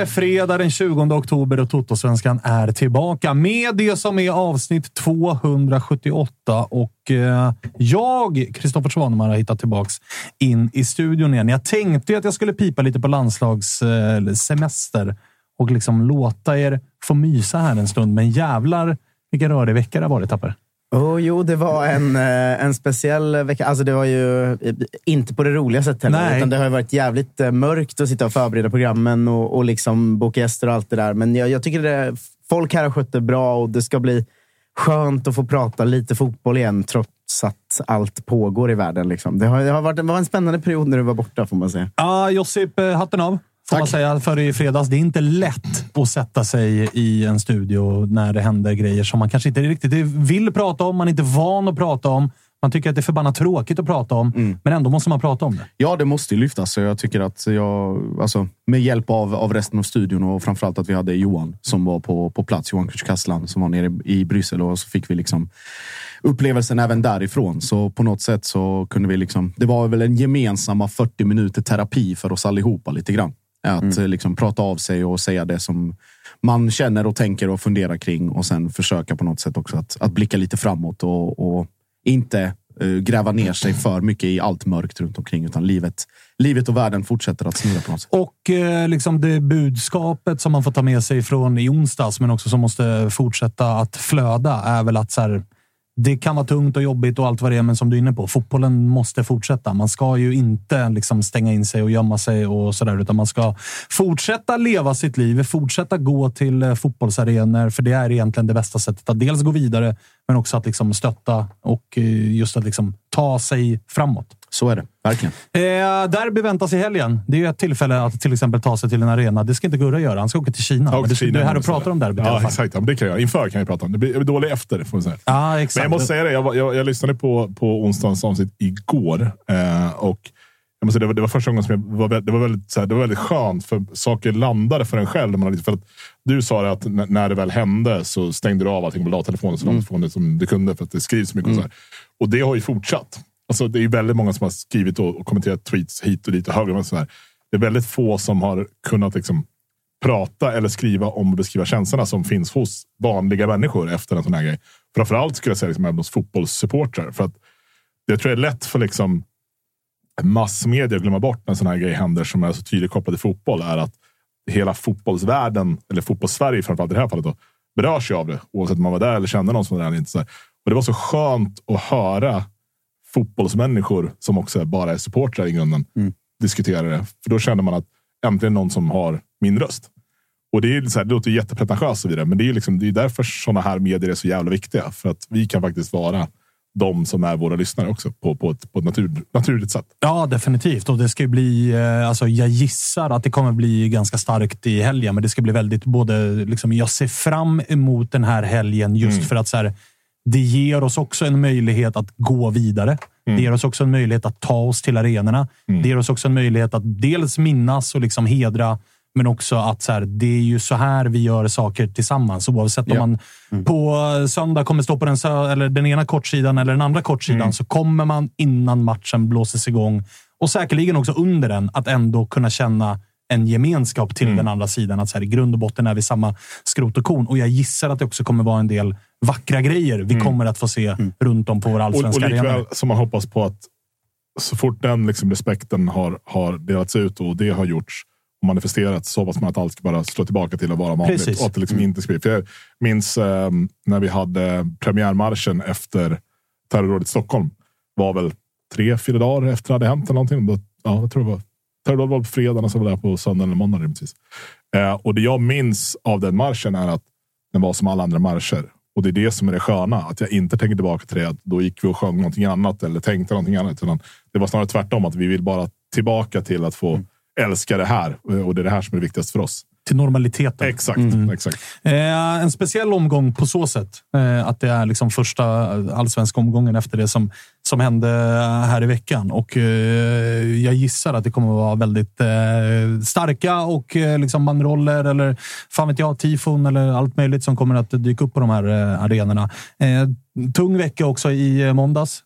det fredag den 20 oktober och Totosvenskan är tillbaka med det som är avsnitt 278. Och eh, jag, Kristoffer Svanemar, har hittat tillbaks in i studion igen. Jag tänkte ju att jag skulle pipa lite på landslagssemester eh, och liksom låta er få mysa här en stund. Men jävlar vilken rörig vecka det har varit, Tapper. Oh, jo, det var en, eh, en speciell vecka. Alltså, det var ju eh, inte på det roliga sättet heller. Nej. Utan det har ju varit jävligt eh, mörkt att sitta och förbereda programmen och, och liksom boka gäster och allt det där. Men jag, jag tycker det, folk här har skött det bra och det ska bli skönt att få prata lite fotboll igen trots att allt pågår i världen. Liksom. Det, har, det, har varit, det var en spännande period när du var borta, får man säga. Ja, Josip, eh, hatten av. Får man säga för i fredags. Det är inte lätt att sätta sig i en studio när det händer grejer som man kanske inte riktigt vill prata om. Man är inte van att prata om. Man tycker att det är förbannat tråkigt att prata om, men ändå måste man prata om det. Ja, det måste ju lyftas. Jag tycker att jag, alltså, med hjälp av, av resten av studion och framförallt att vi hade Johan som var på, på plats, Johan Kustkasslan som var nere i Bryssel och så fick vi liksom upplevelsen även därifrån. Så på något sätt så kunde vi liksom, det var väl en gemensamma 40 minuter terapi för oss allihopa lite grann. Att eh, liksom prata av sig och säga det som man känner och tänker och funderar kring och sen försöka på något sätt också att, att blicka lite framåt och, och inte eh, gräva ner sig för mycket i allt mörkt runt omkring utan livet, livet och världen fortsätter att snurra på något sätt. Och eh, liksom det budskapet som man får ta med sig från i onsdags, men också som måste fortsätta att flöda, är väl att så här, det kan vara tungt och jobbigt och allt vad det är, men som du är inne på, fotbollen måste fortsätta. Man ska ju inte liksom stänga in sig och gömma sig och sådär, utan man ska fortsätta leva sitt liv, fortsätta gå till eh, fotbollsarenor, för det är egentligen det bästa sättet att dels gå vidare, men också att liksom stötta och eh, just att liksom ta sig framåt. Så är det, verkligen. Eh, derby väntas i helgen. Det är ju ett tillfälle att till exempel ta sig till en arena. Det ska inte Gurra göra. Han ska åka till Kina. Ja, du, Kina du är här och pratar om derbyt Ja, exakt. Ja, det kan jag. Inför kan jag prata om. Det blir jag blir dålig efter, får man säga. Ja, exakt. Men jag måste säga det, jag, jag, jag lyssnade på, på onsdagens avsnitt igår. Eh, och jag måste det, var, det var första gången som jag var, det var, väldigt, så här, det var väldigt skönt, för saker landade för en själv. Man, lite- för att du sa att när det väl hände så stängde du av allting på datatelefonen så långt det som du kunde, för att det skrivs så mycket. Och, så här. och det har ju fortsatt. Alltså, det är väldigt många som har skrivit och, och kommenterat tweets hit och dit och höger och vänster. Det är väldigt få som har kunnat liksom, prata eller skriva om och beskriva känslorna som finns hos vanliga människor efter en sån här grej. Framförallt skulle jag säga liksom, även hos fotbollssupportrar. För att jag tror det är lätt för liksom, massmedia glömma bort när sån här grej händer som är så tydligt kopplad till fotboll. är att hela fotbollsvärlden, eller fotbollssverige framförallt i det här fallet, då, berörs ju av det. Oavsett om man var där eller kände någon som var där eller inte. Så här. Och det var så skönt att höra fotbollsmänniskor som också bara är supportrar i grunden diskutera det. För då känner man att äntligen någon som har min röst. Och det, är så här, det låter jättepretentiöst och vidare, men det är, liksom, det är därför sådana här medier är så jävla viktiga. För att vi kan faktiskt vara de som är våra lyssnare också på, på ett, på ett natur, naturligt sätt. Ja, definitivt. Och det ska bli, eh, alltså, jag gissar att det kommer bli ganska starkt i helgen, men det ska bli väldigt både... Liksom, jag ser fram emot den här helgen just Mm. för att så här, det ger oss också en möjlighet att gå vidare. Mm. Det ger oss också en möjlighet att ta oss till arenorna. Det ger oss också en möjlighet att dels minnas och liksom hedra, men också att så här, det är ju så här vi gör saker tillsammans. Oavsett om Ja. man på söndag kommer stå på den, eller den ena kortsidan eller den andra kortsidan, så kommer man innan matchen blåses igång och säkerligen också under den att ändå kunna känna en gemenskap till den andra sidan. Att så här, I grund och botten är vi samma skrot och korn. Och jag gissar att det också kommer vara en del vackra grejer vi kommer att få se runt om på våra Och, och allsvenska likväl som man hoppas på att så fort den liksom respekten har, har delats ut och det har gjorts och manifesterats så hoppas man att allt ska bara slå tillbaka till att vara vanligt. Precis. Och att det liksom inte ska bli. För jag minns eh, när vi hade premiärmarschen efter terrorrådet i Stockholm. var väl tre, fyra dagar efter det hade hänt. Eller någonting. Då, ja, jag tror det var. Terrorrådet var på fredagen och så var det på söndagen eller måndagen. rimligtvis. Eh, och det jag minns av den marschen är att den var som alla andra marscher. Och det är det som är det sköna. Att jag inte tänker tillbaka till det. Att då gick vi och sjöng någonting annat eller tänkte någonting annat. Utan det var snarare tvärtom. Att vi vill bara tillbaka till att få älska det här. Och det är det här som är det viktigaste för oss. Till normaliteten. Exakt. exakt. Eh, en speciell omgång på så sätt. Eh, att det är liksom första allsvenska omgången efter det som, som hände här i veckan. Och eh, Jag gissar att det kommer att vara väldigt eh, starka och eh, liksom banderoller eller fan vet jag, tifon eller allt möjligt som kommer att dyka upp på de här arenorna. Tung vecka också i måndags.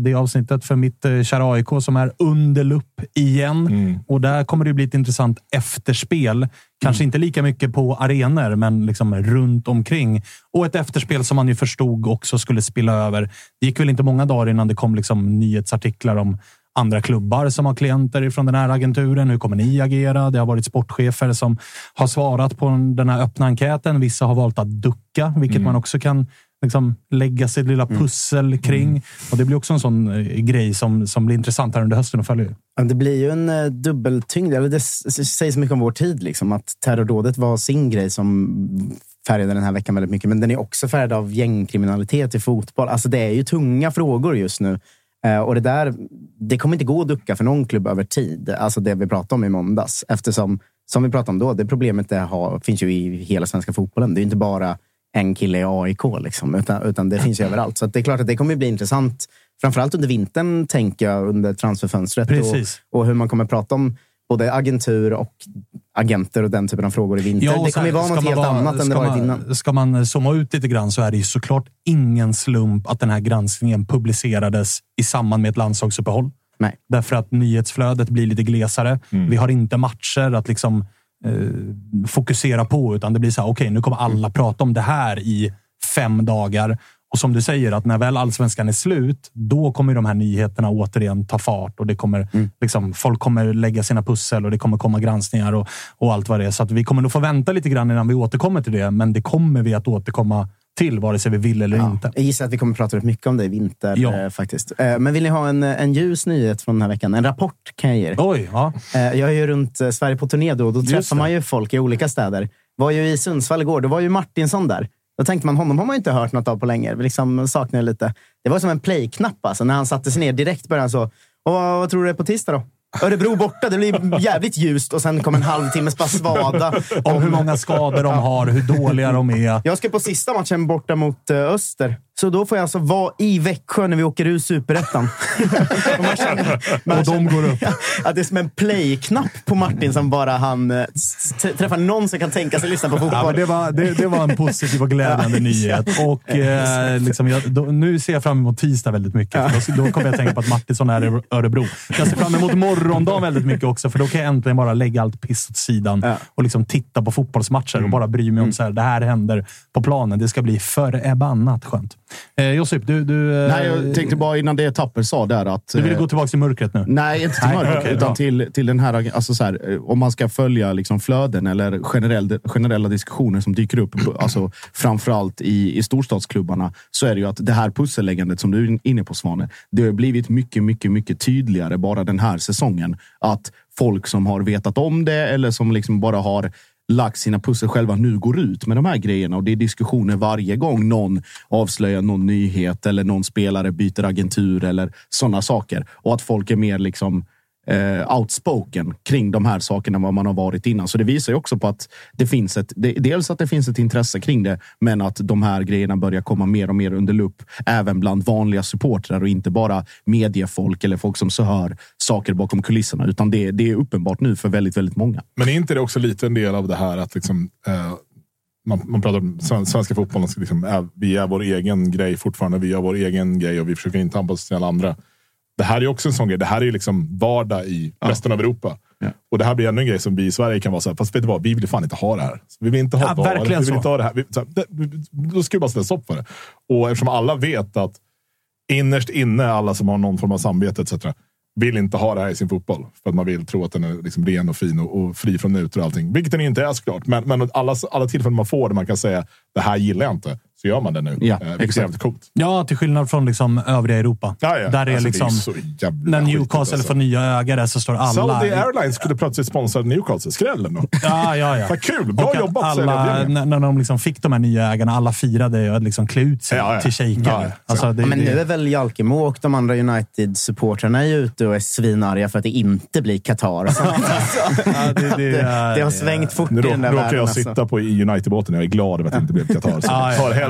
Det avsnittet för mitt kära AIK som är under lupp igen. Och där kommer det bli ett intressant efterspel. Kanske inte lika mycket på arenor, men liksom runt omkring. Och ett efterspel som man ju förstod också skulle spilla över. Det gick väl inte många dagar innan det kom liksom nyhetsartiklar om andra klubbar som har klienter från den här agenturen. Hur kommer ni agera? Det har varit sportchefer som har svarat på den här öppna enkäten. Vissa har valt att ducka, vilket man också kan liksom lägga sitt lilla pussel kring. Och Det blir också en sån eh, grej som, som blir intressant här under hösten att följa. Ja, Det blir ju en eh, dubbeltyngd. Eller det sägs mycket om vår tid. Liksom, att terrordådet var sin grej som färgade den här veckan väldigt mycket. Men den är också färgad av gängkriminalitet i fotboll. Alltså det är ju tunga frågor just nu. Eh, och det där, det kommer inte gå att ducka för någon klubb över tid. Alltså det vi pratade om i måndags. Eftersom, som vi pratade om då, det problemet det har, finns ju i hela svenska fotbollen. Det är inte bara en kille i AIK, liksom, utan, utan det finns ju överallt. Så det är klart att det kommer bli intressant. Framförallt under vintern, tänker jag, under transferfönstret. Och, och hur man kommer prata om både agentur och agenter och den typen av frågor i vinter. och det kommer ju vara något helt vara- annat än det ska varit man, innan. Ska man zooma ut lite grann så är det ju såklart ingen slump att den här granskningen publicerades i samband med ett landslagsuppehåll. Nej. Därför att nyhetsflödet blir lite glesare. Vi har inte matcher att liksom eh, fokusera på, utan det blir så här, okej, nu kommer alla prata om det här i fem dagar. Och som du säger, att när väl allsvenskan är slut, då kommer de här nyheterna återigen ta fart och det kommer, liksom, folk kommer lägga sina pussel och det kommer komma granskningar och, och allt vad det är. Så vi kommer nog få vänta lite grann innan vi återkommer till det, men det kommer vi att återkomma till, vare sig vi vill eller inte. Jag gissar att vi kommer att prata rätt mycket om det i vinter. Ja. Eh, faktiskt. Eh, men vill ni ha en, en ljus nyhet från den här veckan? En rapport kan jag ge er. Oj, ja. Eh, jag är ju runt eh, Sverige på turné då. Då Just träffar det. man ju folk i olika städer. Var ju i Sundsvall igår. Då var ju Martinsson där. Då tänkte man, honom har man ju inte hört något av på länge. Liksom saknar lite. Det var som en play-knapp. Alltså. När han satte sig ner direkt började han så. Och vad, vad tror du är på tisdag då? Örebro borta. Det blir jävligt ljust och sen kom en halvtimmes bara svada. Om hur många skador de har, hur dåliga de är. Jag ska på sista matchen borta mot eh, Öster. Så då får jag alltså vara i Växjö när vi åker ur Superettan. Och känner- Och de går upp. Att det är som en play-knapp på Martin som bara han eh, träffar någon som kan tänka sig lyssna på fotboll. Ja, det, var, det, det var en positiv och glädjande nyhet. Och, eh, liksom, jag, då, nu ser jag fram emot tisdag väldigt mycket. Då, då kommer jag tänka på att Martinsson är i Örebro. Jag ser fram emot morgondagen väldigt mycket också, för då kan jag äntligen bara lägga allt piss åt sidan Ja. och liksom titta på fotbollsmatcher och bara bry mig om så här, det här händer på planen. Det ska bli förbannat skönt. Eh, Josip, du... du eh, Nej, jag tänkte bara innan det Tapper sa där att... Du vill eh, gå tillbaka till mörkret nu? Nej, inte till mörkret, okej, utan till, till den här, alltså så här, eh, om man ska följa liksom flöden eller generell, generella diskussioner som dyker upp, alltså framförallt i, i storstadsklubbarna, så är det ju att det här pusselläggandet som du är inne på Svane, det har blivit mycket, mycket, mycket tydligare bara den här säsongen. Att folk som har vetat om det eller som liksom bara har lagt sina pussel själva nu går ut med de här grejerna och det är diskussioner varje gång någon avslöjar någon nyhet eller någon spelare byter agentur eller sådana saker. Och att folk är mer liksom eh, outspoken kring de här sakerna än vad man har varit innan. Så det visar ju också på att det finns ett, det, dels att det finns ett intresse kring det, men att de här grejerna börjar komma mer och mer under lupp även bland vanliga supportrar och inte bara mediefolk eller folk som så hör saker bakom kulisserna, utan det, det är uppenbart nu för väldigt, väldigt många. Men är inte det också lite en del av det här att liksom, eh, man, man pratar om svenska fotbollen, liksom, vi är vår egen grej fortfarande. Vi gör vår egen grej och vi försöker inte anpassa oss till alla andra. Det här är också en sån grej. Det här är liksom vardag i resten av Europa. Ja. Och det här blir ännu en grej som vi i Sverige kan vara så här, fast vet du vad, vi vill fan inte ha det här. Vi vill inte ha Ja, verkligen vi vill så. inte ha det här. Vi, så här det, då ska vi bara sätta stopp för det. Och eftersom alla vet att innerst inne, alla som har någon form av samvete etc. vill inte ha det här i sin fotboll. För att man vill tro att den är liksom ren och fin och, och fri från mutor och allting. Vilket den inte är såklart. Men, men alla, alla tillfällen man får där man kan säga det här gillar jag inte. Så gör man det nu. Ja, eh, vilket är exakt. jävligt coolt. Ja, till skillnad från liksom övriga Europa. Ja, ja. Där är Alltså, liksom... så jävla när Newcastle alltså. får nya ägare så står alla... Saudi Airlines skulle plötsligt sponsra Newcastle. Skrällen då. Ja, ja, ja. Vad kul! Bra Och jobbat, alla, när, de liksom fick de här nya ägarna, alla firade att liksom klä ut sig Ja, ja. till shejker. Ja, ja. Alltså, det, Ja, men nu det, är väl Jalkemo och de andra United-supportrarna är ute och är svinarga för att det inte blir Qatar. Det, det, det, är- det har svängt fort Nu i den där råkar världen. jag alltså. sitta på United-båten och jag är glad över att det inte blev Qatar.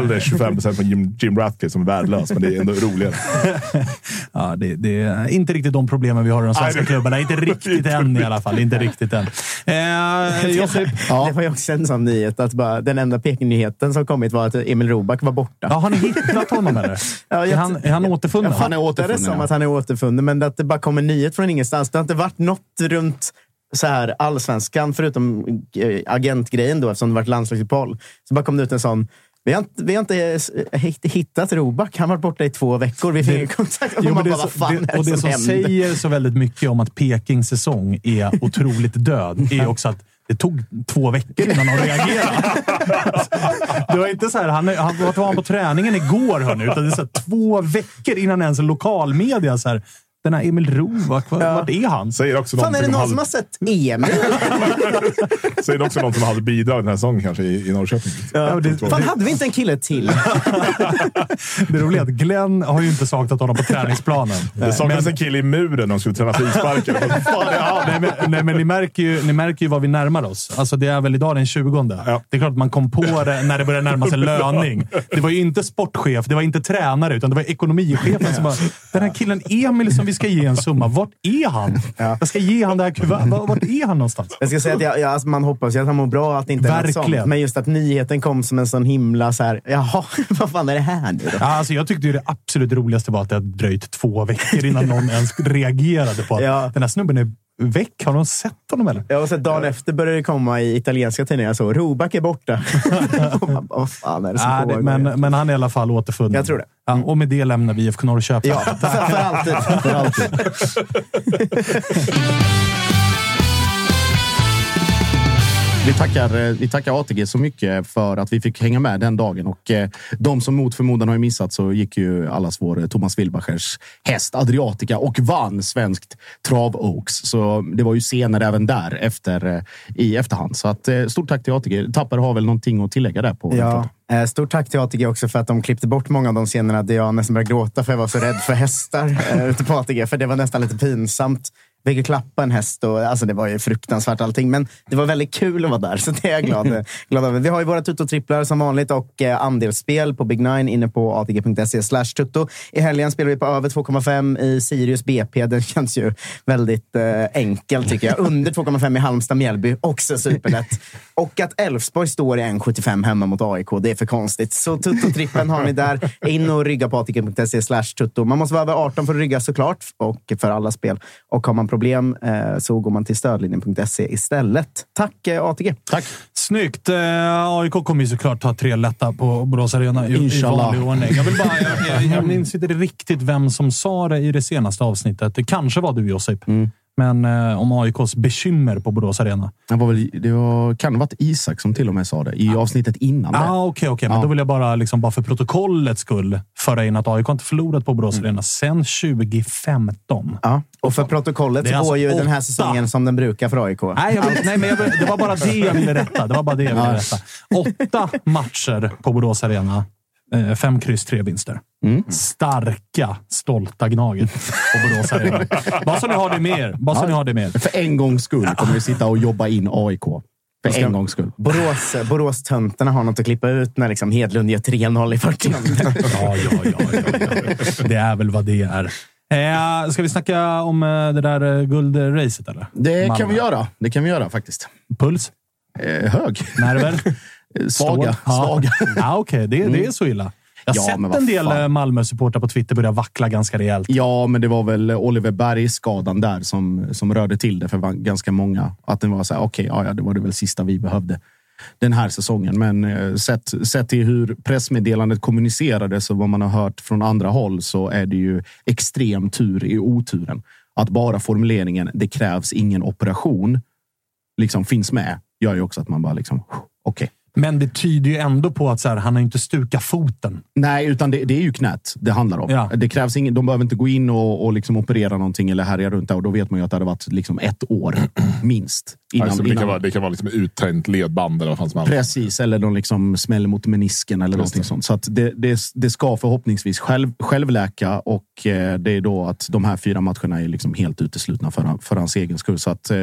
Ja, ja. hellre 25 procent på Jim, Jim Ratcliffe som är värdelös, men det är ändå roligare. Ja, det, det är inte riktigt de problemen vi har i de svenska Nej, klubbarna. Inte riktigt än i alla fall. Inte riktigt än. Eh, Josip, Det var ju också en sån nyhet att bara, den enda Peking-nyheten som kommit var att Emil Roback var borta. ja, har ni hittat honom eller? Ja, är, han, är han återfunnen? Jag Han är återfunnen, det som ja. att han är återfunnen, men att det bara kom en nyhet från ingenstans. Det har inte varit något runt så här allsvenskan, förutom eh, agentgrejen då, eftersom det varit landslagsuppehåll. Så bara kom det ut en sån vi har, inte, vi har inte eh, hitt- hittat Roback. Han har varit borta i två veckor. Vi fick kontakt. Och Jo, man men det, bara, vad så- fan det, är och det det som som säger så väldigt mycket om att Pekings säsong är otroligt död är också att det tog två veckor innan de reagerade. Det var inte så här, han, han var han på träningen igår, hörni, utan det är så här, två veckor innan ens lokalmedia så här, den här Emil Rovac, vad, vad är han? Säger också Fan, är det någon om som hade, har sett Emil? säger också något som hade bidragit den här säsongen kanske i, i Norrköping. Ja, det, Fan, hade vi inte en kille till? det roliga är att Glenn har ju inte saknat honom på träningsplanen. Det saknades en kille i muren när de skulle träna frisparkar. Nej, men, nej, men ni märker, ju, ni märker ju vad vi närmar oss. Alltså, det är väl idag den 20. Ja. Det är klart att man kom på det när det började närma sig löning. Det var ju inte sportchef, det var inte tränare, utan det var ekonomichefen som bara “Den här killen Emil som vi ska ge en summa, vart är han? Jag ska ge han det här kuvertet. Var- Vart är han någonstans?” Jag ska säga att jag, jag, alltså man hoppas ju att han mår bra, att det inte är något sånt. Men just att nyheten kom som en sån himla så här, jaha, vad fan är det här nu då? Ja, alltså, jag tyckte ju det absolut roligaste var att det hade dröjt två veckor innan någon ens reagerade på att Ja. den här snubben är väck. Har de sett honom eller? Jag har sett dagen efter började det komma i italienska tidningar så Roback är borta. Och man bara, vad fan är det som Nej, pågår? men, men han är i alla fall återfunnen. Jag tror det. Ja, och med det lämnar vi IFK Norrköping. Ja, för alltid. För alltid. Vi tackar, eh, vi tackar ATG så mycket för att vi fick hänga med den dagen. Och eh, de som mot förmodan har missat så gick ju allas vår eh, Thomas Wilbachers häst Adriatica och vann svenskt trav-Oaks. Så det var ju scener även där efter, i efterhand. Så att, stort tack till ATG. Tapper har väl någonting att tillägga där på Ja, stort tack till ATG också för att de klippte bort många av de scenerna där jag nästan började gråta för jag var så rädd för hästar ute på ATG. För det var nästan lite pinsamt. Fick klappa en häst och alltså det var ju fruktansvärt allting. Men det var väldigt kul att vara där, så det är jag glad, glad över. Vi har ju våra tuttotripplar som vanligt och eh, andelsspel på Big Nine inne på atg.se slash tutto. I helgen spelar vi på över 2,5 i Sirius BP. Den känns ju väldigt eh, enkel tycker jag. Under 2,5 i Halmstad Mjällby, också superlätt. Och att Elfsborg står i 1,75 hemma mot AIK, det är för konstigt. Så tuttotrippen har ni där. In och rygga på atg.se slash tutto. Man måste vara över 18 för att rygga såklart, och för alla spel. Och har man problem eh, så går man till stödlinjen.se istället. Tack eh, ATG! Tack! Snyggt! Eh, AIK kommer ju såklart ta tre lätta på Borås Arena i, i vanlig ordning. Jag, vill bara, jag, jag, jag minns inte riktigt vem som sa det i det senaste avsnittet. Det kanske var du Josip. Men eh, om AIKs bekymmer på Borås Arena. Det, var väl, det var, kan ha varit Isak som till och med sa det i avsnittet innan det. Ah, Okej, okej. men Ja. då vill jag bara, liksom, bara för protokollets skull föra in att AIK inte förlorat på Borås Arena sedan 2015. Ja. Och för protokollet Det så alltså går ju den här åtta. säsongen som den brukar för AIK. Nej, jag nej men jag det var bara det jag ville rätta. Det var bara det jag ville rätta. Åtta matcher på Borås Arena. Eh, fem kryss, tre vinster. Starka, stolta Gnaget på Borås Arena. Bara så ni har det med er. Bara så ni har det med er. För en gångs skull kommer vi sitta och jobba in AIK. För ska- en gångs skull. Borås, Borås-töntarna har något att klippa ut när liksom Hedlund gör 3-0 i 40 Ja, ja, ja, ja, ja. Det är väl vad det är. Eh, ska vi snacka om eh, det där eh, guldracet eller? Det Malmö. kan vi göra. Det kan vi göra faktiskt. Puls? Eh, hög. Nerver? Svaga. Svaga. Ja, ja okej. Det, det är så illa. Jag har Ja, sett en del eh, Malmö-supportrar på Twitter börja vackla ganska rejält. Ja, men det var väl Oliver Berg-skadan där som, som rörde till det för ganska många. Att det var så här, okej, ja, ja, det var det väl sista vi behövde den här säsongen. Men eh, sett, sett till hur pressmeddelandet kommunicerades och vad man har hört från andra håll så är det ju extrem tur i oturen. Att bara formuleringen “det krävs ingen operation” liksom finns med gör ju också att man bara liksom, okej. Men det tyder ju ändå på att så här, han har inte stukat foten. Nej, utan det, det är ju knät det handlar om. Ja. Det krävs ingen, de behöver inte gå in och, och liksom operera någonting eller härja runt där. Och då vet man ju att det hade varit liksom ett år minst. Innan, alltså, det, innan, kan vara, det kan vara liksom uttänkt ledband eller vad fan som helst. Precis, eller de liksom smäller mot menisken eller någonting sånt. Så att det, det, det ska förhoppningsvis själv, självläka och eh, det är då att de här fyra matcherna är liksom helt uteslutna för, för hans egen skull. Så att eh,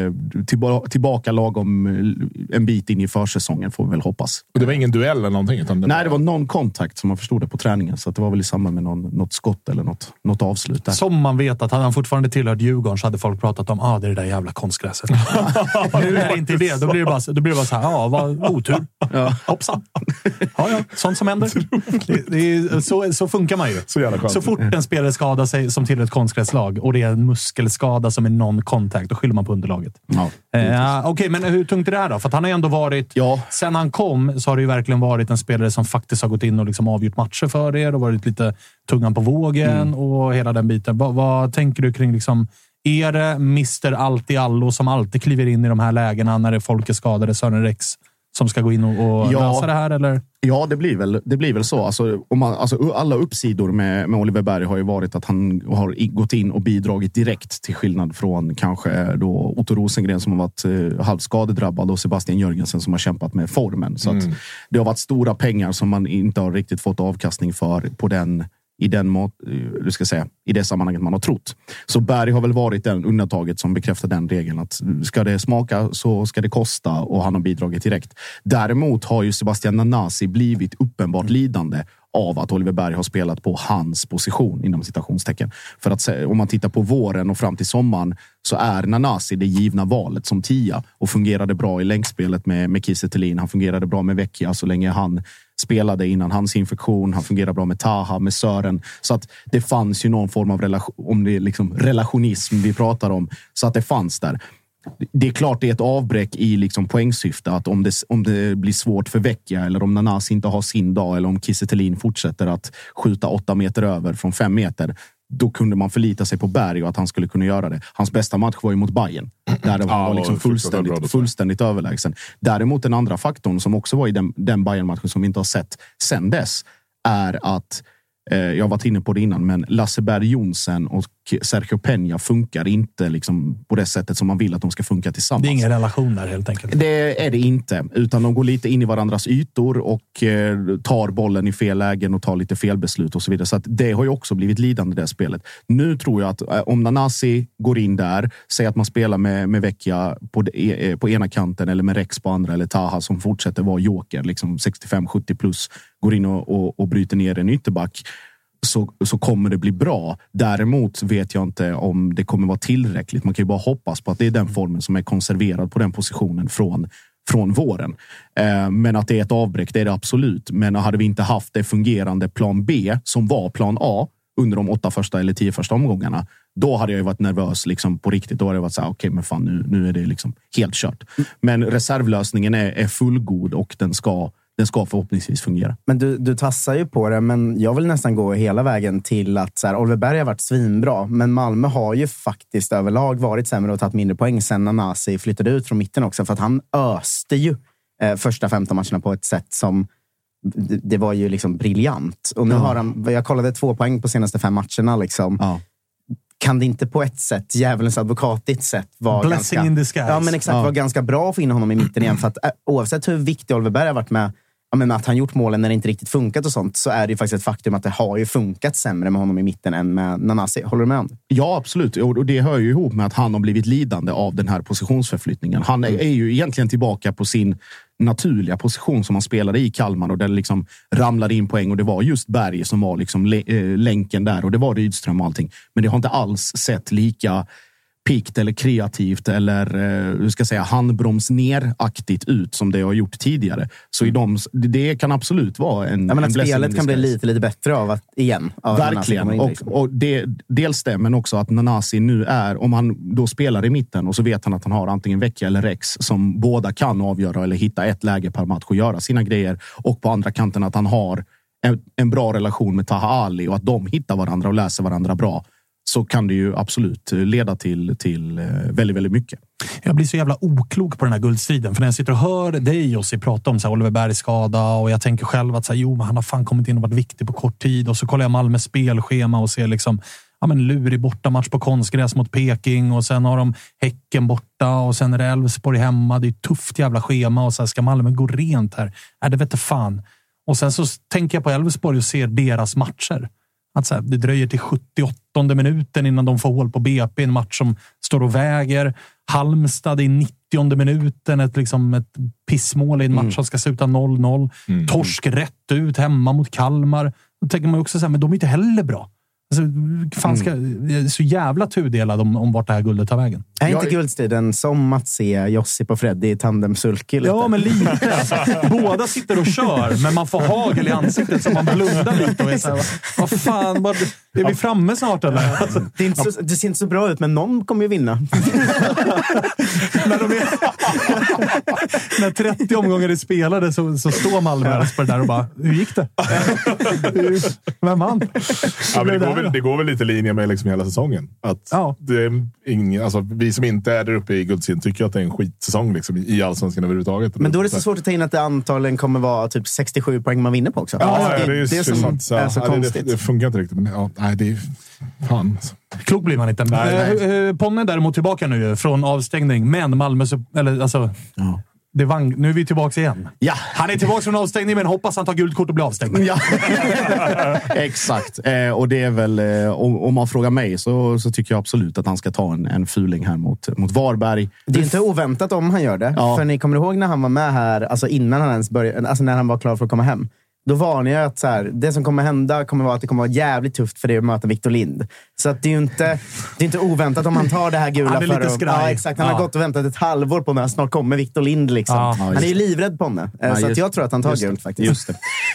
tillba, tillbaka lagom eh, en bit in i försäsongen får vi väl hoppas. Och det var ingen duell eller någonting? Utan det Nej, det var någon kontakt som man förstod det på träningen. Så att det var väl i samband med någon, något skott eller något, något avslut. Där. Som man vet att hade han fortfarande tillhört Djurgården så hade folk pratat om ah, det är det där jävla konstgräset. nu är det inte det. Då blir det bara, då blir det bara så här, ja, vad otur. Hoppsan. Ja, ja, sånt som händer. Det, det är, så, så funkar man ju. Så jävla skönt. Så fort en spelare skadar sig som tillhör ett konstgräslag och det är en muskelskada som är non-contact, då skyller man på underlaget. Ja. Eh, Okej, men hur tungt är det här då? För att han har ju ändå varit... Ja. Sen han kom så har det ju verkligen varit en spelare som faktiskt har gått in och liksom avgjort matcher för er och varit lite tungan på vågen Mm. och hela den biten. Vad, vad tänker du kring liksom... Är det Mr Allt i allo som alltid kliver in i de här lägena när det är folk är skadade, Sören Rex, som ska gå in och, och Ja. lösa det här? Eller? Ja, det blir väl, det blir väl så. Alltså, om man, alltså, alla uppsidor med, med Oliver Berg har ju varit att han har gått in och bidragit direkt till skillnad från kanske då Otto Rosengren som har varit eh, halvt skadedrabbad och Sebastian Jörgensen som har kämpat med formen. Så att det har varit stora pengar som man inte har riktigt fått avkastning för på den i, den mat, eh, du ska säga, i det sammanhanget man har trott. Så Berg har väl varit den undantaget som bekräftar den regeln att ska det smaka så ska det kosta och han har bidragit direkt. Däremot har ju Sebastian Nanasi blivit uppenbart lidande av att Oliver Berg har spelat på hans position inom citationstecken. För att om man tittar på våren och fram till sommaren så är Nanasi det givna valet som tia och fungerade bra i länkspelet med, med Kiese. Han fungerade bra med Vecchia så länge han spelade innan hans infektion. Han fungerar bra med Taha, med Sören. Så att det fanns ju någon form av relation, om det är liksom relationism vi pratar om. Så att det fanns där. Det är klart det är ett avbräck i liksom poängsyfte. Att om det, om det blir svårt för Vecchia eller om Nanas inte har sin dag eller om Kiese Thelin fortsätter att skjuta åtta meter över från fem meter. Då kunde man förlita sig på Berg och att han skulle kunna göra det. Hans bästa match var ju mot Bayern Där han Ja, var liksom fullständigt, fullständigt överlägsen. Däremot den andra faktorn som också var i den, den Bayern-matchen som vi inte har sett sen dess är att eh, jag har varit inne på det innan, men Lasse Berg Jonsen och Sergio Peña funkar inte liksom på det sättet som man vill att de ska funka tillsammans. Det är ingen relation där helt enkelt. Det är det inte, utan de går lite in i varandras ytor och eh, tar bollen i fel lägen och tar lite felbeslut och så vidare. Så det har ju också blivit lidande det spelet. Nu tror jag att eh, om Nanasi går in där, säger att man spelar med, med Vecchia på, de- eh, på ena kanten eller med Rex på andra eller Taha som fortsätter vara joker, liksom 65-70 plus, går in och, och, och bryter ner en ytterback så, så kommer det bli bra. Däremot vet jag inte om det kommer vara tillräckligt. Man kan ju bara hoppas på att det är den formen som är konserverad på den positionen från, från våren. Eh, men att det är ett avbräck, det är det absolut. Men hade vi inte haft det fungerande plan B som var plan A under de åtta första eller tio första omgångarna. Då hade jag varit nervös liksom, på riktigt. Då hade jag varit så här, okej, okay, men fan nu, nu är det liksom helt kört. Men reservlösningen är, är fullgod och den ska den ska förhoppningsvis fungera. Men du, du tassar ju på det, men jag vill nästan gå hela vägen till att så här, Oliver Berg har varit svinbra, men Malmö har ju faktiskt överlag varit sämre och tagit mindre poäng sen Nanasi flyttade ut från mitten också, för att han öste ju eh, första 15 matcherna på ett sätt som det var ju liksom briljant. Och nu ja. har han, jag kollade två poäng på senaste fem matcherna. Liksom. Ja. Kan det inte på ett sätt, djävulens advokatigt sätt, vara Blessing ganska, in disguise. Ja, men exakt, ja. Var ganska bra att få in honom i mitten igen. För att, äh, oavsett hur viktig Oliver Berg har varit med ja, men att han gjort målen när det inte riktigt funkat och sånt, så är det ju faktiskt ett faktum att det har ju funkat sämre med honom i mitten än med Nanasi. Håller du med om det? Ja, absolut. Och det hör ju ihop med att han har blivit lidande av den här positionsförflyttningen. Han är, mm. är ju egentligen tillbaka på sin naturliga position som han spelade i Kalmar och där det liksom ramlade in poäng och det var just Berg som var liksom eh, länken där och det var Rydström och allting. Men det har inte alls sett lika pikt eller kreativt eller eh, hur ska jag säga, handbroms ner-aktigt ut som det har gjort tidigare. Så i de, det kan absolut vara en... Ja, men att spelet kan bli lite, lite bättre av att, igen. Av Verkligen. Och, liksom. och det, dels det, men också att Nanasi nu är, om han då spelar i mitten och så vet han att han har antingen Vecchia eller Rex som båda kan avgöra eller hitta ett läge per match och göra sina grejer. Och på andra kanten att han har en, en bra relation med Taha Ali och att de hittar varandra och läser varandra bra så kan det ju absolut leda till, till eh, väldigt, väldigt mycket. Jag blir så jävla oklok på den här guldstriden. För när jag sitter och hör dig Jussi prata om så här, Oliver Bergs skada och jag tänker själv att så här, jo, men han har fan kommit in och varit viktig på kort tid. Och så kollar jag Malmös spelschema och ser liksom ja, men lurig bortamatch på konstgräs mot Peking och sen har de Häcken borta och sen är det Elfsborg hemma. Det är ett tufft jävla schema och sen ska Malmö gå rent här? Är det vete fan. Och sen så tänker jag på Elfsborg och ser deras matcher. Att så här, det dröjer till 78 minuten innan de får hål på BP. En match som står och väger. Halmstad i 90 minuten. Ett, liksom ett pissmål i en match mm. som ska sluta 0-0. Mm. Torsk rätt ut hemma mot Kalmar. Då tänker man också så här, men de är inte heller bra. Alltså, fan ska, mm. så jävla tudelad om, om vart det här guldet tar vägen. Är inte guldstriden som att se Josip och Freddy i tandem-sulky? Ja, men lite. Båda sitter och kör, men man får hagel i ansiktet så man blundar lite och är såhär, vad fan, vad, är vi framme snart eller? Alltså, det, inte så, det, ser inte så bra ut, men någon kommer ju vinna. när, de är, när 30 omgångar är spelade så, så står Malmö Elfsborg där och bara, hur gick det? Vem vann? Ja, det, går väl, det går väl lite i linje med liksom hela säsongen. Att ja. det är ingen, alltså, vi som inte är där uppe i guldserien tycker att det är en skitsäsong liksom, i allsvenskan överhuvudtaget. Men då är det så svårt att ta in att det antagligen kommer vara typ 67 poäng man vinner på också. Ja, alltså, det, det, är ju det som så, är så ja, konstigt. Det, det, funkar inte riktigt. Men, ja, nej, det är, fan. Alltså. Klok blir man inte. Nej, nej. Eh, Ponne däremot tillbaka nu från avstängning, men Malmö... Eller, alltså, ja. Det vann, nu är vi tillbaka igen. Ja. Han är tillbaka från avstängning, men hoppas han tar gult kort och blir avstängd. Ja. Exakt. Eh, och det är väl, eh, om, om, man frågar mig så, så tycker jag absolut att han ska ta en, en fuling här mot, mot Varberg. Det är inte oväntat om han gör det. Ja. För ni kommer ihåg när han var med här, alltså innan han ens började, alltså när han var klar för att komma hem då varnar jag att så här, det som kommer hända kommer vara att det kommer vara jävligt tufft för dig att möta Victor Lind. Så att det är ju inte, det är inte oväntat om han tar det här gula. Han är lite för att, ja, exakt. Han ja. har gått och väntat ett halvår på när snart kommer Victor Lind. Liksom. Ja. han är ju livrädd på honom. Ja, så jag tror att han tar gult faktiskt. Just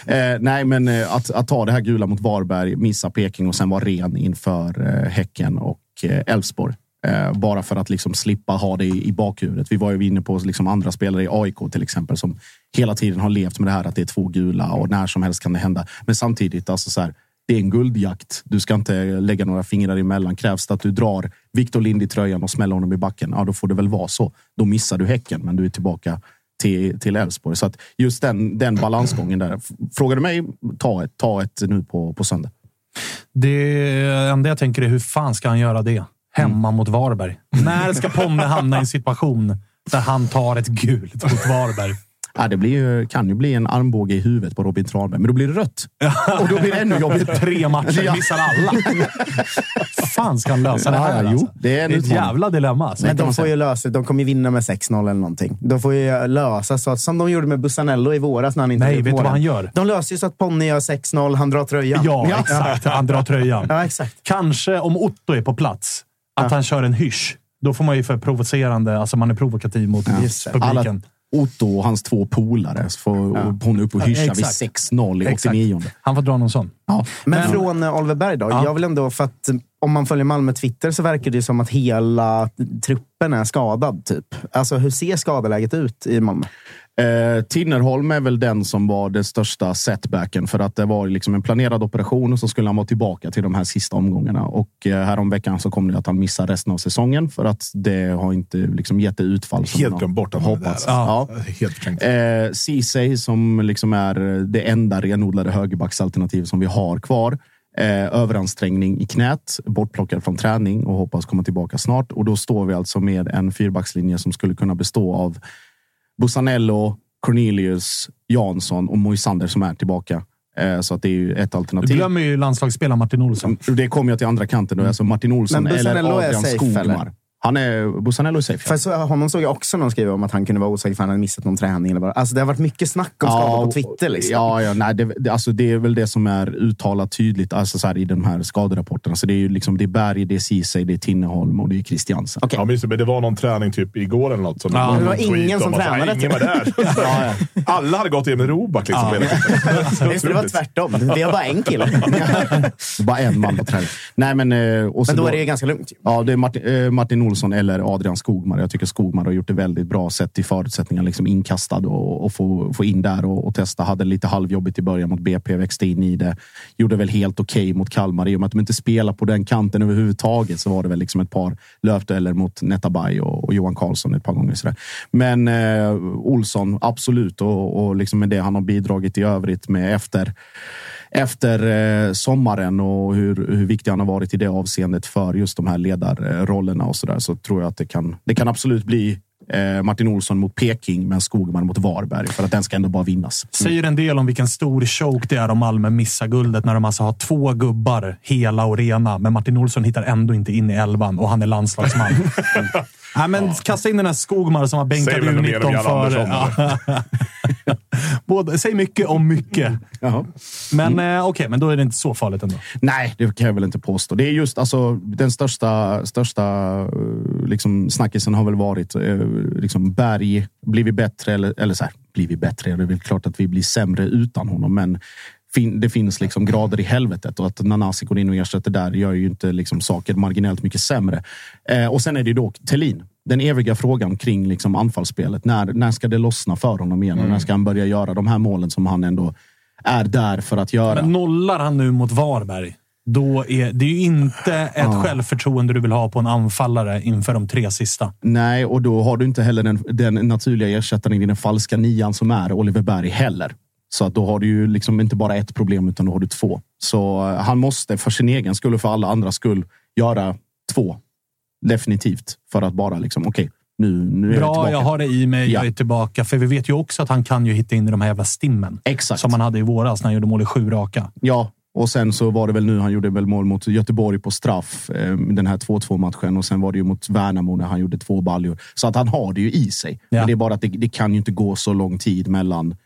det. Eh, nej, men eh, att, att, ta det här gula mot Varberg, missa Peking och sen vara ren inför eh, Häcken och eh, Elfsborg. Eh, Eh, bara för att liksom slippa ha det i, i bakhuvudet. Vi var ju inne på liksom andra spelare i AIK till exempel som hela tiden har levt med det här att det är två gula och när som helst kan det hända. Men samtidigt, alltså så här, det är en guldjakt. Du ska inte lägga några fingrar emellan. Krävs det att du drar Victor Lind i tröjan och smäller honom i backen, ja, då får det väl vara så. Då missar du Häcken, men du är tillbaka till Elfsborg. Så att just den, den balansgången där. Frågar du mig, ta ett, ta ett nu på, på söndag. Det enda jag tänker är hur fan ska han göra det? Hemma mot Varberg. När ska Ponne hamna i en situation där han tar ett gult mot Varberg? Ja, det blir ju, kan ju bli en armbåge i huvudet på Robin Trahlberg, men då blir det rött. Och då blir det ännu jobbigt. Tre matcher, ja. missar alla. fan ska han lösa det här? Ja, alltså? det, är det är ett jävla dilemma. Alltså. Men de får ju lösa De kommer ju vinna med 6-0 eller någonting. De får ju lösa så att, som de gjorde med Bussanello i våras när han inte Nej, vet du vad han gör? De löser ju så att Ponne gör 6-0, han drar tröjan. Ja, exakt. Han drar tröjan. Ja, exakt. Kanske om Otto är på plats, att han kör en hysch. Då får man ju för provocerande, alltså man är provokativ mot ja. publiken. Alla, Otto och hans två polare. Så får hon upp och Ja, hyscha vid exakt. 6-0 i Exakt. 89. Han får dra någon sån. Ja. Men, Men- från eh, Oliver Berg då? Ja. Jag vill ändå, för att eh, om man följer Malmö Twitter så verkar det som att hela truppen är skadad. typ. Alltså hur ser skadeläget ut i Malmö? Eh, Tinnerholm är väl den som var den största setbacken för att det var liksom en planerad operation och så skulle han vara tillbaka till de här sista omgångarna. Och eh, häromveckan så kom det att han missar resten av säsongen för att det har inte liksom gett det utfall som Helt glömt bort att han är där. hoppats. Ja. Helt förträngt. Eh, Ceesay som liksom är det enda renodlade högerbacksalternativ som vi har kvar. Eh, överansträngning i knät, bortplockad från träning och hoppas komma tillbaka snart. Och då står vi alltså med en fyrbackslinje som skulle kunna bestå av Busanello, Cornelius, Jansson och Moisander som är tillbaka. Eh, så att det är ju ett Du alternativ. glömmer ju landslagsspelaren Martin Olsson. Det kommer jag till andra kanten. Då. Alltså Martin Olsson Men eller Adrian Skogmar. eller? Han är, Busanello är safe. För så, honom såg jag också någon skriva om att han kunde vara osäker för att han hade missat någon träning. Eller vad. Alltså, det har varit mycket snack om skador på Twitter. Liksom. Ja, ja nej, det, det, alltså det är väl det som är uttalat tydligt alltså så här, i de här skaderapporterna. Så det är ju liksom, det är Berg, det är Ceesay, det är Tinneholm och det är Christiansen. Okej. Ja, men det var någon träning typ igår eller något. Som Ja, det var ingen om som tränade, Ingen var där. Alla hade gått igenom Robak. Liksom. Just det, det var tvärtom. Vi har bara en kille. Bara en man på träning. Nej, men, eh, och så Men då är det ju ganska lugnt. Ja, det är Martin, eh, Martin Olsson eller Adrian Skogmar. Jag tycker Skogmar har gjort det väldigt bra sett till förutsättningar. Liksom inkastad och, och få, få in där och, och testa. Hade lite halvjobbigt i början mot BP, växte in i det. Gjorde väl helt okej mot Kalmar. I och med att de inte spelar på den kanten överhuvudtaget så var det väl liksom ett par löpdueller mot Netabay och, och Johan Karlsson ett par gånger. Sådär. Men eh, Olsson, absolut. Och, och liksom med det han har bidragit i övrigt med efter efter eh, sommaren och hur, hur viktig han har varit i det avseendet för just de här ledarrollerna och så där så tror jag att det kan, det kan absolut bli eh, Martin Olsson mot Peking men Skogman mot Varberg för att den ska ändå bara vinnas. Säger en del om vilken stor choke det är om Malmö missar guldet när de alltså har två gubbar hela och rena. Men Martin Olsson hittar ändå inte in i elvan och han är landslagsman. Nej, men kasta in den här Skogmar som har bänkat Säger väl ändå mer om U19 Jan för... Ja. Både, säg mycket om mycket. Jaha. Men eh, okej, men då är det inte så farligt ändå. Nej, det kan jag väl inte påstå. Det är just alltså, den största, största eh, liksom, snackisen har väl varit eh, liksom, Berg. Blir vi bättre? Eller, eller så här, blir vi bättre? Det är väl klart att vi blir sämre utan honom, men det finns liksom grader i helvetet och att Nanasi går in och ersätter där gör ju inte liksom saker marginellt mycket sämre. Eh, och sen är det ju då Tellin. Den eviga frågan kring liksom anfallsspelet. När, när ska det lossna för honom igen? Och när ska han börja göra de här målen som han ändå är där för att göra? Men nollar han nu mot Varberg, då är det ju inte ett självförtroende du vill ha på en anfallare inför de tre sista. Nej, och då har du inte heller den, den naturliga ersättaren i den falska nian som är Oliver Berg heller. Så att då har du ju liksom inte bara ett problem, utan då har du två. Så eh, han måste för sin egen skull och för alla andras skull göra två. Definitivt. För att bara liksom, okej, nu, nu är jag Bra, tillbaka. jag har det i mig. Jag Ja. är tillbaka. För vi vet ju också att han kan ju hitta in i de här jävla stimmen. Exakt. Som han hade i våras när han gjorde mål i sju raka. Ja, och sen så var det väl nu han gjorde väl mål mot Göteborg på straff. Eh, den här 2-2 matchen och sen var det ju mot Värnamo när han gjorde två baljor. Så att han har det ju i sig. Ja. Men det är bara att det, det kan ju inte gå så lång tid mellan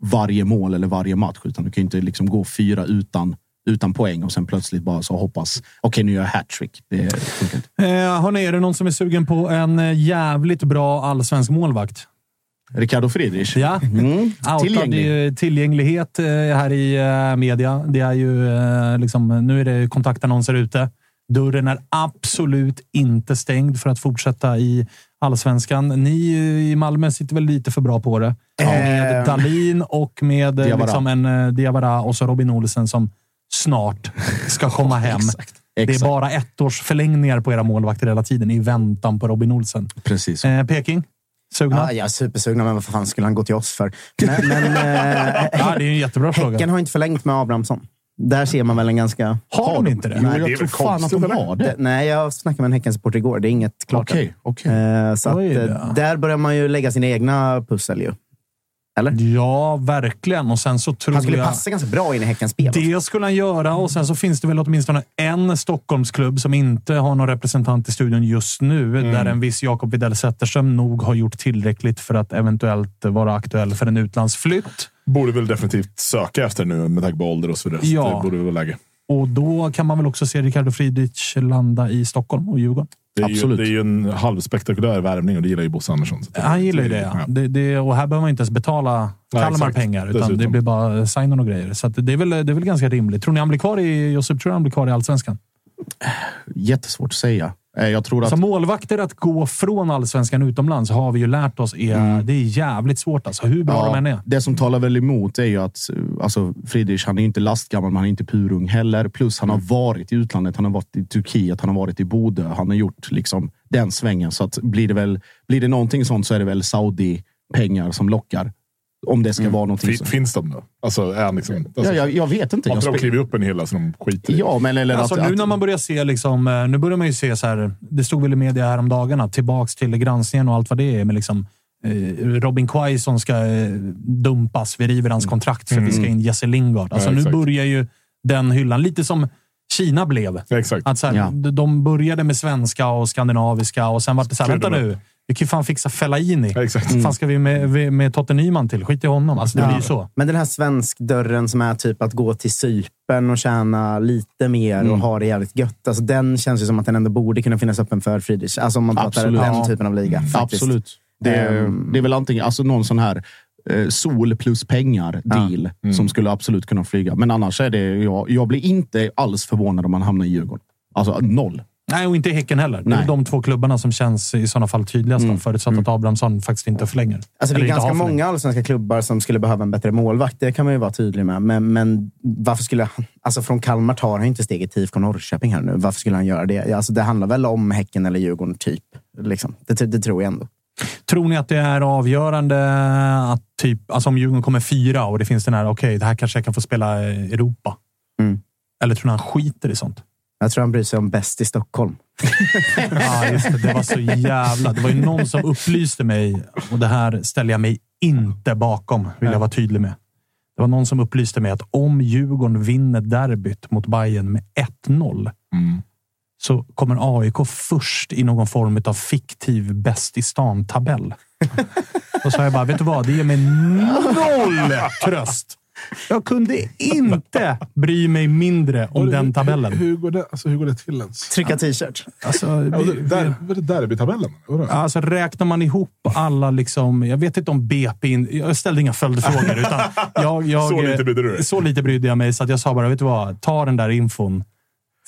varje mål eller varje match. Utan du kan ju inte liksom gå fyra utan, utan poäng och sen plötsligt bara så hoppas. Okej, nu gör jag hattrick. Det funkar inte. Eh, hörni, är det någon som är sugen på en eh, jävligt bra allsvensk målvakt? Ricardo Friedrich. Ja. Mm. Tillgänglig. tillgänglighet eh, här i eh, media. Det är ju liksom, nu är det kontaktannonser ute. Dörren är absolut inte stängd för att fortsätta i allsvenskan. Ni i Malmö sitter väl lite för bra på det. Med Eh. Dalin och med Diawara. liksom en Diawara och så Robin Olsen som snart ska komma hem. Exakt. Det är bara ett års förlängningar på era målvakter hela tiden i väntan på Robin Olsen. Precis. Eh, Peking? Sugna? Ja, jag är supersugna, men vad fan skulle han gå till oss för? Men, men eh, Ja, det är en jättebra fråga. Häcken har inte förlängt med Abrahamsson. Där ser man väl en ganska... Har de inte det? Jo, det är jag väl tror fan att de har det. Det, nej, jag snackade med en Häckensupporter igår. Det är inget klart. Okej, okej. Eh, Så att, Oj eh, där börjar man ju lägga sina egna pussel. Ju. Ja, verkligen. Och sen så tror Han skulle jag... passa ganska bra in i Häckens spel. Det skulle han göra och sen så finns det väl åtminstone en Stockholmsklubb som inte har någon representant i studion just nu. Mm. Där en viss Jakob Widell Zetterström nog har gjort tillräckligt för att eventuellt vara aktuell för en utlandsflytt. Borde väl definitivt söka efter nu med tanke på ålder och så vidare. Så Ja. Det borde väl vara läge. Och då kan man väl också se Ricardo Friedrich landa i Stockholm och Djurgården. Det är, ju, Absolut. det är ju en halvspektakulär värvning och det gillar ju Bosse Andersson. Han gillar ju det, Ja. det, det. Och här behöver man inte ens betala Nej, Kalmar exakt. pengar, utan Dessutom. det blir bara sign och grejer. Så att det, är väl, det är väl ganska rimligt. Tror ni han blir kvar i, Josip, tror han blir kvar i Allsvenskan? Jättesvårt att säga. Eh, Jag tror att... Alltså målvakter att gå från Allsvenskan utomlands har vi ju lärt oss är, det är jävligt svårt. Alltså, hur bra de än är. Det som talar väl emot är ju att alltså, Friedrich, han är inte lastgammal, men han är inte purung heller. Plus han har varit i utlandet. Han har varit i Turkiet, han har varit i Bodö. Han har gjort liksom den svängen. Så att blir det väl, blir det någonting sånt så är det väl Saudi-pengar som lockar. Om det ska vara någonting Fin, finns de då? Alltså, är han liksom, alltså, Ja, jag, jag vet inte. har inte de klivit upp en hylla så de skiter i? ja, men eller Alltså, att, nu att, när man börjar se, liksom, eh, nu börjar man ju se så här. Det stod väl i media här om dagarna tillbaks till granskningen och allt vad det är. Men liksom, eh, Robin Quaison ska eh, dumpas. Vi river hans kontrakt för att vi ska in Jesse Lingard. Alltså, Ja, nu börjar ju den hyllan, lite som Kina blev. Ja, Exakt. Att så här, Ja. de- De började med svenska och skandinaviska och sen var det så här, vänta nu. Vi kan ju fan fixa Fellaini. Ja, exakt. Vad fan ska vi med, med, Totte Nyman till? Skit i honom. Alltså, det blir ju så. Men den här svenskdörren som är typ att gå till Cypern och tjäna lite mer och ha det jävligt gött. Alltså, den känns ju som att den ändå borde kunna finnas öppen för Friedrich. Alltså om man pratar Absolut. den Ja. typen av liga. Faktiskt. Absolut. Det, är- Ehm. det är väl antingen alltså någon sån här eh, sol plus pengar deal som skulle absolut kunna flyga. Men annars är det, jag, jag blir inte alls förvånad om man hamnar i Djurgården. Alltså noll. Nej, och inte Häcken heller. Det är Nej. de två klubbarna som känns i sådana fall tydligast. Mm. Förutsatt att Abrahamsson faktiskt inte förlänger. Alltså det är ganska många allsvenska klubbar som skulle behöva en bättre målvakt. Det kan man ju vara tydlig med. Men, men varför skulle han... Alltså från Kalmar tar han inte steget till IFK Norrköping här nu. Varför skulle han göra det? Alltså det handlar väl om Häcken eller Djurgården, typ. Liksom. Det, det tror jag ändå. Tror ni att det är avgörande att typ, alltså om Djurgården kommer fyra och det finns den här, okej, det här kanske jag kan få spela Europa. Mm. Eller tror ni han skiter i sånt? Jag tror han bryr sig om bäst i Stockholm. Ja, just det. Det var så jävla... Det var ju någon som upplyste mig och det här ställer jag mig inte bakom, vill jag vara tydlig med. Det var någon som upplyste mig att om Djurgården vinner derbyt mot Bayern med 1-0 Mm. så kommer AIK först i någon form av fiktiv bäst i stan-tabell. Då sa jag bara, vet du vad? Det ger mig noll tröst. Jag kunde inte bry mig mindre om den tabellen. Hur, hur, går det, alltså, hur går det till ens? Trycka t-shirt. Alltså, Ja, vi, det, vi, där, det derbytabellen? Alltså räknar man ihop alla, liksom, jag vet inte om BP... In, jag ställde inga följdfrågor. utan jag, jag, Så lite brydde du dig? Så lite brydde jag mig så att jag sa bara, vet du vad? Ta den där infon.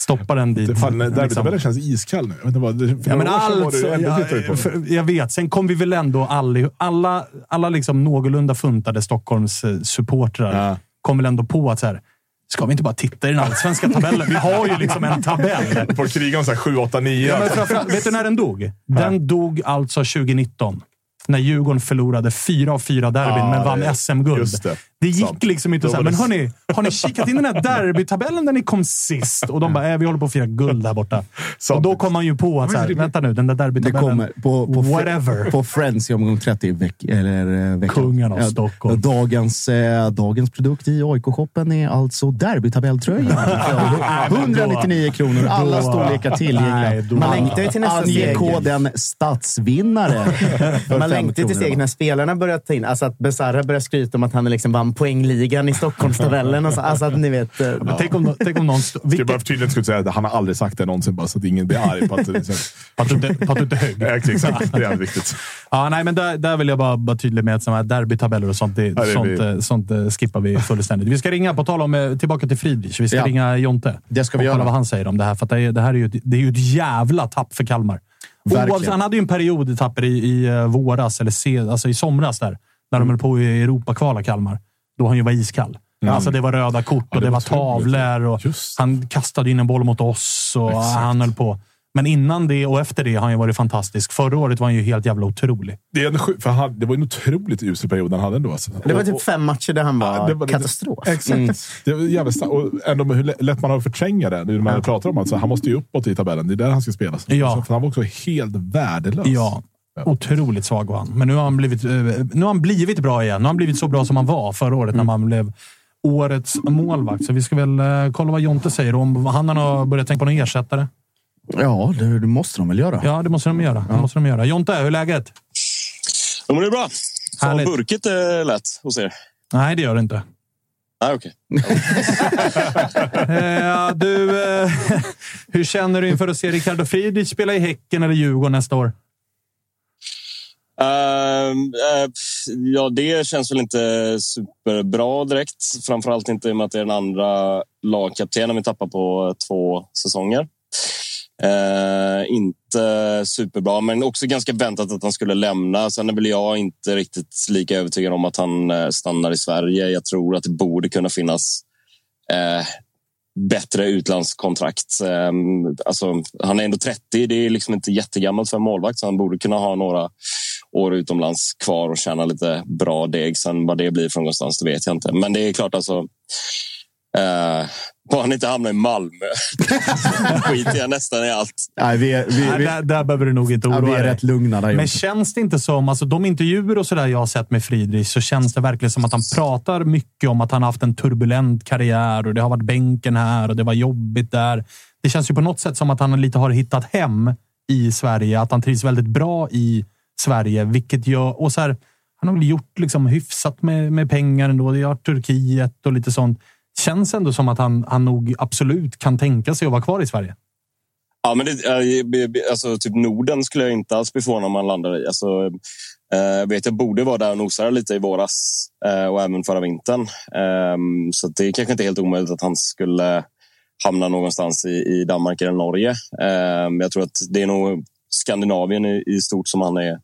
Stoppa den dit. Fan, liksom. derbytabellen känns iskall nu. Jag vet det, Ja, men alltså, jag, för, jag vet. Sen kom vi väl ändå alla, alla, alla liksom någorlunda funtade Stockholms eh, supportrar Ja. kom väl ändå på att så här, ska vi inte bara titta i den allsvenska tabellen? Vi har ju liksom en tabell. Folk krigar om så här 7, 8, 9. Ja, men vet du när den dog? Den dog alltså 2019. När Djurgården förlorade fyra av fyra derbyn, Ja, men vann SM-guld. Det. Det gick Sant. liksom inte så här, men det- hörni, har ni kikat in den här derbytabellen där ni kom sist? Och de bara, äh, vi håller på att fira guld där borta. Sant. Och då kom man ju på att, så här, vänta nu, den där Det derbytabellen. kommer på, på, Whatever. på Friends i omgång 30 i veck, eller, eh, veckan. Kungen av Stockholm. Dagens, eh, dagens produkt i AIK-shoppen är alltså derbytabelltröjan. För 199 kronor. Alla storlekar tillgängliga. Man längtar ju till nästa Ange steg. koden stadsvinnare. för Man längtar till steg när spelarna börjar ta in. Alltså att Besara börjar skryta om att han liksom vann poängligan i Stockholmstabellen. Och så, alltså att ni vet. eh, Men tänk om, tänk om någon... st- Ska jag Vilket, bara för tydligt skulle säga att han har aldrig sagt det någonsin, bara så att ingen blir arg på att du inte- på att du inte högg. Ja, Exakt, det är jävligt viktigt. Ja, nej, men där, där vill jag bara vara tydlig med att såna här derbytabeller och sånt, det, Ja, det sånt, blir- eh, sånt eh, skippar vi fullständigt. Vi ska ringa, på tal om tillbaka till Friedrich. Vi ska Ja. ringa Jonte. Det ska vi och kolla göra. vad han säger om det här. För att det, är, det här är ju, ett- det är ju ett jävla tapp för Kalmar. Verkligen. Oavsett, han hade ju en period i tapper i, i våras, eller se, alltså i somras där, när de höll på i Europakvala, Kalmar. Då han ju var iskall. Alltså det var röda kort och det det, var var tavlor. Och Just. han kastade in en boll mot oss och Exakt. han höll på. Men innan det och efter det har han ju varit fantastisk. Förra året var han ju helt jävla otrolig. Det, är en, sjuk- för han, det var en otroligt usel period han hade ändå. Alltså. Det var typ fem matcher där han var, Ja, det var katastrof. Exakt. Det var jävligt starkt. Och ändå hur lä- lätt man har att förtränga det. Nu när man pratar om att han måste ju uppåt i tabellen. Det är där han ska spela. Ja. Så, för han var också helt värdelös. Ja, otroligt svag var han. Men nu har han, blivit, eh, nu har han blivit bra igen. Nu har han blivit så bra som han var förra året när man blev årets målvakt. Så vi ska väl eh, kolla vad Jonte säger. Om han har börjat tänka på någon ersättare. Ja, det, det måste de väl göra. Ja, det måste de göra. Det måste de göra. Jonte, hur är läget? Ja, men det är bra. Så Härligt. burkigt är lätt hos er. Nej, det gör det inte. Nej, okej. Eh, du, eh, Hur känner du inför att se Ricardo Friedrich spela i Häcken eller Djurgården nästa år? Uh, uh, ja, det känns väl inte superbra direkt. Framförallt inte i och med att det är den andra lagkaptenen vi tappar på två säsonger. Uh, inte superbra, men också ganska väntat att han skulle lämna. Sen är väl jag inte riktigt lika övertygad om att han eh, stannar i Sverige. Jag tror att det borde kunna finnas bättre utlandskontrakt. Um, alltså, han är ändå 30. Det är liksom inte jättegammalt för en målvakt, så han borde kunna ha några år utomlands kvar och tjäna lite bra deg. Sen vad det blir från någonstans, det vet jag inte. Men det är klart, alltså. Uh, bara han inte hamnar i Malmö. skiter jag nästan i allt. Nej, vi är, vi, Nej, vi, där, där behöver du nog inte oroa ja, vi är dig. rätt lugna där. Men känns det inte som, alltså de intervjuer och sådär jag har sett med Friedrich, så känns det verkligen som att han pratar mycket om att han har haft en turbulent karriär och det har varit bänken här och det var jobbigt där. Det känns ju på något sätt som att han lite har hittat hem i Sverige, att han trivs väldigt bra i Sverige, vilket jag Och så här, han har väl gjort liksom hyfsat med, med pengar ändå. Det har Turkiet och lite sånt. Känns ändå som att han, han nog absolut kan tänka sig att vara kvar i Sverige. Ja, men det, eh, alltså, typ Norden skulle jag inte alls bli förvånad om man landar i. Alltså, eh, jag vet, jag borde vara där och nosade lite i våras eh, och även förra vintern. Eh, så det är kanske inte helt omöjligt att han skulle hamna någonstans i, i Danmark eller Norge. Ehm, jag tror att det är nog Skandinavien i, stort som han är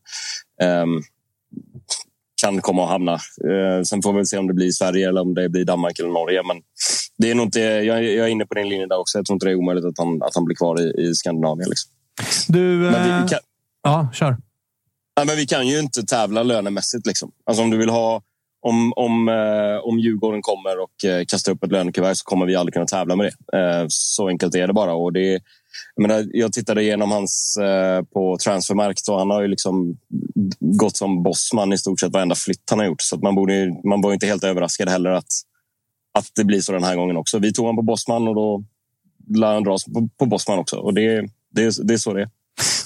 ehm, kan komma att hamna. Eh, sen får vi se om det blir Sverige eller om det blir Danmark eller Norge. Men det är nog inte, jag, är inne på din linje där också. Jag tror inte det är omöjligt att han, att han blir kvar i, i Skandinavien. Liksom. Du... Men vi, eh, kan, Ja, kör. nej, men vi kan ju inte tävla lönemässigt. Liksom. Alltså om du vill ha... Om, om, eh, om Djurgården kommer och kastar upp ett lönekuvert så kommer vi aldrig kunna tävla med det. Så enkelt är det bara. Och det, jag, menar, jag tittade igenom hans eh, på transfermarkt och han har ju liksom gått som bossman i stort sett varenda flytt han har gjort. Så att man, borde, man var inte helt överraskad heller att, att det blir så den här gången också. Vi tog honom på bossman och då lär han dras på, på bossman också. Och det, det, det är så det är.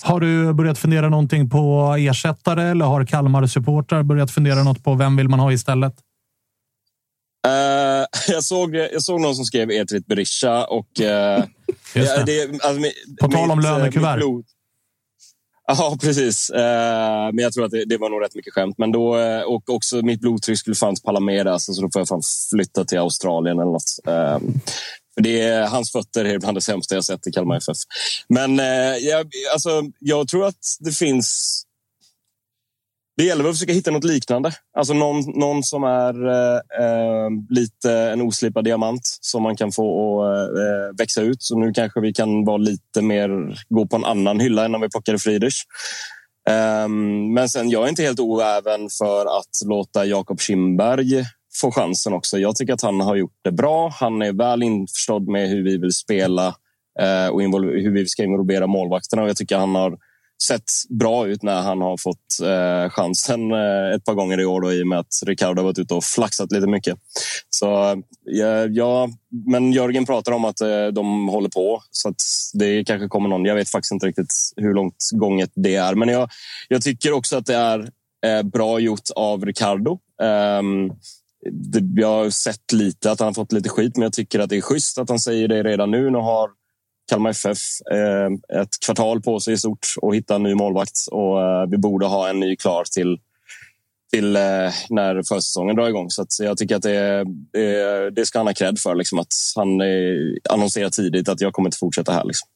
Har du börjat fundera någonting på ersättare eller har Kalmar supportrar börjat fundera något på vem vill man ha istället? Eh, jag, såg, jag såg någon som skrev Etrit Berisha och... eh, Just ja, det. det, alltså, På tal om eh, lönekuvert. Ja, precis. Eh, men jag tror att det, det var nog rätt mycket skämt. Men då, eh, och också mitt blodtryck skulle fan palla med där, så då får jag fan flytta till Australien eller något. Eh, för det är, hans fötter är bland det sämsta jag sett i Kalmar FF. Men jag, alltså, jag tror att det finns... Det gäller att försöka hitta något liknande. Alltså någon, någon som är eh, eh lite en oslipad diamant som man kan få att eh, växa ut. Så nu kanske vi kan vara lite mer, gå på en annan hylla än när vi plockade Friedrich. Eh, men sen, jag är inte helt oäven för att låta Jakob Kindberg få chansen också. Jag tycker att han har gjort det bra. Han är väl införstådd med hur vi vill spela eh, och hur vi ska involvera målvakterna. Och jag tycker han har sett bra ut när han har fått eh, chansen eh, ett par gånger i år då, i och med att Ricardo har varit ute och flaxat lite mycket. Så ja, ja, men Jörgen pratar om att eh, de håller på så att det kanske kommer någon. Jag vet faktiskt inte riktigt hur långt gånget det är, men jag, jag tycker också att det är eh, bra gjort av Ricardo. Ehm, det, jag har sett lite att han har fått lite skit, men jag tycker att det är schysst att han säger det redan nu. Nu har Kalmar FF eh, ett kvartal på sig i stort och hitta en ny målvakt och eh, vi borde ha en ny klar till till eh, när försäsongen drar igång. Så att jag tycker att det, det, det ska han ha cred för. Liksom, att han eh, annonserar tidigt att jag kommer inte fortsätta här. Liksom.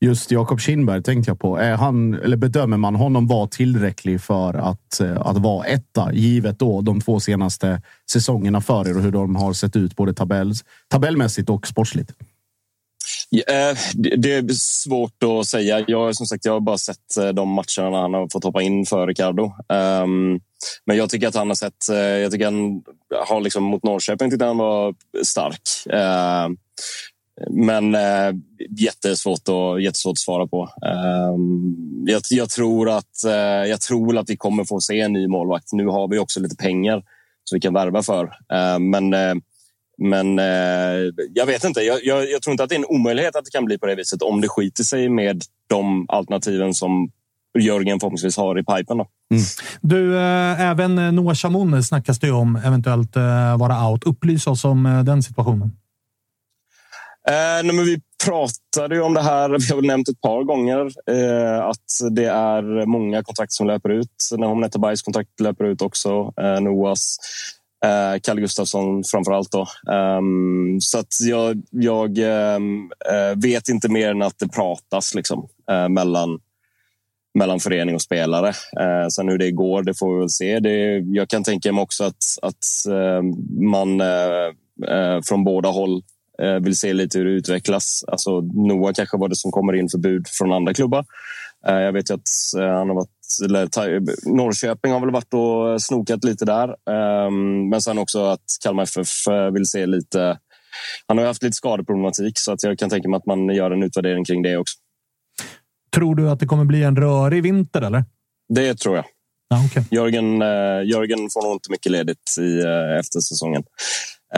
Just Jakob Kindberg tänkte jag på. Är han, eller bedömer man honom vara tillräcklig för att, eh, att vara etta, givet då de två senaste säsongerna för er och hur de har sett ut både tabell, tabellmässigt och sportsligt? Ja, eh, det, är svårt att säga. Jag, som sagt, jag har bara sett eh, de matcherna han har fått hoppa in för Ricardo. Ehm, men jag tycker att han har sett... Eh, jag tycker han har liksom mot Norrköping tyckte han var stark. Ehm, men eh, jättesvårt, att, jättesvårt att svara på. Eh, jag, jag, tror att, eh, jag tror att vi kommer få se en ny målvakt. Nu har vi också lite pengar som vi kan värva för. Eh, men eh, men eh, jag vet inte. Jag, jag, jag tror inte att det är en omöjlighet att det kan bli på det viset om det skiter sig med de alternativen som Jörgen förhoppningsvis har i pipen. Då. Du, eh, även Noah Chamoun snackas det om eventuellt eh, vara out. Upplys oss om eh, den situationen. Eh, nej, men vi pratade ju om det här, vi har väl nämnt ett par gånger, eh, att det är många kontrakt som löper ut. Nahom Netabajs kontrakt löper ut också, Noahs. Eh, Kalle Gustafsson framför allt. Då. Um, så att jag, jag um, vet inte mer än att det pratas liksom, uh, mellan, mellan förening och spelare. Uh, sen hur det går, det får vi väl se. Det, jag kan tänka mig också att, att man från båda håll vill se lite hur det utvecklas. Alltså, Noah kanske var det som kommer in för bud från andra klubbar. Jag vet ju att han har varit eller, Norrköping har väl varit och snokat lite där. Um, men sen också att Kalmar FF eh, vill se lite... Han har haft lite skadeproblematik så att jag kan tänka mig att man gör en utvärdering kring det också. Tror du att det kommer bli en rörig vinter? eller? Det tror jag. Ah, okay. Jörgen, uh, Jörgen får nog inte mycket ledigt i uh, eftersäsongen.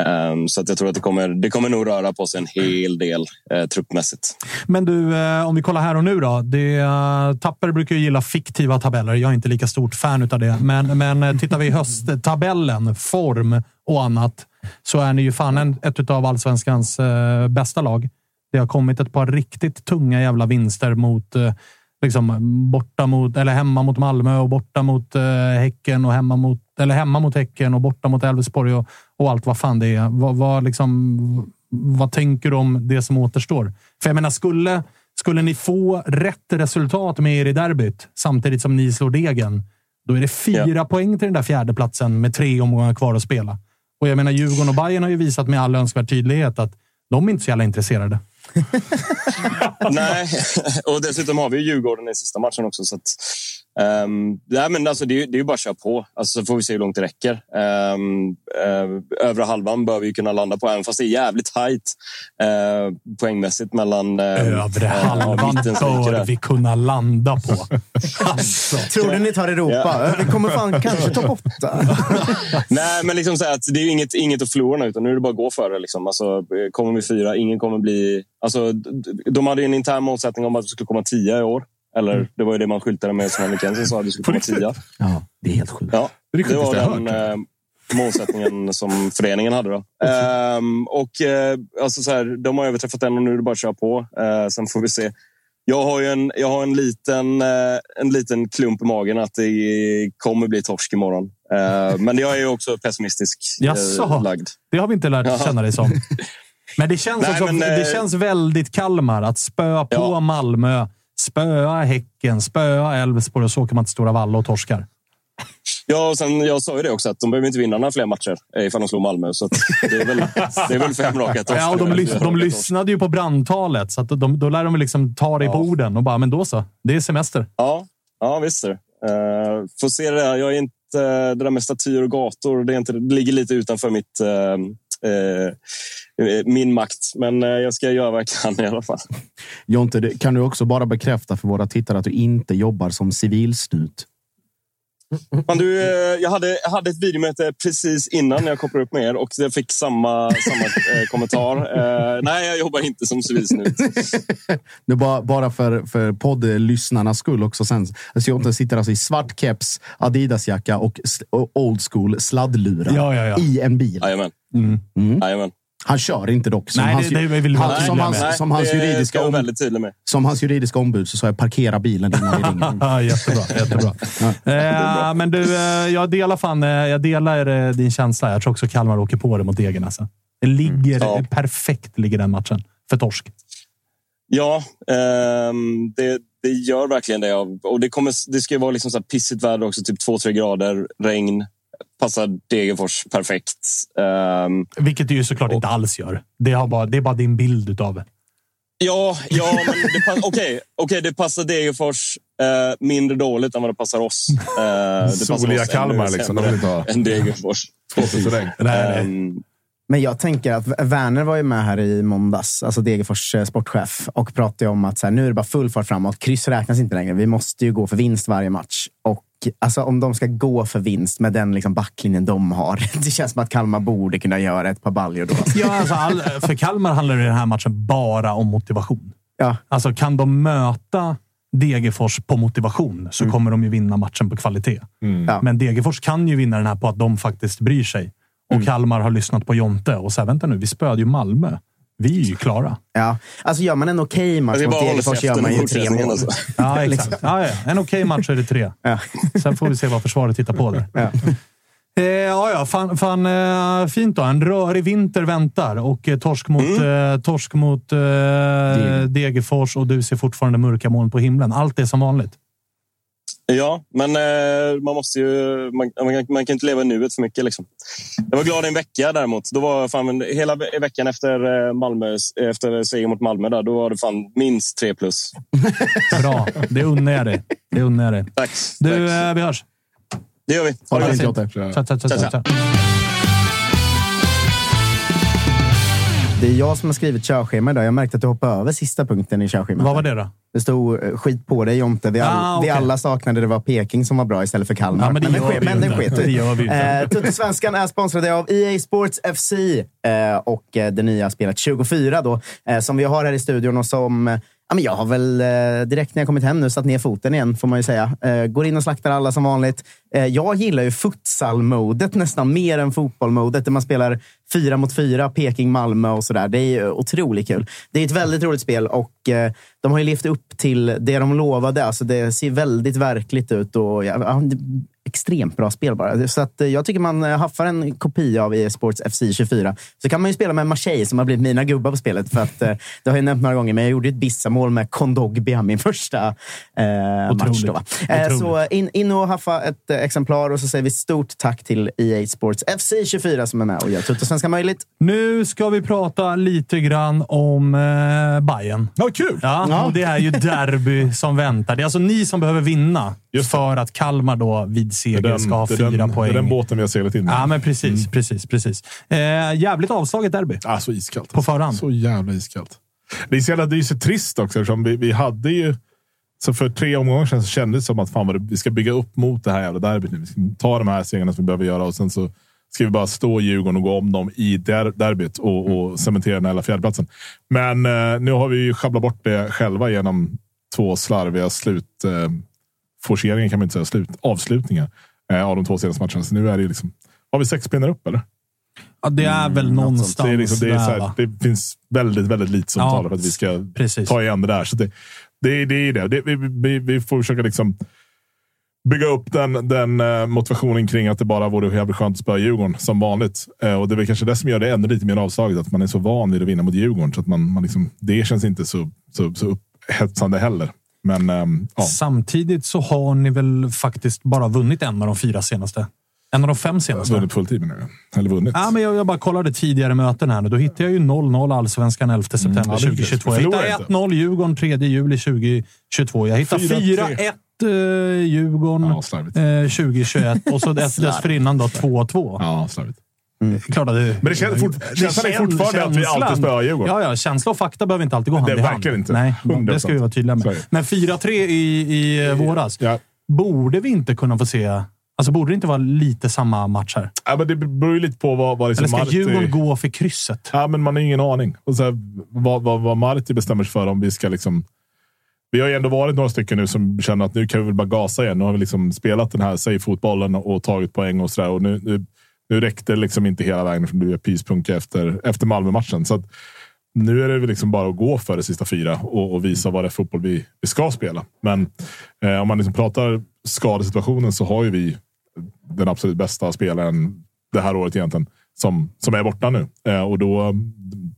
Um, så att jag tror att det kommer, det kommer nog röra på sig en hel del uh, truppmässigt. Men du, uh, om vi kollar här och nu då. Det, uh, Tapper brukar ju gilla fiktiva tabeller. Jag är inte lika stort fan av det. Men, men tittar vi i hösttabellen, form och annat, så är ni ju fan en, ett av allsvenskans bästa lag. Det har kommit ett par riktigt tunga jävla vinster mot liksom borta mot eller hemma mot Malmö och borta mot Häcken och hemma mot eller hemma mot Häcken och borta mot Elfsborg och, och allt vad fan det är. Vad, vad, liksom, vad tänker du om det som återstår? För jag menar, skulle, skulle ni få rätt resultat med er i derbyt samtidigt som ni slår degen, då är det fyra ja. poäng till den där fjärdeplatsen med tre omgångar kvar att spela. Och jag menar, Djurgården och Bayern har ju visat med all önskvärd tydlighet att de är inte så jävla intresserade. Nej, och dessutom har vi Djurgården i sista matchen också. Så att, Um, nej, men alltså, det, är, det är bara att köra på, alltså, så får vi se hur långt det räcker. Um, uh, övre halvan bör vi kunna landa på, även fast det är jävligt tajt uh, poängmässigt mellan... Uh, övre halvan bör vi kunna landa på. alltså. Tror du ni tar Europa? Ja. Vi kommer fan kanske ta åtta. nej, men liksom så att det är inget, inget att förlora nu, utan nu är det bara att gå för det. Liksom. Alltså, kommer vi fyra, ingen kommer bli... Alltså, de hade en intern målsättning om att vi skulle komma tio i år. Eller mm. det var ju det man skyltade med som Henrik Jensen sa, att du skulle komma tia. Ja, det är helt sjukt. Ja, det, det var den eh, målsättningen som föreningen hade. Då. Ehm, och eh, alltså så här, De har överträffat den och nu är det bara att köra på. Ehm, sen får vi se. Jag har en, jag har en, liten, eh, en liten klump i magen att det kommer bli torsk imorgon. Ehm, men jag är också pessimistisk eh, Jaså, lagd. Det har vi inte lärt känna dig som. Men det känns, Nej, också, men, det eh, känns väldigt Kalmar att spöa på ja. Malmö Spöa Häcken, spöa Elfsborg och så åker man till Stora Valla och torskar. Ja, och sen, jag sa ju det också, att de behöver inte vinna några fler matcher ifall de slår Malmö. Så det, är väl, det är väl fem raka torskar. Ja, och de, lys de lyssnade ju på brandtalet, så de, då lär de liksom ta dig ja. på orden och bara, men då så. Det är semester. Ja, ja visst är det. Uh, får se det där. Jag är inte... Det där med statyer och gator, det, är inte, det ligger lite utanför mitt... Uh, uh Eh, min makt. Men eh, jag ska göra vad jag kan i alla fall. Jonte, kan du också bara bekräfta för våra tittare att du inte jobbar som civilsnut? Men du, eh, jag, hade, jag hade ett videomöte precis innan jag kopplade upp med er och jag fick samma, samma eh, kommentar. Eh, nej, jag jobbar inte som civilsnut. nu bara, bara för, för poddlyssnarnas skull också. Sen. Alltså, Jonte sitter alltså i svart keps, Adidas-jacka och old school sladdlurar ja, ja, ja. i en bil. Jajamän. Mm. Mm. Han kör inte dock. Som nej, hans, det, det vill han, som, hans, som, hans juridiska om, som hans juridiska ombud så sa jag parkera bilen innan vi ringer. jättebra. jättebra. ja. eh, men du, eh, jag delar, fan, eh, jag delar eh, din känsla. Jag tror också Kalmar åker på det mot Degen. Alltså. Det ligger mm. ja. perfekt ligger den matchen för torsk. Ja, eh, det, det gör verkligen det. Och det, kommer, det ska ju vara liksom så pissigt väder också, typ 2-3 grader, regn passar Degerfors perfekt. Um, Vilket det ju såklart och, inte alls gör. Det, har bara, det är bara din bild av det. Ja, ja men okej, okay, okay, det passar Degerfors uh, mindre dåligt än vad det passar oss. Uh, det Soliga Kalmar liksom. De vill inte ha en Degerfors. Um, men jag tänker att Werner var ju med här i måndags, alltså Degerfors eh, sportchef, och pratade om att så här, nu är det bara full fart framåt. Kryss räknas inte längre. Vi måste ju gå för vinst varje match. Och alltså, om de ska gå för vinst med den liksom backlinjen de har. Det känns som att Kalmar borde kunna göra ett par baljor då. Ja, alltså, all, för Kalmar handlar det i den här matchen bara om motivation. Ja. Alltså, kan de möta Degerfors på motivation så mm. kommer de ju vinna matchen på kvalitet. Mm. Men Degerfors kan ju vinna den här på att de faktiskt bryr sig. Och mm. Kalmar har lyssnat på Jonte och säger vänta nu, vi spöade ju Malmö. Vi är ju klara. Ja. Alltså gör man en okej match Jag ska mot Degerfors gör man ju tre mål. Alltså. Ja, exakt. Ja, ja. En okej match är det tre. Ja. Sen får vi se vad försvaret tittar på där. Ja. Eh, ja, ja. Fan, fan eh, fint då. En rörig vinter väntar och eh, torsk mot, Mm. eh, torsk mot eh, Degerfors och du ser fortfarande mörka moln på himlen. Allt är som vanligt. Ja, men eh, man måste ju... Man, man, kan- man kan inte leva i nuet för mycket. Liksom. Jag var glad en vecka däremot. Då var fan, hela ve- veckan efter, eh, Malmö, efter seger mot Malmö där, då var det fan minst tre plus. Bra. Det unnar jag dig. Det unnar jag dig. Tack. Du, tack. eh, vi hörs. Det gör vi. Ha det det fint fint. Jotte. Tja, Det är jag som har skrivit körschema idag. Jag märkte att du hoppade över sista punkten i körschemat. Vad var det då? Det stod eh, skit på dig Jonte. Vi, all, Ah, vi alla saknade det var Peking som var bra istället för Kalmar. Ja, men det den gör vi men inte. sket Det gör vi. Eh, Tuttosvenskan är sponsrade av EA Sports FC eh, och eh, det nya spelet 24 då, eh, som vi har här i studion och som Ja, men jag har väl eh, direkt när jag kommit hem nu satt ner foten igen, får man ju säga. Eh, går in och slaktar alla som vanligt. Eh, jag gillar ju futsal-modet nästan mer än fotboll-modet, där man spelar fyra mot fyra, Peking-Malmö och sådär. Det är ju otroligt kul. Det är ett väldigt roligt spel och de har ju levt upp till det de lovade. Alltså, det ser väldigt verkligt ut och extremt bra spel bara. Så att, eh, jag tycker man eh, haffar en kopia av EA Sports FC 24. Så kan man ju spela med Marseille som har blivit mina gubbar på spelet. För att, eh, det har jag nämnt några gånger, men jag gjorde ett Bissamål med Kondogbia, min första eh, match. Då, eh, så in, in och haffa ett exemplar och så säger vi stort tack till EA Sports FC 24 som är med och gör Tuttosvenska möjligt. Nu ska vi prata lite grann om eh, Bayern. Ja, kul! Ja, och det är ju derby som väntar. Det är alltså ni som behöver vinna Just för att Kalmar då vid seger den, ska ha fyra den, poäng. Det är den båten vi har seglat in i. Ja, men precis. Mm. precis, precis. Eh, jävligt avslaget derby. Ah, så iskallt. På förhand. Så jävla iskallt. Det är så, jävla, det är så trist också eftersom vi, vi hade ju... Så för tre omgångar sedan så kändes det som att fan vad det, vi ska bygga upp mot det här jävla derbyt. Vi ska ta de här segrarna som vi behöver göra och sen så ska vi bara stå i Djurgården och gå om dem i der, derbyt och, och cementera den här fjärdeplatsen. Men eh, nu har vi ju sjabblat bort det själva genom två slarviga slut... Eh, forceringar kan man inte säga. Slut, avslutningar eh, av de två senaste matcherna. Så nu är det liksom... Har vi sex pinnar upp eller? Ja, det är väl någonstans Det, är liksom, det, är där, här, det finns väldigt, väldigt lite som Ja, talar för att vi ska precis. ta igen det där. Så det, det, det är det. det vi, vi, vi får försöka liksom bygga upp den, den eh, motivationen kring att det bara vore jävligt skönt att spöa Djurgården som vanligt. Eh, och det är väl kanske det som gör det ännu lite mer avslaget. Att man är så van vid att vinna mot Djurgården. Så att man, man liksom, det känns inte så, så, så upphetsande heller. Men ehm, ja. Samtidigt så har ni väl faktiskt bara vunnit en av de fyra senaste? En av de fem senaste? Vunnit fulltid jag. Eller vunnit. Ja, men jag, jag bara kollade tidigare möten här nu. Då hittade jag ju 0-0 allsvenskan 11 september Mm, är kul. 2022. Jag hittade inte. 1-0 Djurgården 3 juli 2022. Jag hittade 4-3. 4-1 eh, Djurgården Ja, eh, 2021 och så dess, dessförinnan då 2-2. Ja, slarvigt. Klart att det, Men det känns fort- känslan är fortfarande att vi alltid känslan- spöar Djurgården. Ja, ja, känsla och fakta behöver inte alltid gå hand Det i hand. verkar inte. Nej, 100%. det ska vi vara tydliga med. det. Men 4-3 i, i eh, våras. Ja. Borde vi inte kunna få se... Alltså, borde det inte vara lite samma match här? Ja, men det beror ju lite på vad, vad liksom Eller ska Marti- Djurgården gå för krysset? Ja, men man har ingen aning. Och så här, vad, vad, vad Marti bestämmer sig för om vi ska liksom... Vi har ju ändå varit några stycken nu som känner att nu kan vi väl bara gasa igen. Nu har vi liksom spelat den här safe-fotbollen och tagit poäng och sådär. Och nu, nu, nu räckte det liksom inte hela vägen från du är pyspunka efter, efter Malmö-matchen. Så att nu är det väl liksom bara att gå för det sista fyra och, och visa vad det är fotboll vi, vi ska spela. Men eh, om man liksom pratar skadesituationen så har ju vi den absolut bästa spelaren det här året egentligen som, som är borta nu. Eh, och då,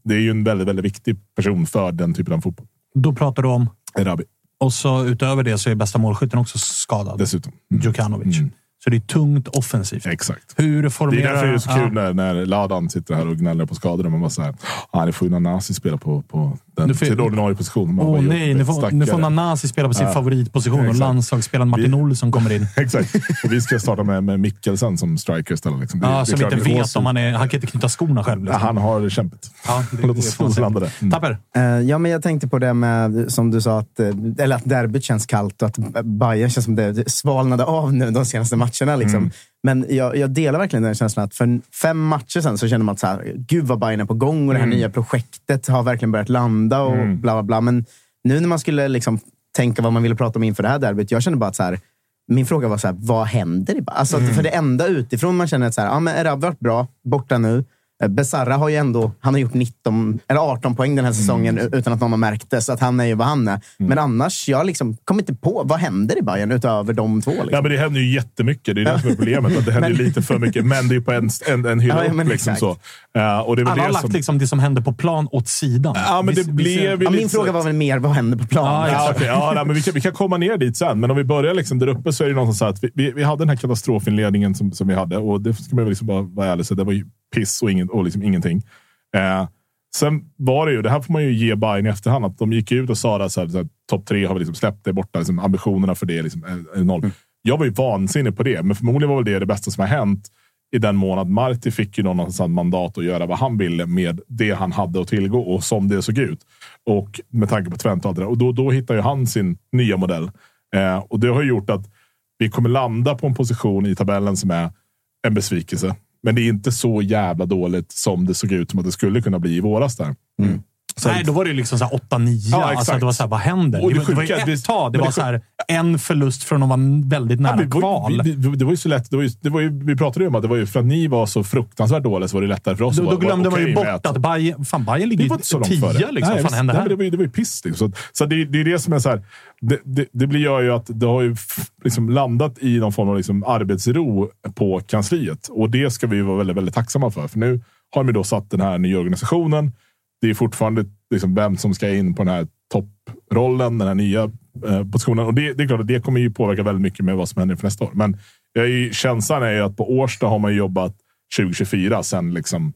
det är ju en väldigt, väldigt viktig person för den typen av fotboll. Då pratar du om... Erabi Och så utöver det så är bästa målskytten också skadad. dessutom. Djukanovic. Mm. Så det är tungt offensivt. Exakt. Hur Det är formerar... därför det är så Ja. kul när, när Ladan sitter här och gnäller på skador. Och man bara så här, ah, nu får ju Nanasi spela på, på den, Nu får- sin ordinarie position. Man Åh bara, nej, nu får, nu får. Nanasi spela på sin Ja. favoritposition och Exakt. landslagsspelaren Martin Vi- Olsson kommer in. Exakt. Och vi ska starta med, med Mikkelsen som striker istället. Liksom. Det- Ja, det som inte vet om han är... Han kan inte knyta skorna själv. Ja, Liksom. Han har kämpet. Ja, det- Låt oss landa det. Mm. Tapper. Eh, ja, men jag tänkte på det med, som du sa, att, eh, eller att derbyt känns kallt och att Bayern känns som det svalnade av nu de senaste matcherna. Liksom. Mm. Men jag, jag delar verkligen den känslan att för fem matcher sen så känner man att så här, gud vad Bayern är på gång och det här Mm. nya projektet har verkligen börjat landa och bla bla bla. Men nu när man skulle liksom tänka vad man ville prata om inför det här derbyt, jag kände bara att så här, min fråga var så här, vad händer? Alltså, Mm. För det enda utifrån man känner att så här, ja, men Erabi har varit bra, borta nu. Eh, Besara har ju ändå han har gjort 19, eller 18 poäng den här säsongen Mm. utan att någon har märkt det. Så att han är ju vad han är. Men annars, jag liksom kommer inte på vad händer i Bayern utöver de två. Liksom. Ja, men det händer ju jättemycket. Det är det som är problemet. Att det händer ju lite för mycket, men det är på en, en, en hylla Ja, ja, men upp. Liksom, exakt. så. Eh, och det är Alla har det lagt som... liksom det som hände på plan åt sidan. Ja, men det Vi- vi blev ser- ju ja, min så- fråga var väl mer, vad händer på plan? Ja, Ja, okej. ja, nej, men vi, kan, vi kan komma ner dit sen, men om vi börjar liksom där uppe så är det någonstans så att vi, vi, vi hade den här katastrofinledningen som, som vi hade och det ska man väl liksom bara vara ärlig så det var ju piss och, ingen, och liksom ingenting. Eh, sen var det ju, det här får man ju ge Bayern i efterhand, att de gick ut och sa att så här, så här, topp tre har vi liksom släppt det borta, liksom, ambitionerna för det liksom, är, är noll. Jag var ju vansinnig på det, men förmodligen var väl det det bästa som har hänt i den mån att Marti fick ju någonstans mandat att göra vad han ville med det han hade att tillgå och som det såg ut. Och med tanke på Twente och allt det där. Och då, då hittar ju han sin nya modell. Eh, och det har gjort att vi kommer landa på en position i tabellen som är en besvikelse. Men det är inte så jävla dåligt som det såg ut som att det skulle kunna bli i våras där. Så Nej, då var det liksom 8-9. Ja, alltså, det var så här, vad händer? Och Det, det var- det var ju att ett tag. Det var det så här, en förlust från att vara väldigt nära Ja, men kval. vi, det var ju så lätt. Det var ju, det var ju, vi pratade ju om att det var ju för att ni var så fruktansvärt dåliga så var det lättare för oss Då, att då glömde man ju bort att Bayern, fan, Bayern ligger var ju tia. Liksom. Nej, fan händer nej, här? det, var, ju- det var ju piss. Liksom. Så, så det, det är det som är så här. Det, det, det blir gör ju att det har ju liksom landat i någon form av liksom arbetsro på kansliet. Och det ska vi vara väldigt, väldigt tacksamma för. För nu har de då satt den här nya organisationen. Det är fortfarande liksom vem som ska in på den här topprollen, den här nya eh, positionen. Och det, det är klart att det kommer ju påverka väldigt mycket med vad som händer för nästa år. Men jag är ju, känslan är ju att på Årsta har man jobbat 2024 sen liksom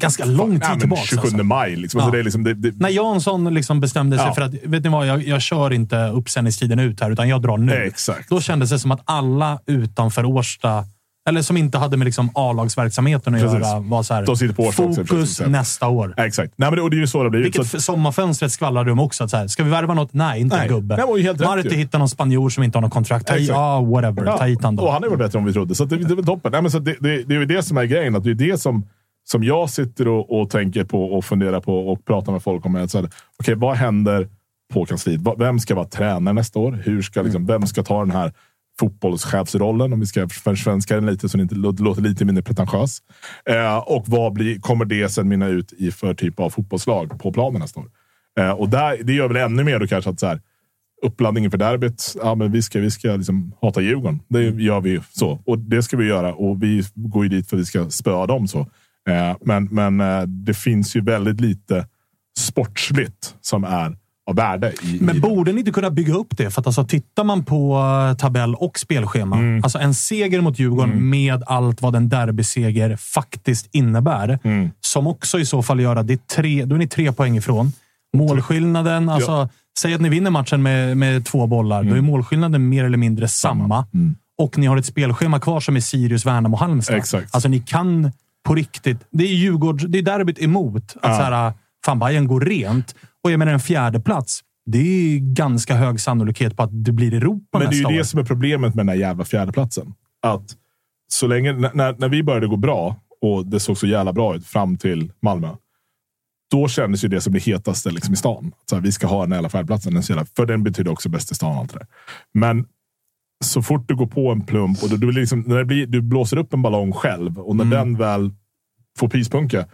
Ganska lång tid tillbaka. 27 alltså. maj. Liksom. Alltså Ja. det är liksom, det, det, När Jansson liksom bestämde sig Ja. för att, vet ni vad, jag, jag kör inte uppsändningstiden ut här, utan jag drar nu. Exakt. Då kändes det som att alla utanför Årsta, eller som inte hade med liksom A-lagsverksamheten att Precis. göra, var så här, De sitter på också, fokus precis. nästa år. Ja, Exakt. Nej, men det, och det är ju så det blir. Vilket Så för sommarfönstret skvallrade de också. Att så här, ska vi värva något? Nej, inte Nej. en gubbe. Helt rätt Marti hittar någon spanjor som inte har något kontrakt. Exakt. ja, whatever. Ta hit han och då. han har varit bättre än vi trodde, så att det, det är väl toppen. Nej, men så det, det, det är ju det som är grejen. Att det är det som, som jag sitter och, och tänker på och funderar på och pratar med folk om. att Okej, vad händer på kansliet? Vem ska vara tränare nästa år? Hur ska, liksom, vem ska ta den här fotbollschefsrollen? Om vi ska försvenska den lite så det inte låter, lite mindre pretentiös. Eh, och vad blir, kommer det sen mynna ut i för typ av fotbollslag på planen nästa år? Eh, och där, det gör väl ännu mer då kanske att så här, uppladdningen för derbyt. Ja, men vi ska, vi ska liksom hata Djurgården. Det gör vi så. Och det ska vi göra. Och vi går ju dit för att vi ska spöa dem. så. Eh, men men eh, det finns ju väldigt lite sportsligt som är av värde. I, Men i borde ni inte kunna bygga upp det? För att alltså, tittar man på eh, tabell och spelschema, Mm. alltså en seger mot Djurgården med allt vad en derbyseger faktiskt innebär, Mm. som också i så fall gör att det är tre, då är ni tre poäng ifrån. Målskillnaden, alltså, säg att ni vinner matchen med, med två bollar, då är målskillnaden mer eller mindre samma. Och ni har ett spelschema kvar som är Sirius, Värnamo, Halmstad. Exakt. Alltså ni kan på riktigt. Det är det är derbyt emot. Att så här, fan, Bayern går rent. Och jag menar en fjärde plats. Det är ganska hög sannolikhet på att det blir Europa Men det är nästa ju det år. som är problemet med den här jävla fjärdeplatsen. Att så länge, när, när vi började gå bra och det såg så jävla bra ut fram till Malmö. Då kändes ju det som det hetaste liksom i stan. Så här, vi ska ha den här jävla fjärdeplatsen. Den jävla, för den betyder också bäst i stan. Allt det där. Men så fort du går på en plump och du, du, liksom, när blir, du blåser upp en ballong själv och när den väl får pyspunka.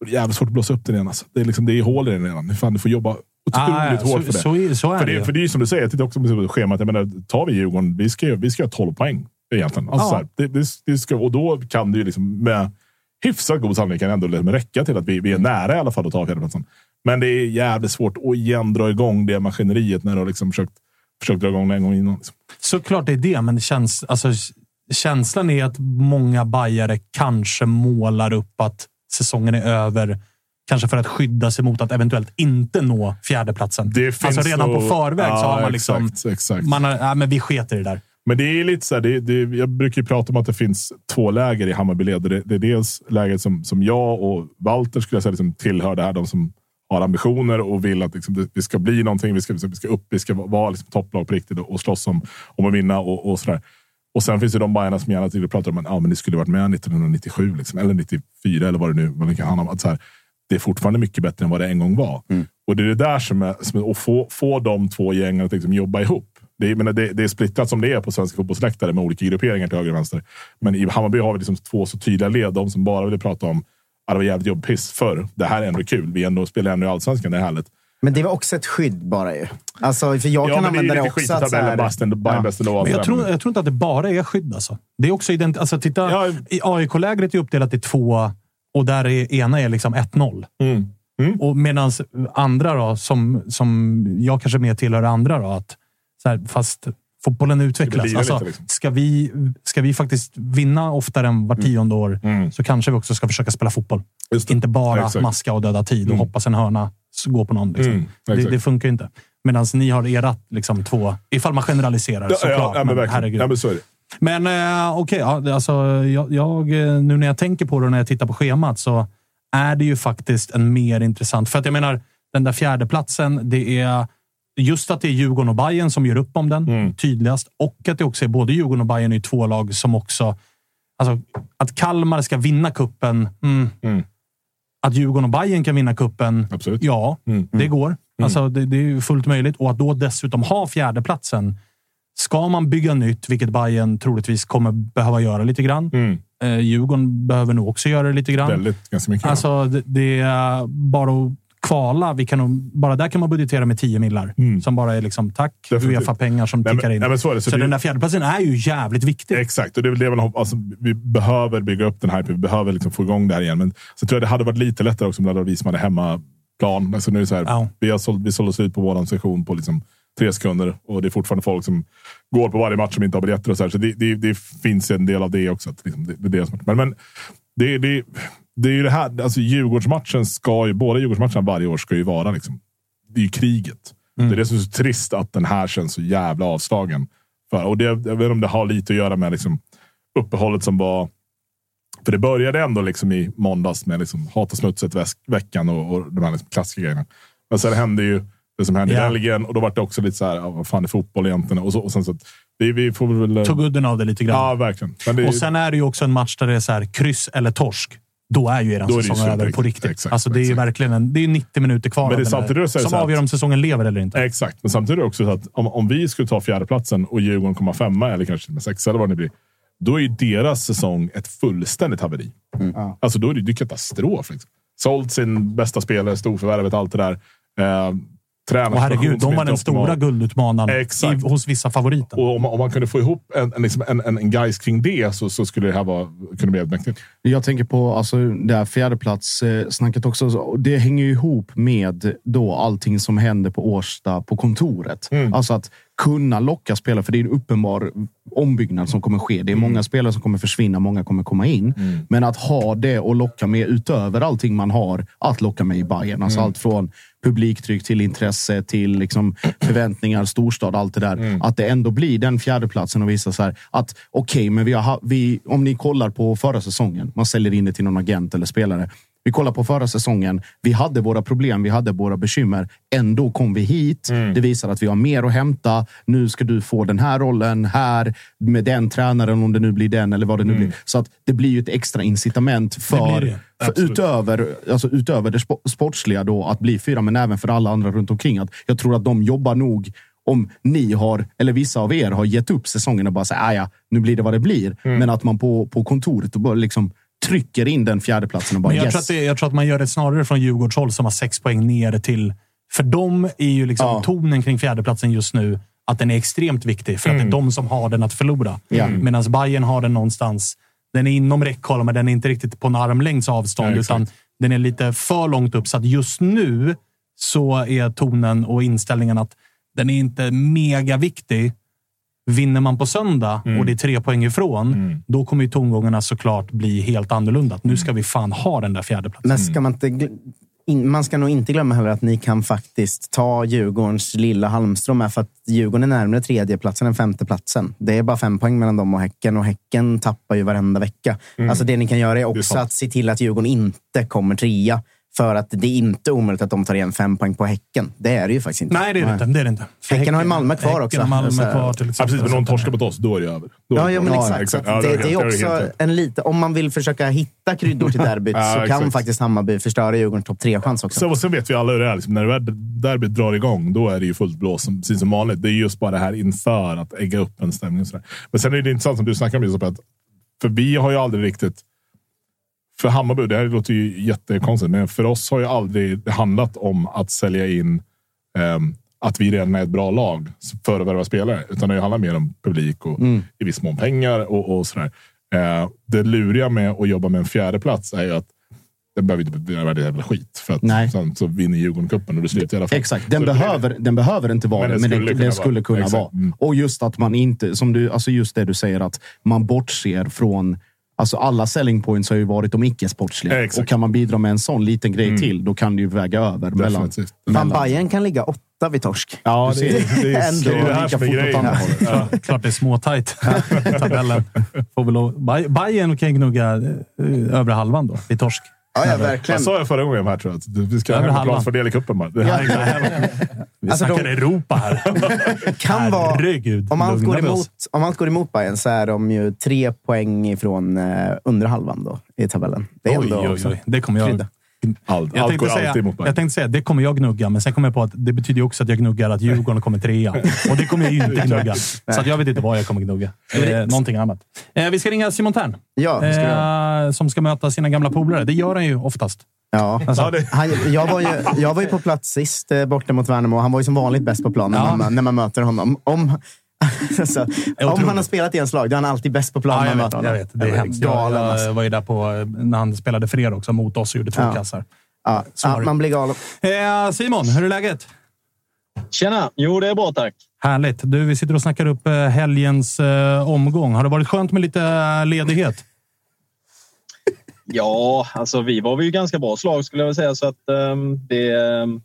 Då är det jävligt svårt att blåsa upp den igen. Alltså. Det, är liksom, det är hål i den redan. Fan, du får jobba otroligt Ah, hårt för det. så, är- så är För det, det, för det är ju som du säger, jag tittar också på schemat. Jag menar, tar vi Djurgården, vi ska, vi ska ha 12 poäng egentligen. Alltså, så här, det, det, det ska, och då kan det ju liksom med hyfsat god sannolikhet ändå liksom räcka till att vi, vi är nära i alla fall att ta fjärdeplatsen. Men det är jävligt svårt att igen dra igång det maskineriet när du har liksom försökt, försökt dra igång det en gång innan. Liksom. Såklart det är det, men det känns, alltså, känslan är att många bajare kanske målar upp att säsongen är över. Kanske för att skydda sig mot att eventuellt inte nå fjärdeplatsen. Det finns alltså redan på nog- förväg så Ja, har man liksom... exakt, exakt. Man har, ja, men vi sketer i det där. Men det är lite så här, det, det, jag brukar prata om att det finns två läger i Hammarbyled. Det, det är dels läget som, som jag och Walter skulle jag säga liksom tillhör det här. De som har ambitioner och vill att liksom, det, vi ska bli någonting. Vi ska, vi ska upp, vi ska vara liksom, topplag på riktigt och, och slåss om, om att vinna och, och sådär. Och sen finns det de Bajarna som gärna till pratar om att ah, men ni skulle varit med 1997 liksom, eller 94 eller vad det nu vad det kan handla om. Att så här, det är fortfarande mycket bättre än vad det en gång var. Och det är det där som är, som att få, få de två gängen att liksom jobba ihop. Det menar, det, det är splittrat som det är på svenska fotbollsläktare med olika grupperingar till höger och vänster. Men i Hammarby har vi liksom två så tydliga led. De som bara vill prata om ja, det var jävligt jobbpiss förr. Det här är ändå kul. Vi ändå spelar ändå i Allsvenskan. Det är härligt. Men det var också ett skydd bara ju. Alltså, för jag Ja, kan men det är ju använda det, lite också. skit i att så här- tabellen. Bast ändå- Bayern bäst ändå. Men jag, tror, jag tror inte att det bara är skydd. Alltså. Det är också ident- alltså, titta, Ja. I AIK-lägret är uppdelat i två och där är ena är liksom 1-0. Mm. Och medan andra, då, som, som jag kanske mer tillhör andra, då, att så här, fast fotbollen utvecklas. Alltså, lite, liksom. ska, vi, ska vi faktiskt vinna oftare än var tionde år så kanske vi också ska försöka spela fotboll. Mm. Inte bara maska och döda tid och hoppas en hörna gå på någon. Liksom. Mm, det, det funkar ju inte. Medan ni har era liksom, två, ifall man generaliserar Ja, såklart. ja, ja, men men herregud. Ja, men så är det. Men eh, okej, ja, det- alltså, jag, jag, eh, nu när jag tänker på det och när jag tittar på schemat så är det ju faktiskt en mer intressant... För att jag menar, den där fjärdeplatsen, det är just att det är Djurgården och Bayern som gör upp om den Mm. tydligast och att det också är både Djurgården och Bayern i två lag som också... Alltså, att Kalmar ska vinna kuppen. Mm, Mm. Att Djurgården och Bayern kan vinna kuppen. Absolut. Ja, Mm. det går. Alltså, det, det är fullt möjligt. Och att då dessutom ha fjärdeplatsen. Ska man bygga nytt, vilket Bayern troligtvis kommer behöva göra lite grann. Mm. Eh, Djurgården behöver nog också göra det lite grann. Väldigt, ganska mycket. Alltså, det, det är bara att kvala. Vi kan nog, bara där kan man budgetera med 10 millar. Mm. Som bara är liksom, tack. Uefa-pengar som Nej, tickar in. nej, så. Så så den där fjärdeplatsen är ju jävligt viktig. Exakt, och det är väl det man hoppas. Alltså, vi behöver bygga upp den här. Vi behöver liksom få igång det här igen. Men så tror jag det hade varit lite lättare också om det hade varit vi som hade hemmaplan. Alltså, nu är så här, Ja. vi, har sålt, vi sålde slut på vår session på liksom tre sekunder och det är fortfarande folk som går på varje match som inte har biljetter. Och så här. så det, det, det finns en del av det också. Att liksom, det, det är det som, men men det, det, det är ju det här. Alltså, Djurgårdsmatchen ska ju, båda Djurgårdsmatcherna varje år ska ju vara liksom, det är ju kriget. Det är det som är så trist att den här känns så jävla avslagen. För, och det, jag vet inte om det har lite att göra med liksom, uppehållet som var. För det började ändå liksom i måndags med liksom, hata smutset väsk- veckan och, och de här liksom klassiska grejerna. Men sen hände ju det som hände Ja. i Belgien och då var det också lite så här, ja, vad fan är fotboll egentligen? Och, så, och sen så, vi, vi får väl... Tog udden av det lite grann. Ja, verkligen. Är- Och sen är det ju också en match där det är så här, kryss eller torsk. Då är ju er ju säsong över på riktigt. Exakt, alltså, det är ju exakt. verkligen en, det är ju 90 minuter kvar Men det är där, samtidigt så är det som att- avgör om säsongen lever eller inte. Exakt, men samtidigt är det också så att om, om vi skulle ta fjärdeplatsen och Djurgården komma femma eller kanske med sexa eller vad det blir. Då är ju deras säsong ett fullständigt haveri. Alltså då är det ju katastrof. Liksom. Sålt sin bästa spelare, storförvärvet, allt det där. Eh, Och herregud, de var den stora guldutmanaren i, hos vissa favoriter. Och om, om man kunde få ihop en, en, liksom en, en, en guys kring det så, så skulle det här vara, kunna bli mäktigt. Jag tänker på alltså, det här fjärdeplats-snacket också. Så Det hänger ju ihop med då allting som händer på Årsta på kontoret. Alltså att kunna locka spelare, för det är en uppenbar ombyggnad som kommer ske. Det är många spelare som kommer försvinna, många kommer komma in. Men att ha det och locka med utöver allting man har att locka med i Bayern. Alltså allt från publiktryck till intresse till liksom förväntningar, storstad, allt det där. Att det ändå blir den fjärdeplatsen och visa så här att okej, men vi har, ha- vi, om ni kollar på förra säsongen, man säljer in det till någon agent eller spelare. Vi kollar på förra säsongen. Vi hade våra problem, vi hade våra bekymmer. Ändå kom vi hit. Det visar att vi har mer att hämta. Nu ska du få den här rollen här med den tränaren, om det nu blir den eller vad det nu blir. Så att det blir ju ett extra incitament för, blir det. för utöver, alltså utöver det spo- sportsliga då att bli fyra, men även för alla andra runt omkring. Att jag tror att de jobbar nog om ni har, eller vissa av er har gett upp säsongen och bara säger "Ah, ja, nu blir det vad det blir. Mm. Men att man på, på kontoret och bara liksom trycker in den fjärdeplatsen och bara Men jag, yes. tror att det, jag tror att man gör det snarare från Djurgårdshåll som har sex poäng ner till... För dem är ju liksom Ja. tonen kring fjärdeplatsen just nu att den är extremt viktig. För att det är de som har den att förlora. Ja. Medan Bayern har den någonstans... Den är inom räckhåll, men den är inte riktigt på en armlängds avstånd. Ja, utan den är lite för långt upp. Så att just nu så är tonen och inställningen att den är inte mega viktig. Vinner man på söndag och det är tre poäng ifrån, då kommer ju tongångarna såklart bli helt annorlunda. Nu ska vi fan ha den där fjärdeplatsen. Men ska man inte... man ska nog inte glömma heller att ni kan faktiskt ta Djurgårdens lilla halmstrå med för att Djurgården är närmare tredjeplatsen än femteplatsen. Det är bara fem poäng mellan dem och Häcken och Häcken tappar ju varenda vecka. Alltså det ni kan göra är också sant. att se till att Djurgården inte kommer trea. För att det är inte omöjligt att de tar igen fem poäng på Häcken. Det är det ju faktiskt inte. Nej, det är det inte. Det är det inte. För Häcken har ju Malmö kvar Häcken också. har Malmö Så här- kvar till Ja, exempel. precis, men någon torskar mot oss, då är det över. Då är Ja, ja, men exakt. Ja, Så du har det, det är också en lite, om man vill försöka hitta kryddor till derbyt Ja, så kan exakt. faktiskt Hammarby förstöra Djurgårdens topp tre-chans också. Så, och sen vet vi alla hur det är. Liksom, när det derbyt drar igång, då är det ju fullt blås, som, precis som vanligt. Det är just bara det här inför att ägga upp en stämning. Och sådär. Men sen är det intressant som du snackar om, Josef, att för vi har ju aldrig riktigt för Hammarby, det här låter ju jättekonstigt, men för oss har ju aldrig handlat om att sälja in um, att vi redan är ett bra lag för att värva spelare. Utan det handlar mer om publik och mm. i viss mån pengar och, och sådär. Eh, det luriga med att jobba med en fjärde plats är ju att den behöver inte bli värd jävla skit. För att Nej. sen så vinner Djurgården cupen och det slutar i alla fall. Exakt. Den, behöver, den behöver inte vara det, men den, den skulle kunna vara. vara. Mm. Och just att man inte, som du, alltså just det du säger, att man bortser från Alltså alla selling points har ju varit de icke-sportsliga. Ja, och kan man bidra med en sån liten grej mm. till, då kan det ju väga över. Mellan, mellan. Bayern kan ligga åtta vid torsk. Ja, det, det, det, är, det är det här som är grejen. Ja. Klart det är småtajt. Tabellen. Får väl, Bayern kan gnugga eh, övre halvan då, vid torsk. Ja, ja, verkligen. Jag sa jag förra gången här, tror jag. Vi ska ha hemmaplansfördel i cupen. Bara. Ja. Vi alltså, snackar de... Europa här. kan vara, om, allt går emot, om allt går emot Bayern så är de ju tre poäng ifrån eh, undre halvan då, i tabellen. Det är oj, oj, oj. Det kommer jag... Allt, jag, går säga, Jag tänkte säga det kommer jag gnugga, men sen kom jag på att det betyder också att jag gnuggar att Djurgården kommer trea. Och det kommer jag ju inte gnugga. Så jag vet inte vad jag kommer gnugga. Eh, någonting annat. Eh, vi ska ringa Simon Tern. Ja, ska eh, som ska möta sina gamla polare. Det gör han ju oftast. Ja, alltså, han, jag, var ju, jag var ju på plats sist eh, borta mot Värnamo. Han var ju som vanligt bäst på plan när, ja. man, när man möter honom. Om, alltså, om han har spelat i ens lag, då är han alltid bäst på plan. Ja, jag, vet, jag vet. Det är hemskt. Jag, jag alltså. var ju där på, när han spelade för er också, mot oss och gjorde två ja. kassar. Ja, ja, man blir galen. Eh, Simon, hur är läget? Tjena! Jo, det är bra tack. Härligt. Du, vi sitter och snackar upp eh, helgens eh, omgång. Har det varit skönt med lite eh, ledighet? Ja, alltså vi var ju ganska bra slag skulle jag vilja säga. Så att um, det... Um,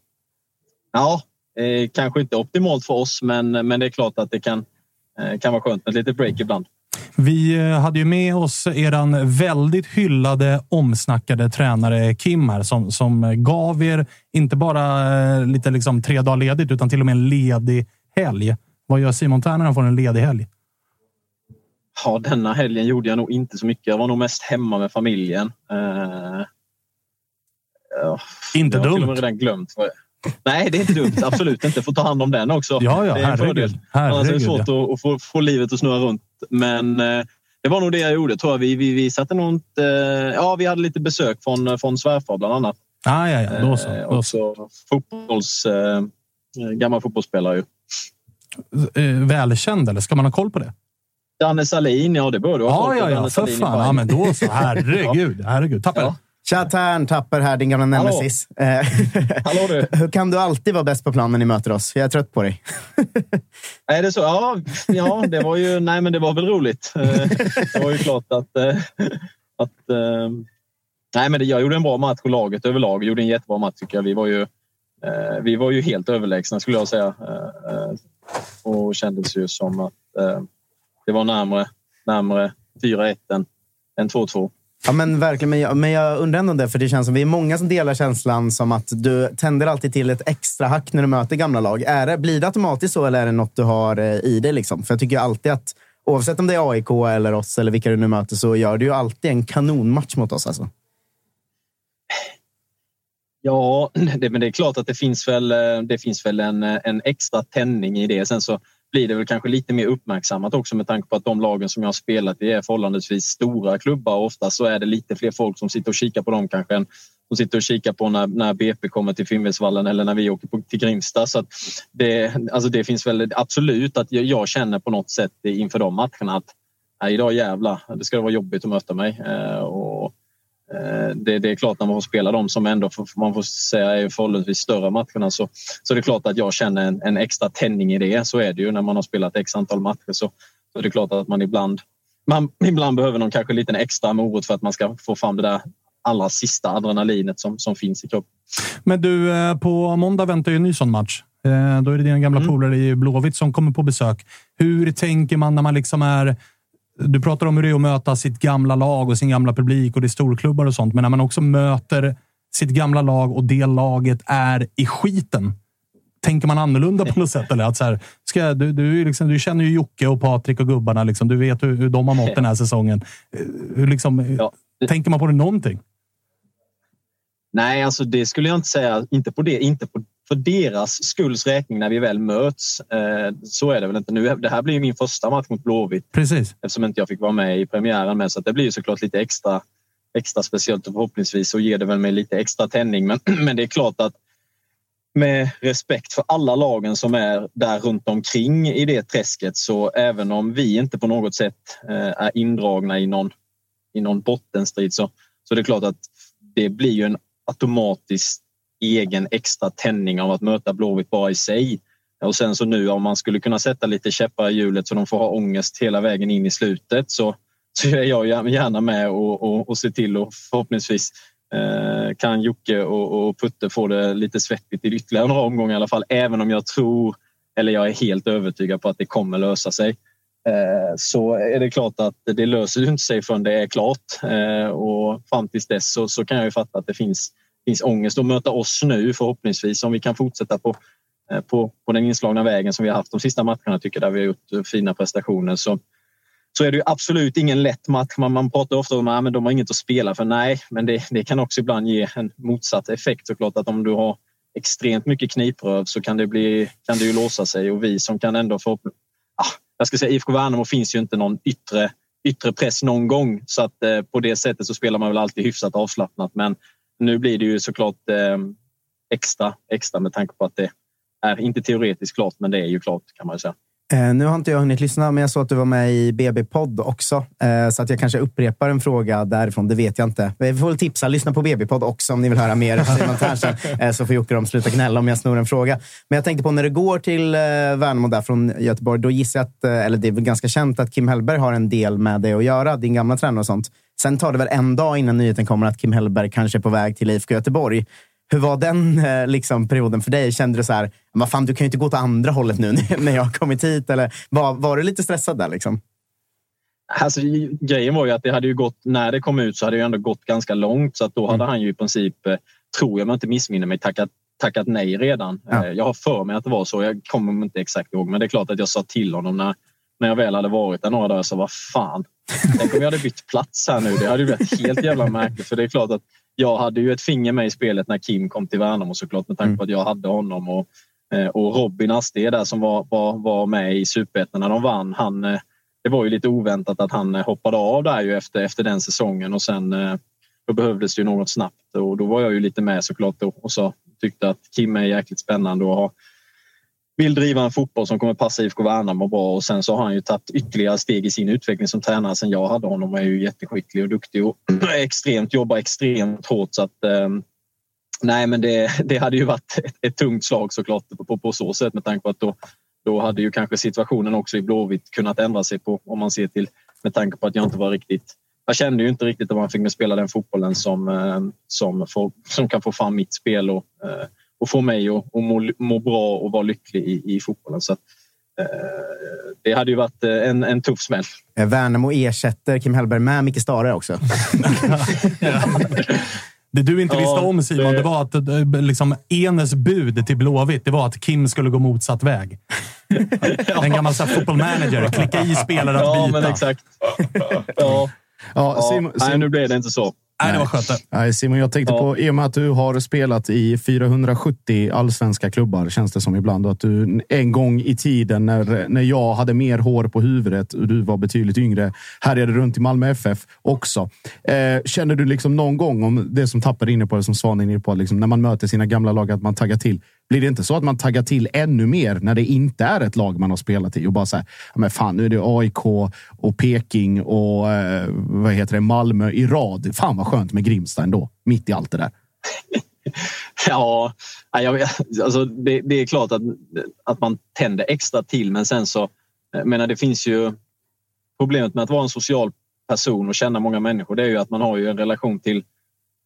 ja, eh, kanske inte optimalt för oss, men, men det är klart att det kan, eh, kan vara skönt med ett litet break ibland. Vi eh, hade ju med oss eran väldigt hyllade, omsnackade tränare Kim här som, som gav er inte bara lite liksom tre dagar ledigt utan till och med en ledig helg. Vad gör Simon Tern när han får en ledig helg? Ja, denna helgen gjorde jag nog inte så mycket. Jag var nog mest hemma med familjen. Uh, inte jag dumt. Jag har redan glömt. Nej, det är inte dumt. Absolut inte. Få ta hand om den också. Ja, ja, det är herregud. Annars är det svårt ja. att, få, få livet att snurra runt. Men uh, det var nog det jag gjorde, tror jag. Vi, vi, vi satte nog inte... Uh, ja, vi hade lite besök från, från svärfar bland annat. Ah, ja, ja. Då så. Då också fotbolls... gammal fotbollsspelare ju. Välkänd, eller ska man ha koll på det? Danne Salin, ja det bör du ha Ja, ja, ja. För fan. Ja, men då så. Herregud. herregud. Tapper. Ja. Tja Tern, Tapper här, din gamla nemesis. Eh, Hallå du. Hur kan du alltid vara bäst på plan när ni möter oss? Jag är trött på dig. är det så? Ja, ja det var ju... Nej, men det var väl roligt. Eh, det var ju klart att... Eh, att nej, men jag gjorde en bra match och laget överlag gjorde en jättebra match tycker jag. Vi var ju, vi var ju helt överlägsna skulle jag säga. Och kändes ju som att det var närmare, närmare 4-1 än, än 2-2. Ja, men verkligen. Men jag, men jag undrar ändå det, för det känns som vi är många som delar känslan som att du tänder alltid till ett extra hack när du möter gamla lag. Är det, blir det automatiskt så eller är det något du har eh, i dig? Liksom? För jag tycker alltid att oavsett om det är AIK eller oss eller vilka du nu möter så gör du ju alltid en kanonmatch mot oss. Alltså. Ja, det, men det är klart att det finns väl, eh, det finns väl en, eh, en extra tändning i det. Sen så blir det väl kanske lite mer uppmärksammat också med tanke på att de lagen som jag har spelat i är förhållandevis stora klubbar och ofta så är det lite fler folk som sitter och kikar på dem kanske än som sitter och kikar på när, när BP kommer till Finnvedsvallen eller när vi åker på, till Grimsta. Så det, alltså det finns väl absolut att jag, jag, känner på något sätt inför de matcherna att nej, idag jävlar, det ska vara jobbigt att möta mig. Eh, och det, det, är klart när man får spela dem som ändå man får säga är förhållandevis större matcherna så, så det är klart att jag känner en, en, extra tändning i det. Så är det ju när man har spelat x antal matcher så, så är det klart att man ibland man ibland behöver någon kanske liten extra morot för att man ska få fram det där allra sista adrenalinet som, som finns i kroppen. Men du, eh, på måndag väntar ju en ny sån match. Eh, då är det dina gamla mm. polare i Blåvitt som kommer på besök. Hur tänker man när man liksom är du pratar om hur det är att möta sitt gamla lag och sin gamla publik och det är storklubbar och sånt. Men när man också möter sitt gamla lag och det laget är i skiten. Tänker man annorlunda på något sätt? Eller att så här, ska, du, du, liksom, du känner ju Jocke och Patrik och gubbarna. Liksom, du vet hur, hur de har mått den här säsongen. Hur, liksom, ja. Tänker man på det någonting? Nej, alltså det skulle jag inte säga. Inte på det, inte på för deras skulls räkning när vi väl möts. Eh, så är det väl inte nu. Det här blir min första match mot Blåvitt. Precis. Eftersom inte jag fick vara med i premiären med. Så det blir såklart lite extra, extra speciellt och förhoppningsvis så ger det väl mig lite extra tändning. Men, men det är klart att med respekt för alla lagen som är där runt omkring i det träsket så även om vi inte på något sätt eh, är indragna i någon, i någon bottenstrid så, så det är klart att det blir ju en automatisk egen extra tändning av att möta Blåvitt bara i sig. Och sen så nu om man skulle kunna sätta lite käppar i hjulet så de får ha ångest hela vägen in i slutet så, så är jag gärna med och, och, och ser till och förhoppningsvis eh, kan Jocke och, och, Putte få det lite svettigt i ytterligare några omgångar i alla fall. Även om jag tror, eller jag är helt övertygad på att det kommer lösa sig. Eh, så är det klart att det löser inte sig förrän det är klart. Eh, och fram tills dess så, så kan jag ju fatta att det finns, finns ångest att möta oss nu förhoppningsvis om vi kan fortsätta på eh, på, på den inslagna vägen som vi har haft de sista matcherna tycker jag, där vi har gjort eh, fina prestationer. Så, så är det ju absolut ingen lätt match. Man, man pratar ofta om att de har inget att spela för. Nej, men det, det kan också ibland ge en motsatt effekt såklart. Att om du har extremt mycket knipröv så kan det, bli, kan det ju låsa sig och vi som kan ändå få... Ah, jag ska säga IFK Värnamo finns ju inte någon yttre, yttre press någon gång så att eh, på det sättet så spelar man väl alltid hyfsat avslappnat. Men nu blir det ju såklart eh, extra, extra med tanke på att det är inte teoretiskt klart, men det är ju klart kan man säga. Eh, nu har inte jag hunnit lyssna, men jag såg att du var med i BB-podd också. Eh, så att jag kanske upprepar en fråga därifrån. Det vet jag inte. Eh, vi får väl tipsa. Lyssna på BB-podd också om ni vill höra mer av Simon Eh, så får Jocke de sluta gnälla om jag snor en fråga. Men jag tänkte på när det går till eh, Värnamo där från Göteborg. Då gissar jag att, eh, eller det är väl ganska känt att Kim Hellberg har en del med det att göra. Din gamla tränare och sånt. Sen tar det väl en dag innan nyheten kommer att Kim Hellberg kanske är på väg till IFK Göteborg. Hur var den eh, liksom, perioden för dig? Kände du så här, vad fan, du kan ju inte gå åt andra hållet nu när jag har kommit hit? Eller var, var du lite stressad där? Liksom? Alltså, grejen var ju att det hade ju gått, när det kom ut så hade det ändå gått ganska långt. Så att då hade mm. han ju i princip, eh, tror jag om jag inte missminner mig, tackat, tackat nej redan. Ja. Eh, jag har för mig att det var så. Jag kommer inte exakt ihåg, men det är klart att jag sa till honom när, när jag väl hade varit där några dagar. Så vad fan, tänk om jag hade bytt plats här nu. Det hade ju varit helt jävla märkligt. För det är klart att jag hade ju ett finger med i spelet när Kim kom till Värnamo såklart med tanke på att jag hade honom. Och, eh, och Robin Asté där som var, var, var med i Superettan när de vann. Han, eh, det var ju lite oväntat att han eh, hoppade av där ju efter, efter den säsongen och sen då behövdes det ju något snabbt och då var jag ju lite med såklart och så tyckte att Kim är jäkligt spännande och har vill driva en fotboll som kommer passa IFK Värnamo bra och sen så har han ju tagit ytterligare steg i sin utveckling som tränare sen jag hade honom. Han är ju jätteskicklig och duktig och extremt, jobbar extremt hårt så att eh, nej, men det, det hade ju varit ett, ett tungt slag såklart på, på, på så sätt med tanke på att då, då hade ju kanske situationen också i Blåvitt kunnat ändra sig på om man ser till med tanke på att jag inte var riktigt jag kände ju inte riktigt att man fick spela den fotbollen som, eh, som, får, som kan få fram mitt spel och eh, och få mig att, att må, må, bra och vara lycklig i, i fotbollen. Så att, eh, det hade ju varit eh, en, en tuff smäll. Eh, Värnamo ersätter Kim Hellberg med Micke Stare också. Det du inte visste om Simon, det var att liksom, Enes bud till Blåvitt det var att Kim skulle gå motsatt väg. En gammal football manager. Klicka i spelare att byta. Ja, men exakt. Ja. Ja, Simon, Simon, Nej, nu blev det inte så. Nej, det var skönt. Nej, Simon, jag tänkte ja. på, i och med att du har spelat i 470 allsvenska klubbar, känns det som ibland, och att du en gång i tiden när, när jag hade mer hår på huvudet och du var betydligt yngre, härjade runt i Malmö FF också. Eh, känner du liksom någon gång om det som tappar inne på det, som Svan är inne på, liksom, när man möter sina gamla lag, att man taggar till? Blir det inte så att man taggar till ännu mer när det inte är ett lag man har spelat i och bara säger men fan, nu är det AIK och Peking och eh, vad heter det, Malmö i rad. Fan vad skönt med Grimsta ändå, mitt i allt det där. ja, jag, alltså det, det, är klart att, att man tänder extra till, men sen så jag menar, det finns ju problemet med att vara en social person och känna många människor. Det är ju att man har ju en relation till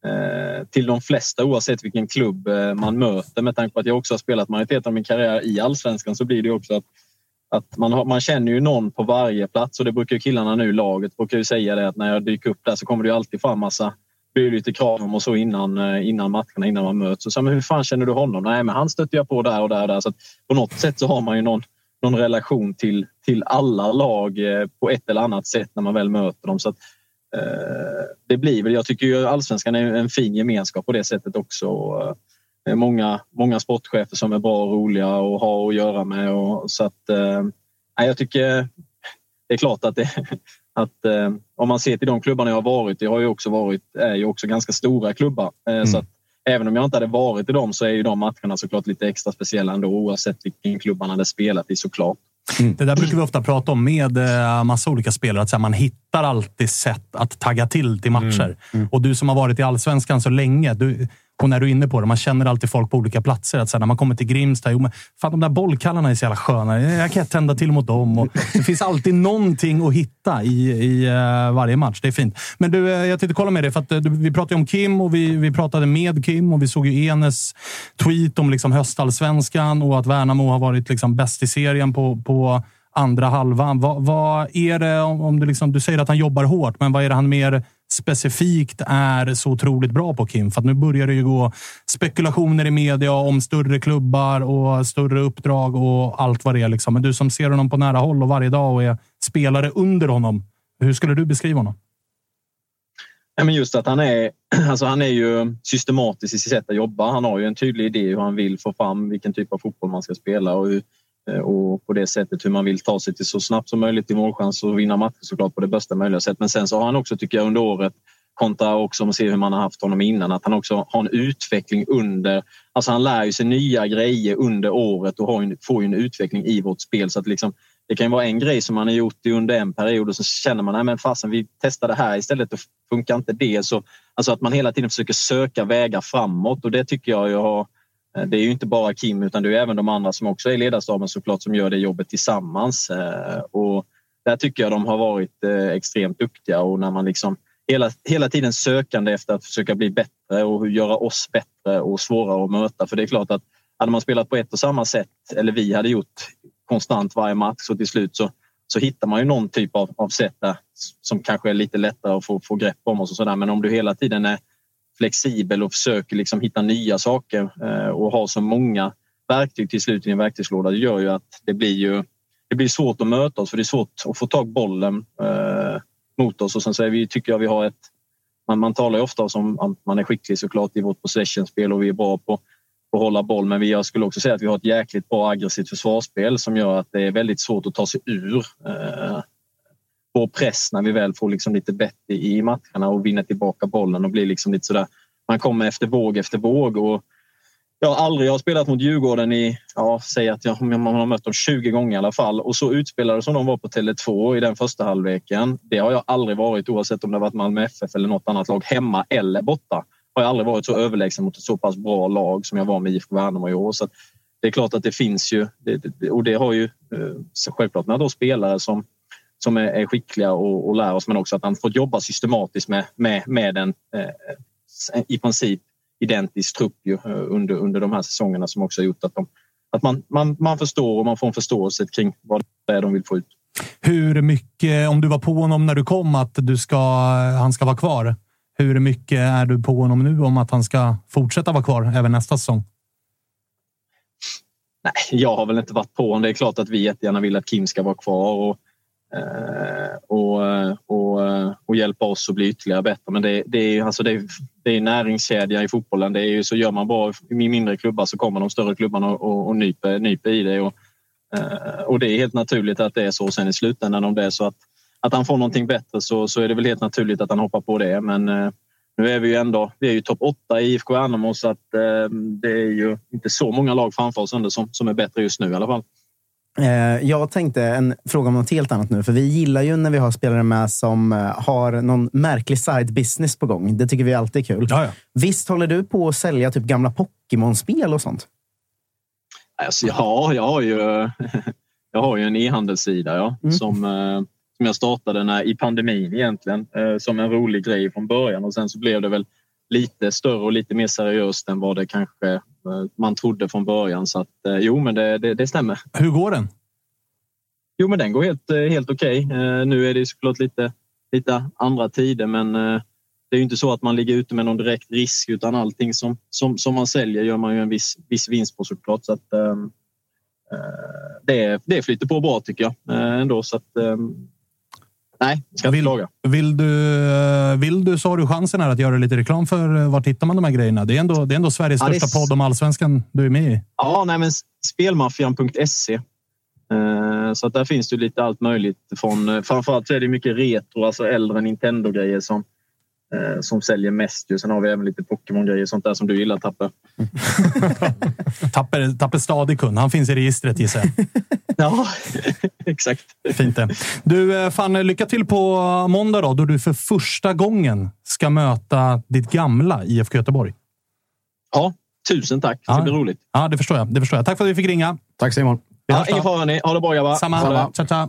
Eh, till de flesta oavsett vilken klubb eh, man möter. Med tanke på att jag också har spelat majoriteten av min karriär i allsvenskan så blir det också att, att man, har, man känner ju någon på varje plats och det brukar killarna nu i laget brukar ju säga det att när jag dyker upp där så kommer det alltid fram massa blir lite krav och så innan, eh, innan matcherna, innan man möts. Och så, men hur fan känner du honom? Nej, men han stötte jag på där och där och där. Så på något sätt så har man ju någon, någon relation till, till alla lag på ett eller annat sätt när man väl möter dem. Så att, det blir väl, jag tycker ju allsvenskan är en fin gemenskap på det sättet också. Det är många, många sportchefer som är bra och roliga och ha att göra med. Och, så att, eh, jag tycker det är klart att det, Att, eh, om man ser till de klubbarna jag har varit i, har ju också varit, är ju också ganska stora klubbar. Eh, mm. Så att, även om jag inte hade varit i dem så är ju de matcherna såklart lite extra speciella ändå oavsett vilken klubb man hade spelat i såklart. Mm. Det där brukar vi ofta prata om med eh, massa olika spelare. Att man hittar alltid sätt att tagga till till matcher. Mm. Mm. Och du som har varit i allsvenskan så länge. Du, och när du är inne på det, man känner alltid folk på olika platser. Att så när man kommer till Grimsta, jo, men fan, de där bollkallarna är så jävla sköna. Jag kan tända till mot dem. Och det finns alltid någonting att hitta i, i uh, varje match. Det är fint. Men du, eh, jag tänkte kolla med dig, för att, eh, du, vi pratade om Kim och vi, vi pratade med Kim och vi såg ju Enes tweet om liksom, höstallsvenskan och att Värnamo har varit liksom, bäst i serien på, på andra halvan. Vad, vad är det, om, om du, liksom, du säger att han jobbar hårt, men vad är det han mer specifikt är så otroligt bra på Kim. För att nu börjar det ju gå spekulationer i media om större klubbar och större uppdrag och allt vad det är. Liksom. Men du som ser honom på nära håll och varje dag och är spelare under honom. Hur skulle du beskriva honom? Ja, men just att han är, alltså han är ju systematisk i sitt sätt att jobba. Han har ju en tydlig idé hur han vill få fram vilken typ av fotboll man ska spela och hur, Eh, och på det sättet hur man vill ta sig till så snabbt som möjligt till målchans och vinna matcher såklart på det bästa möjliga sätt. Men sen så har han också, tycker jag, under året kontra också om man ser hur man har haft honom innan, att han också har en utveckling under... Alltså han lär ju sig nya grejer under året och har en, får en utveckling i vårt spel. Så att liksom, det kan vara en grej som man har gjort under en period och så känner man att fasen vi testar det här istället och funkar inte det. Så, alltså att man hela tiden försöker söka vägar framåt och det tycker jag, jag har Eh, det är ju inte bara Kim utan det är även de andra som också är i ledarstaben såklart som gör det jobbet tillsammans. Eh, och där tycker jag de har varit eh, extremt duktiga och när man liksom hela, hela tiden sökande efter att försöka bli bättre och göra oss bättre och svårare att möta. För det är klart att hade man spelat på ett och samma sätt eller vi hade gjort konstant varje match så till slut så, så hittar man ju någon typ av, av sätt där som kanske är lite lättare att få, få grepp om och sådär. Men om du hela tiden är flexibel och försöker liksom hitta nya saker eh, och ha så många verktyg till slut i en verktygslåda. Det gör ju att det blir ju det blir svårt att möta oss för det är svårt att få tag bollen eh, mot oss och sen så är vi, tycker jag vi har ett man, man talar ju ofta om att man är skicklig såklart i vårt possessionspel och vi är bra på, på att hålla boll men vi, jag skulle också säga att vi har ett jäkligt bra aggressivt försvarsspel som gör att det är väldigt svårt att ta sig ur eh, vår press när vi väl får liksom lite bett i matcherna och vinner tillbaka bollen och blir liksom lite sådär. Man kommer efter våg efter våg och jag har aldrig jag har spelat mot Djurgården i, ja, säg att jag, man har mött dem 20 gånger i alla fall och så utspelade som de var på Tele2 i den första halvleken. Det har jag aldrig varit oavsett om det varit Malmö FF eller något annat lag hemma eller borta. Har jag aldrig varit så överlägsen mot ett så pass bra lag som jag var med IFK Värnamo i år. Så det är klart att det finns ju och det har ju eh, självklart med då spelare som som är, är skickliga och, och lär oss men också att han fått jobba systematiskt med, med, med en eh, i princip identisk trupp ju, eh, under, under de här säsongerna som också har gjort att, de, att man, man, man förstår och man får en förståelse kring vad det är de vill få ut. Hur mycket, om du var på honom när du kom, att du ska, han ska vara kvar. Hur mycket är du på honom nu om att han ska fortsätta vara kvar även nästa säsong? Nej, jag har väl inte varit på honom. Det är klart att vi jättegärna vill att Kim ska vara kvar och Eh, och, och, och hjälpa oss att bli ytterligare bättre. Men det, det är, alltså det, det är näringskedja i fotbollen. Det är ju, så gör man bra i mindre klubbar så kommer de större klubbarna och, och nyper, nyper i det. Och, eh, och det är helt naturligt att det är så. Sen i slutändan om det är så att, att han får någonting bättre så, så är det väl helt naturligt att han hoppar på det. Men eh, nu är vi ju ändå vi är ju topp åtta i IFK Värnamo så att det är ju inte så många lag framför oss ändå som, som är bättre just nu i alla fall. Eh, jag tänkte en fråga om något helt annat nu. För vi gillar ju när vi har spelare med som eh, har någon märklig side business på gång. Det tycker vi alltid är kul. Jaja. Visst håller du på att sälja typ gamla Pokémon-spel och sånt? Alltså, ja, jag har ju, jag har ju en e-handelssida ja, mm. som, eh, som jag startade när, i pandemin egentligen. Som en rolig grej från början och sen så blev det väl lite större och lite mer seriöst än vad det kanske man trodde från början. Så att, eh, jo, men det, det, det stämmer. Hur går den? Jo, men den går helt, eh, helt okej. Okay. Eh, nu är det såklart lite, lite andra tider, men det är ju inte så att man ligger ute med någon direkt risk utan allting som, som, som man säljer gör man ju en viss, viss vinst på såklart. Så att, det, det flyter på bra tycker jag ändå. Så att, Nej, ska vill, fråga. Vill du, eh, vill du så har du chansen här att göra lite reklam för eh, var hittar man de här grejerna? Det är ändå, det är ändå Sveriges ja, största podd om allsvenskan du är med i. Ja, nej, men spelmaffian.se Eh, så att där finns det lite allt möjligt. Från, eh, framförallt så är det mycket retro, alltså äldre Nintendo-grejer som, eh, som säljer mest. Sen har vi även lite Pokémon-grejer, sånt där som du gillar Tapper. Tapper, tapper stadig kund. Han finns i registret gissar jag. ja, exakt. Fint det. Du, fan, lycka till på måndag då, då du för första gången ska möta ditt gamla IFK Göteborg. Ja, tusen tack. Det ska bli roligt. Ja, det förstår jag. Det förstår jag. Tack för att vi fick ringa. Tack Simon. Ja, ingen fara ni. Ha det bra grabbar. Samma. Samma. Ciao, ciao.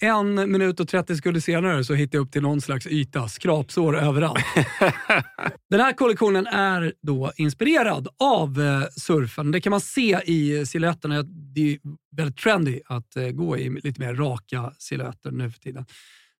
En minut och 30 sekunder senare så hittade jag upp till någon slags yta. Skrapsår överallt. Den här kollektionen är då inspirerad av eh, surfen. Det kan man se i silhuetterna. Det är väldigt trendy att eh, gå i lite mer raka silhuetter nu för tiden.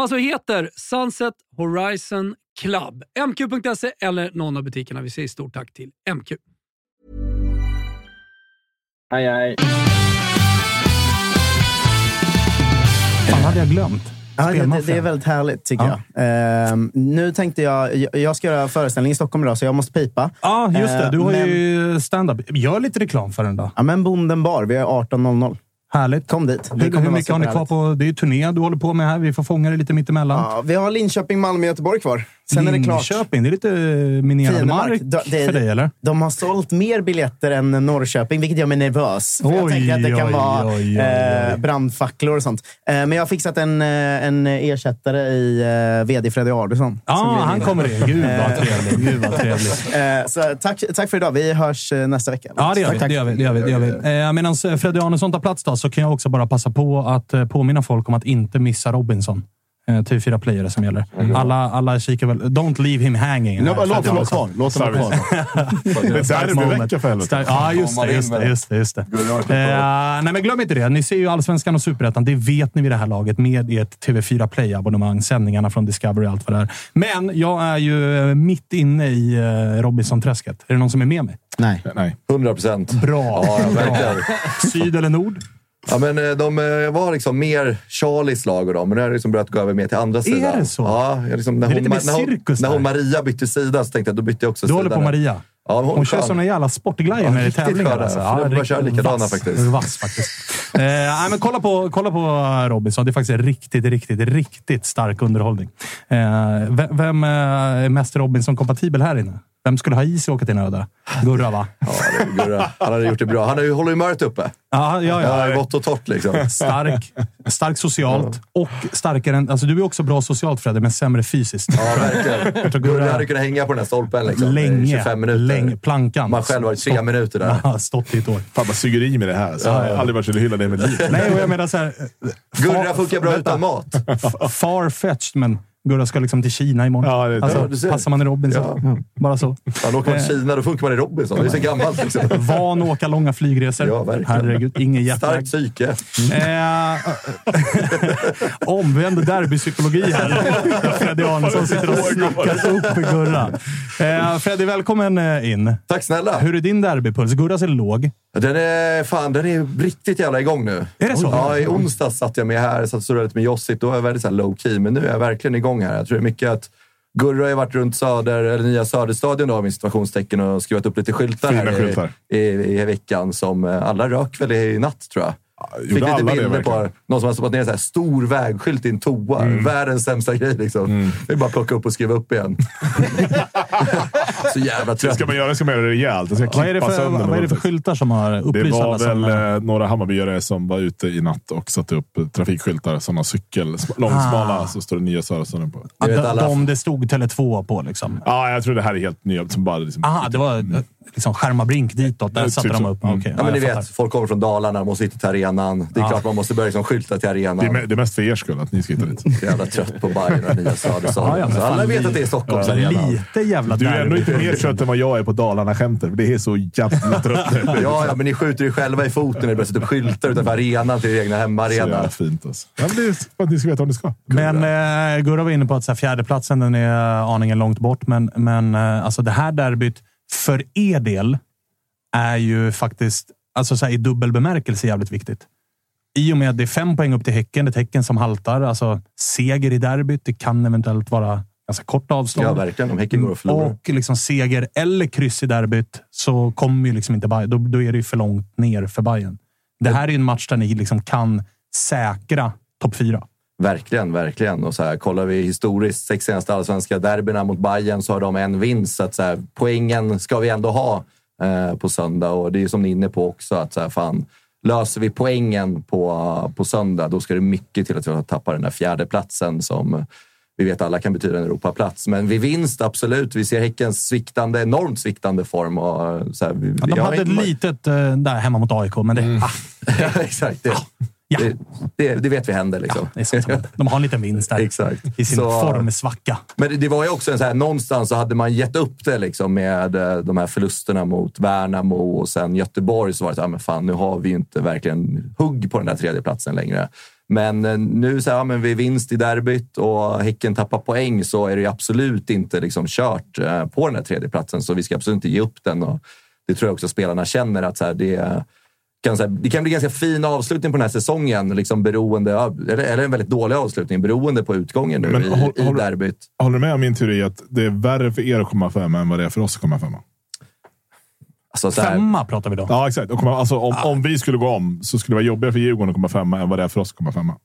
alltså heter Sunset Horizon Club. MQ.se eller någon av butikerna. Vi säger stort tack till MQ. Hej, hej. Fan hade jag glömt. Ja, det, det, är väldigt härligt tycker Ja. jag. Ehm, nu tänkte jag, jag, ska göra föreställning i Stockholm idag, så jag måste pipa. Ja, just det. Du har Eh, men- ju stand-up. Gör lite reklam för den då. Ja, men Bonden bar. Vi är 18.00. Härligt. Kom dit. Det Hur, hur mycket har ni kvar på? Det är ju turné du håller på med här. Vi får fånga det lite mittemellan. Ja, vi har Linköping, Malmö, Göteborg kvar. Sen är det klart. Linköping, det är lite minerad Fiendemark. mark det- för dig, eller? De har sålt mer biljetter än Norrköping, vilket gör mig nervös. För jag Oj, tänker att det kan oj, vara oj, oj, oj. eh, brandfacklor och sånt. Eh, men jag har fixat en, eh, en ersättare i eh, VD Freddy Arvidsson. Ja, blir han min- kommer in. Gud vad Eh, trevligt. Gud vad trevligt. Eh, så tack, tack för idag. Vi hörs eh, nästa vecka. Ja, det gör vi. Tack, Det gör vi, det gör vi, det gör vi. Eh, Medan Freddy Arnesson tar plats då, så kan jag också bara passa på att eh, påminna folk om att inte missa Robinson. Eh, TV4 Playare som gäller. Alla, alla kikar väl... Don't leave him hanging. No, låt vara Arnesson. kvar. Låt vara kvar. Det är där det blir vecka för helvete. Ja, just det. Just det, just det, just det. Eh, nej, men glöm inte det. Ni ser ju Allsvenskan och Superettan. Det vet ni vid det här laget med ert TV4 Play-abonnemang, sändningarna från Discovery och allt vad det är. Men jag är ju eh, mitt inne i eh, Robinson-träsket. Är det någon som är med mig? Nej. Nej. 100 procent. Bra. Ja. Syd eller nord? Ja, men eh, de eh, var liksom mer Charlies lag och dem, men nu har det liksom börjat gå över mer till andra sidan. det så? Ja, liksom, när, Det är hon, lite mer när, hon, när hon. Maria bytte sida så tänkte jag då bytte jag också Du sida. håller på. Maria. Ja, hon, Hon kör såna jävla sportglajer Ja, när det är tävlingar. Alltså. Börjar riktigt köra likadana vass. faktiskt. Vass faktiskt. eh, men kolla, på, kolla på Robinson. Det är faktiskt riktigt, riktigt, riktigt stark underhållning. Eh, vem eh, är mest Robinson-kompatibel här inne? Vem skulle ha is i åka till en öde? Gurra, va? Ja, det Gurra. Han hade gjort det bra. Han har ju, håller humöret uppe. Ja, ja, Ja, ja. vått och torrt liksom. Stark. Stark socialt och starkare än... Alltså, du är också bra socialt, Fredde, men sämre fysiskt. Ja, verkligen. Gurra hade kunnat hänga på den här stolpen liksom, länge, 25 minuter. länge. Plankan. Man själv var tre minuter där. Ja, stått i ett år. Fan vad suger i mig det här. Så jag har aldrig varit så hyllad i mitt liv. Nej, och jag menar så här... Gurra funkar bra utan mat. Far-fetched, men Gurra ska liksom till Kina imorgon. Ja, det- Ja, alltså, ser. passar man i Robinson. Ja. Bara så. Ja, då åker man till Kina, då funkar man i Robinson. Det är så gammalt liksom. Van att åka långa flygresor. Ja, verkligen. Herregud, ingen jetlag. Starkt psyke. Eh, omvänd derbypsykologi här. Freddy Arnesson sitter och snackar upp Gurra. Eh, Freddy, välkommen eh, in. Tack snälla. Hur är din derbypuls? Gurras är låg. Den är, fan, den är riktigt jävla igång nu. Är det så? Ja, i onsdags satt jag med här, satt och surrade lite med Jossit. Då var jag väldigt så här low key, men nu är jag verkligen igång här. Jag tror det är mycket att Gurra har varit runt Söder, eller nya Söderstadion då, med situationstecken och skrivit upp lite skyltar Fina här skyltar. I, i, i veckan som eh, alla rök väl i natt, tror jag. Gjorde Fick lite alla det bilder på någon som har stoppat ner en så här stor vägskylt i en toa. Mm. Världens sämsta grej liksom. Det är bara att plocka upp och skriva upp igen. Så jävla Det trött. ska man göra, ska man göra det rejält. Det ska Vad är det för, vad är det för skyltar som har Det upplyst var alla som... väl eh, några Hammarbyare som var ute i natt och satte upp trafikskyltar. Sådana cykel, sm- långsmala, Ah. så står det nya Söderstaden på. Vet de, de det stod Tele2 på liksom. Ja, jag tror det här är helt nya. Som bara liksom, Aha, det var eh, liksom skärmarbrink ditåt. Där Ja, satte typ de så. upp. Mm. Okej, Ja, men ni vet, folk kommer från Dalarna, de måste hitta till arenan. Det är Ja. klart man måste börja liksom skylta till det, är, arenan. det är mest för er skull att ni ska hitta dit. Så jävla trött på Bayern och nya Söderstaden. Ja, ja, Så alla vet att det är Stockholms arena. Lite jävla Du är ändå inte mer trött än vad jag är på Dalarna-skämtet. Det är så jävla trött. Ja, ja, men ni skjuter ju själva i foten när ni börjar sätta upp skyltar utanför arenan till er egna Så hemmaarena. jävla fint alltså. Ja, men det är för att ni ska veta vad ni ska. Men eh, Gurra var inne på att så här, fjärdeplatsen den är aningen långt bort, men, men eh, alltså det här derbyt för er del är ju faktiskt alltså så här, i dubbel bemärkelse jävligt viktigt. I och med att det är fem poäng upp till Häcken. Ett Häcken som haltar. Alltså, seger i derbyt, det kan eventuellt vara ganska kort avstånd. Ja, verkligen. Om Häcken går och förlorar. Och liksom seger eller kryss i derbyt så kommer ju liksom inte Bayern. Då, då är det ju för långt ner för Bayern. Det här är en match där ni liksom kan säkra topp fyra. Verkligen, verkligen. Och så här, kollar vi historiskt, sex senaste allsvenska derbyna mot Bayern så har de en vinst. Så att så här, poängen ska vi ändå ha eh, på söndag. Och det är som ni är inne på också, att så här, fan, löser vi poängen på, på söndag, då ska det mycket till att vi tappar den där fjärde platsen som vi vet alla kan betyda en Europaplats. Men vid vinst, absolut. Vi ser Häckens sviktande, enormt sviktande form. Och, så här, vi, Ja, de hade ett litet eh, där hemma mot AIK, men det, ah, ja, exakt. Det, ja, det, det, det vet vi händer. Liksom. är sånt som, de har en liten vinst där Exakt. i sin Så- formsvacka. Men det, var ju också en så här, någonstans så hade man gett upp det liksom med eh, de här förlusterna mot Värnamo och sen Göteborg. Så var det så här, men fan, nu har vi inte verkligen hugg på den där tredje platsen längre. Men eh, nu så här, ja, men vid vinst i derbyt och Häcken tappar poäng så är det ju absolut inte liksom kört eh, på den där tredje platsen Så vi ska absolut inte ge upp den. Och det tror jag också spelarna känner att så här, det kan, så här, det kan bli ganska fin avslutning på den här säsongen. Liksom beroende, av- eller, eller en väldigt dålig avslutning beroende på utgången nu Men i, håll- i håll- derbyt. Håller du med om min teori att det är värre för er att komma femma än vad det är för oss att komma femma? Alltså, så här, Femma pratar vi då. Ja, exakt. Och komma, alltså, om, om vi skulle gå om så skulle det vara jobbigare för Djurgården att komma femma än vad det är för oss att komma femma.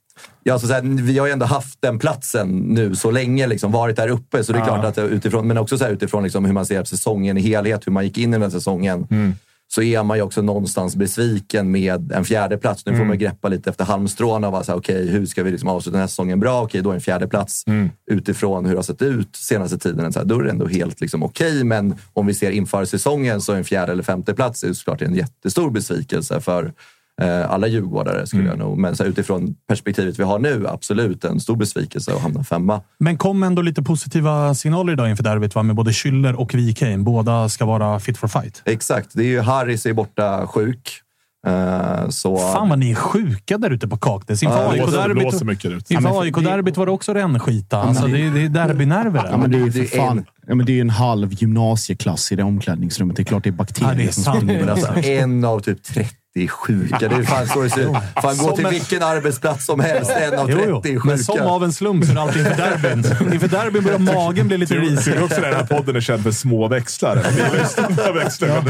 Ja, alltså så här, vi har ju ändå haft den platsen nu så länge, liksom, varit där uppe. Så det är Ja. klart att utifrån, men också så här, utifrån liksom, hur man ser på säsongen i helhet, hur man gick in i den här säsongen. Mm. Så är man ju också någonstans besviken med en fjärde plats. Nu får Mm. man greppa lite efter halmstråna och vara så här, okej, hur ska vi liksom avsluta den här säsongen bra? Okej, då är en fjärde plats Mm. utifrån hur det har sett ut senaste tiden. Så här, då är det ändå helt liksom, okej, men om vi ser inför säsongen så är en fjärde eller femte plats är såklart en jättestor besvikelse för alla djurgårdare, skulle Mm. jag nog. Men så här, utifrån perspektivet vi har nu, absolut en stor besvikelse att hamna femma. Men kom ändå lite positiva signaler idag inför derbyt va? med både Schüller och Wikheim. Båda ska vara fit for fight. Exakt. Det är ju Harris är borta sjuk. Eh, så... Fan vad ni är sjuka där ute på Kaknäs. Inför AIK-derbyt var det också rännskita. Alltså, det, är- det är derbynerver. Ja, men det är ju fan. en- Ja, men det är ju en halv gymnasieklass i det omklädningsrummet. Det är klart det är bakterier Ja, det är som springer. Alltså, en av typ 30 sjuka. Det är fan så det ser ut. Fan, gå till en- vilken arbetsplats som helst. En av Jo, 30 jo. sjuka. Men som av en slump så är det alltid inför derbyn. inför derbyn börjar magen bli lite risig. tror du också den här podden är känd för små växlar? Det är stora växlar.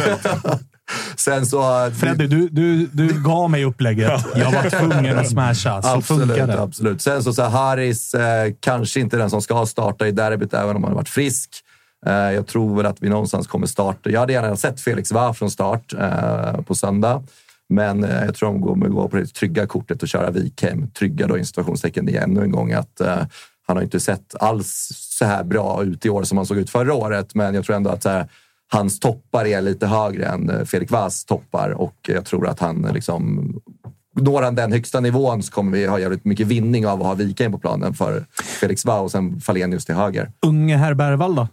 Sen så... Freddy, du, du, du gav mig upplägget. Jag var tvungen att smasha. Så absolut, funkar det. absolut. Sen så, så här, Harris eh, kanske inte den som ska starta i derbyt, även om han har varit frisk. Eh, jag tror väl att vi någonstans kommer starta. Jag hade gärna sett Felix Var från start eh, på söndag. Men eh, jag tror de kommer gå på det trygga kortet och köra Wikheim. Trygga då i situationstecken igen ännu en gång. Att, eh, han har inte sett alls så här bra ut i år som han såg ut förra året. Men jag tror ändå att så här, hans toppar är lite högre än eh, Felix Vas toppar. Och jag tror att han eh, liksom Når han den högsta nivån så kommer vi ha jävligt mycket vinning av att ha Wikheim på planen för Felix Vau och sen Falenius till höger. Unge herr Bergvall då?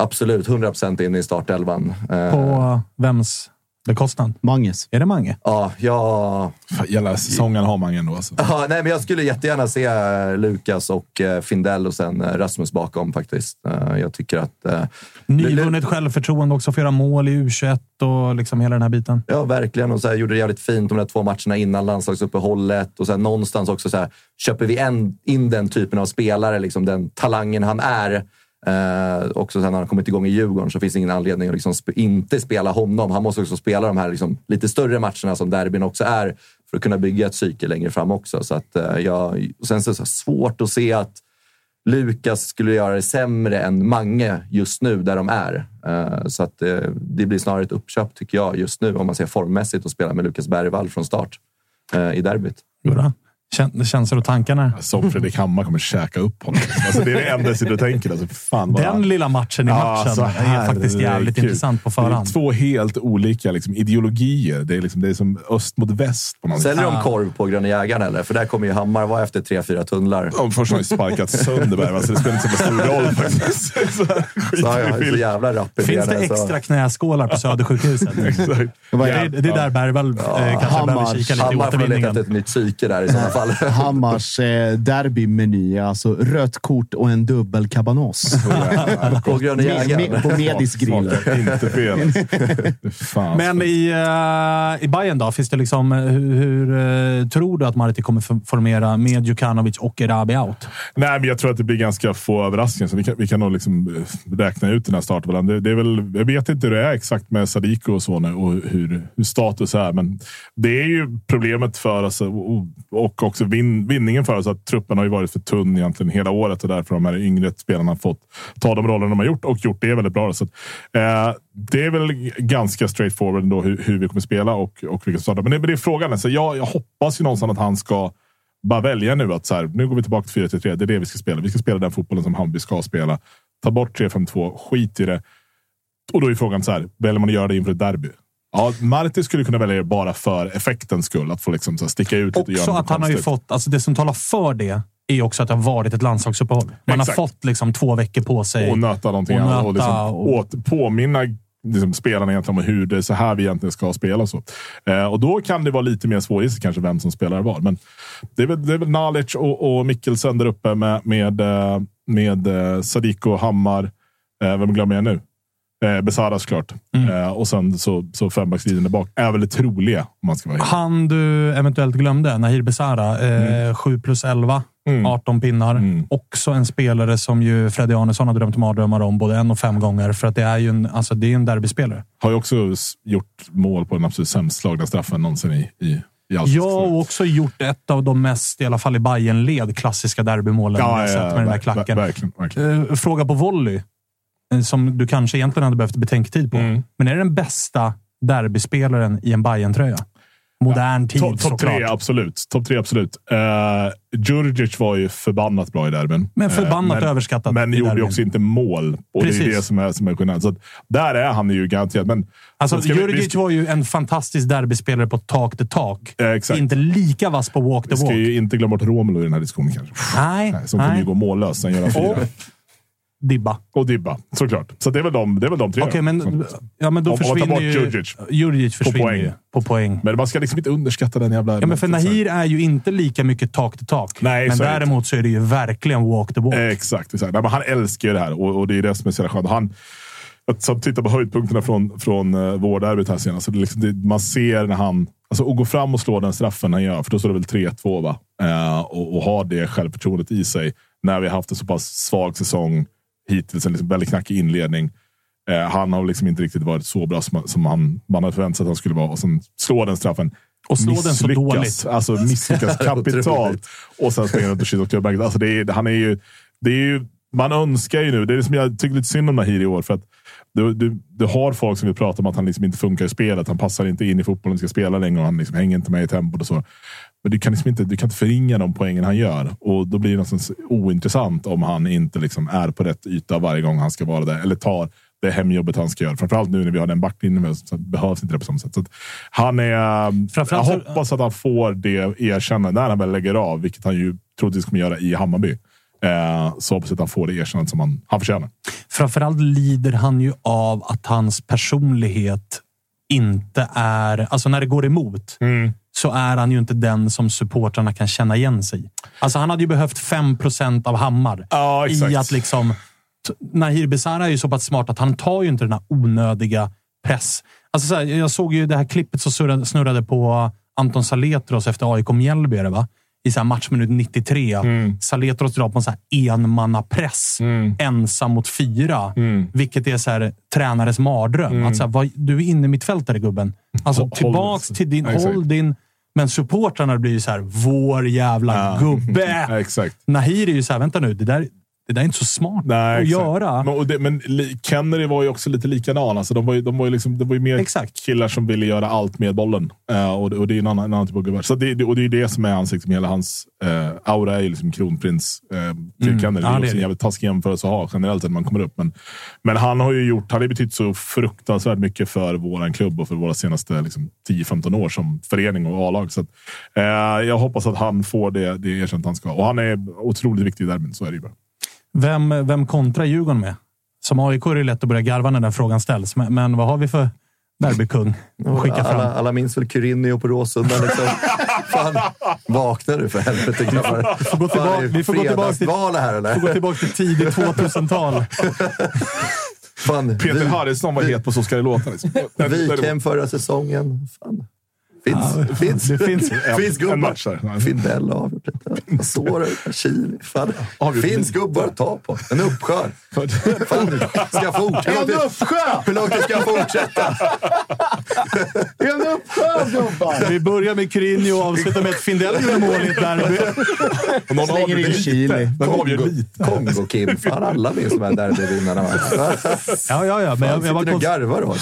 Absolut, 100 procent in i startelvan. Eh, På vems bekostnad? Manges. Är det Mange? Ja, jag... Fan, Hela säsongen har man ändå. Alltså. Ja, nej, men jag skulle jättegärna se eh, Lukas och eh, Findell och sen eh, Rasmus bakom faktiskt. Jag tycker att... Nyvunnet självförtroende också för att göra mål i U21 och liksom hela den här biten. Ja, verkligen. Och så här, gjorde det jävligt fint de där två matcherna innan landslagsuppehållet. Och så här, någonstans också så här, köper vi en, in den typen av spelare, liksom den talangen han är. Eh, också sen när han kommit igång i Djurgården så finns det ingen anledning att liksom sp- inte spela honom. Han måste också spela de här liksom, lite större matcherna som derbyn också är för att kunna bygga ett psyke längre fram också. Så att, eh, jag, och sen så är det svårt att se att Lukas skulle göra det sämre än Mange just nu där de är. Eh, Så att eh, det blir snarare ett uppköp tycker jag just nu om man ser formmässigt och spela med Lukas Bergvall från start eh, i derbyt. Jodå. Kän- Känslor och tankarna? Som Fredrik Hammar kommer käka upp honom. Alltså, det är det enda och tänker. Alltså, fan Den lilla matchen i Ja, matchen alltså, är faktiskt jävligt herregud. intressant på förhand. Det är två helt olika liksom, ideologier. Det är, liksom, det är som öst mot väst. På något Säljer sätt. de korv på Gröna Jägaren eller? För där kommer ju Hammar vara efter tre, fyra tunnlar. Ja, först har han ju sparkat sönder Bergvall, så det spelar inte så stor roll faktiskt. Så här, skiter Så jävla rapp Finns det så- extra knäskålar på Södersjukhuset? Exakt. det, är, det är där Bergvall eh, kanske Hammar- behöver kika lite i Hammar får leta återvinningen. ett nytt psyke där i sådana fall. Hammars eh, derbymeny, alltså rött kort och en dubbel cabanos. På Gröna Jägaren. På Medis grill. Inte fel. alltså. Fan. Men i, uh, i Bayern då? Finns det liksom, eh, hur hur eh, tror du att Marti kommer formera med Djukanovic och Erabi out? Nej, men jag tror att det blir ganska få överraskningar. Så vi, kan, vi kan nog liksom räkna ut den här startelvan. Det, det är väl, jag vet inte hur det är exakt med Sadiko och så nu och hur, hur status är. Men det är ju problemet för oss och, och också vin, vinningen för oss att truppen har ju varit för tunn egentligen hela året och därför de här yngre spelarna fått ta de roller de har gjort och gjort det väldigt bra. Så att, eh, det är väl ganska straightforward ändå hur, hur vi kommer spela och, och vilka startar. Men det, men det är frågan. Alltså, jag, jag hoppas ju någonstans att han ska bara välja nu att så här, nu går vi tillbaka till 4-3-3. Det är det vi ska spela. Vi ska spela den fotbollen som Hammarby ska spela. Ta bort 3-5-2, skit i det. Och då är frågan så här, väljer man att göra det inför ett derby? Ja, Marti skulle kunna välja det bara för effektens skull. Att få liksom så sticka ut lite Också att han har ju fått, alltså det som talar för det är också att det har varit ett landslagsuppehåll. Man Exakt. har fått liksom två veckor på sig. och nöta någonting och annat. Och liksom och- åt, påminna liksom spelarna egentligen om hur det är så här vi egentligen ska spela. Och, så. Eh, och då kan det vara lite mer svårgissat kanske vem som spelar var. Men det är väl, det är väl Nalic och, och Mikkelsen där uppe med, med, eh, med eh, Sadiko, Hammar. Eh, vem glömmer jag nu? Eh, Besara såklart. Mm. Eh, och sen så, så fembackslinjen där bak är väl troliga om man ska vara helt Han du eventuellt glömde, Nahir Besara, eh, 7 plus 11, Mm. 18 pinnar. Också en spelare som ju Freddy Arnesson har drömt mardrömmar om både en och fem gånger. För att det är ju en, alltså det är en derbyspelare. Har ju också gjort mål på den absolut sämst slagna straffen någonsin i, i. Jag har också gjort ett av de mest, i alla fall i bayern led klassiska derbymålen jag har sett med den där klacken. ver- Verkligen. verkligen. Eh, Fråga på volley, som du kanske egentligen hade behövt betänketid på. Mm. Men är det den bästa derbyspelaren i en bayern tröja Modern tid Topp top såklart. tre, absolut. Topp tre, absolut. Uh, Djurdjic var ju förbannat bra i derbyn. Men förbannat Eh, överskattat Men gjorde derbyn. också inte mål. Och det är Precis. det som är, som är skillnaden. Så där är han ju garanterat. Men Alltså, ska vi- Djurdjic vi, var ju en fantastisk derbyspelare på till tak. Eh, exakt. Inte lika vass på walk vi the ska walk. ju inte glömma bort Romelu i den här diskussionen kanske. Nej, Nej, som kommer nej. ju gå mållös. Sen göra fyra. Dibba. Och Dibba, såklart. Så det är väl de, det är väl de tre. Okej, men, ja, men då Om man tar försvinner bort ju... Djurdjic. Djurdjic försvinner poäng. ju på poäng. Men man ska liksom inte underskatta den jävla... Ja, men för Nahir är ju inte lika mycket tak till tak. Nej, men så däremot så är det ju verkligen walk the walk. Eh, Exakt. exakt. Nej, men han älskar ju det här och, och det är det som är så jävla skönt. Han, och tittade på höjdpunkterna från, från uh, vårderbyt här senast. Det, liksom, det, man ser när han... Alltså att gå fram och slå den straffen han gör, för då står det väl 3-2 va? Eh, och, och ha det självförtroendet i sig när vi har haft en så pass svag säsong hittills. En liksom väldigt knackig inledning. Eh, han har liksom inte riktigt varit så bra som, som han, man hade förväntat sig att han skulle vara. Och sen slå den straffen. Och slå den så dåligt. Alltså misslyckas kapitalt. Och sen springer runt och klubbmärket. Alltså det är, han är ju, det är ju... Man önskar ju nu, det är det som jag tycker lite synd om Nahir i år. För att du, du, du har folk som vill prata om att han liksom inte funkar i spelet. Han passar inte in i fotbollen, ska spela längre och han liksom hänger inte med i tempot och så. Men du kan, liksom inte, du kan inte förringa de poängen han gör. Och då blir det någonstans ointressant om han inte liksom är på rätt yta varje gång han ska vara där. Eller tar det hemjobbet han ska göra. Framförallt nu när vi har den backlinjen med så behövs inte det på samma sätt. Så han är, jag Framförallt så- hoppas att han får det erkännandet när han väl lägger av, vilket han ju troligtvis kommer göra i Hammarby. Eh, så hoppas jag att han får det erkännandet som han, han förtjänar. Framförallt lider han ju av att hans personlighet inte är... Alltså när det går emot Mm. så är han ju inte den som supportrarna kan känna igen sig i. Alltså han hade ju behövt 5% av Hammar Ja, i att liksom... Nahir Besara är ju så pass smart att han tar ju inte den här onödiga press. Alltså så här, jag såg ju det här klippet som snurrade, på Anton Saletros efter AIK Mjällby, va? I så matchminut 93. Mm. Saletros drar på en så här enmannapress. Ensam mot fyra. Mm. Vilket är så här, tränarens mardröm. Att så här, vad, du är inne mittfältare gubben. Alltså Håll- tillbaks till din... Exakt. håll din... Men supportrarna blir ju så här, vår jävla Ja. gubbe. Exakt. Nahir är ju så här, vänta nu, det där, det där är inte så smart Nej, att exakt. göra. Men, och det, men Kennedy var ju också lite likadan. Alltså, de var ju, de var ju liksom, det var ju mer killar som ville göra allt med bollen. Eh, och, det- och det är en annan, en annan typ av gubbar. Så det, det- och det är ju det som är hans, liksom, hela hans eh, aura är ju liksom kronprins till Mm. Kennedy. Ja, det är också en jävligt taskig jämförelse att ha generellt sett när man kommer upp. Men, men han har ju gjort, han har betytt så fruktansvärt mycket för våran klubb och för våra senaste liksom, 10-15 år som förening och A-lag. Så att, eh, jag hoppas att han får det, det erkänt han ska. Och han är otroligt viktig i derbyn, så är det ju bara. Vem, vem kontrar Djurgården med? Som AIK är det lätt att börja garva när den frågan ställs. Men, men vad har vi för derbykung att skicka fram? Alla, alla minns väl Kyrinio på Råsunda. Liksom. Fan, vakna du för helvete grabbar. Vi får gå tillbaka, vi får gå tillbaka till, Fredagsval här eller? får gå tillbaka till tidigt 2000-tal. Fan, Peter vi- Harrison var het på Så ska det låta. Liksom. Wikhem förra säsongen. Fan. Finns, Ja, finns, det finns- finns en gubbar. match där. Findell har avgjort detta. Såra, Chili. Fan. Finns gubbar att ta på. En uppsjö. Fan, ska jag fortsätta? En uppsjö! Hur långt ska jag fortsätta? En uppsjö gubbar! Vi börjar med Kyrinho och avslutar med att Findell gjorde mål i ett derby. Och någon avgör in lite. Chili. Lite. Kongo-Kim. Fan, alla minns de här derbyvinnarna. Ja, ja, ja. Men jag, jag Sitter bara du och konst- garvar åt?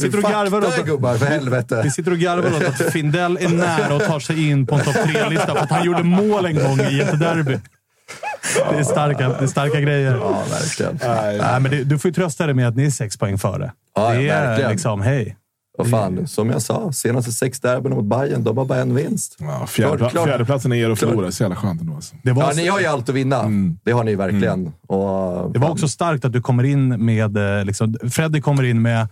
Sitter och garvar Fakta åt gubbar, för helvete. vi sitter och garvar åt att Findell är nära och tar sig in på en topp tre-lista för att han gjorde mål en gång i ett derby. Det är starka, det är starka grejer. Ja, verkligen. Nej, men det, du får ju trösta dig med att ni är sex poäng före. Ja, det är verkligen. liksom, hej. Och fan, som jag sa, senaste sex derbyna mot Bayern, de har bara en vinst. Ja, fjärde. Fjärdeplatsen är er att Klart. förlora. Så jävla skönt ändå. Alltså. Det var, Ja, ni har ju allt att vinna. Det har ni verkligen. Och, det var också starkt att du kommer in med... eh, Liksom, Freddy kommer in med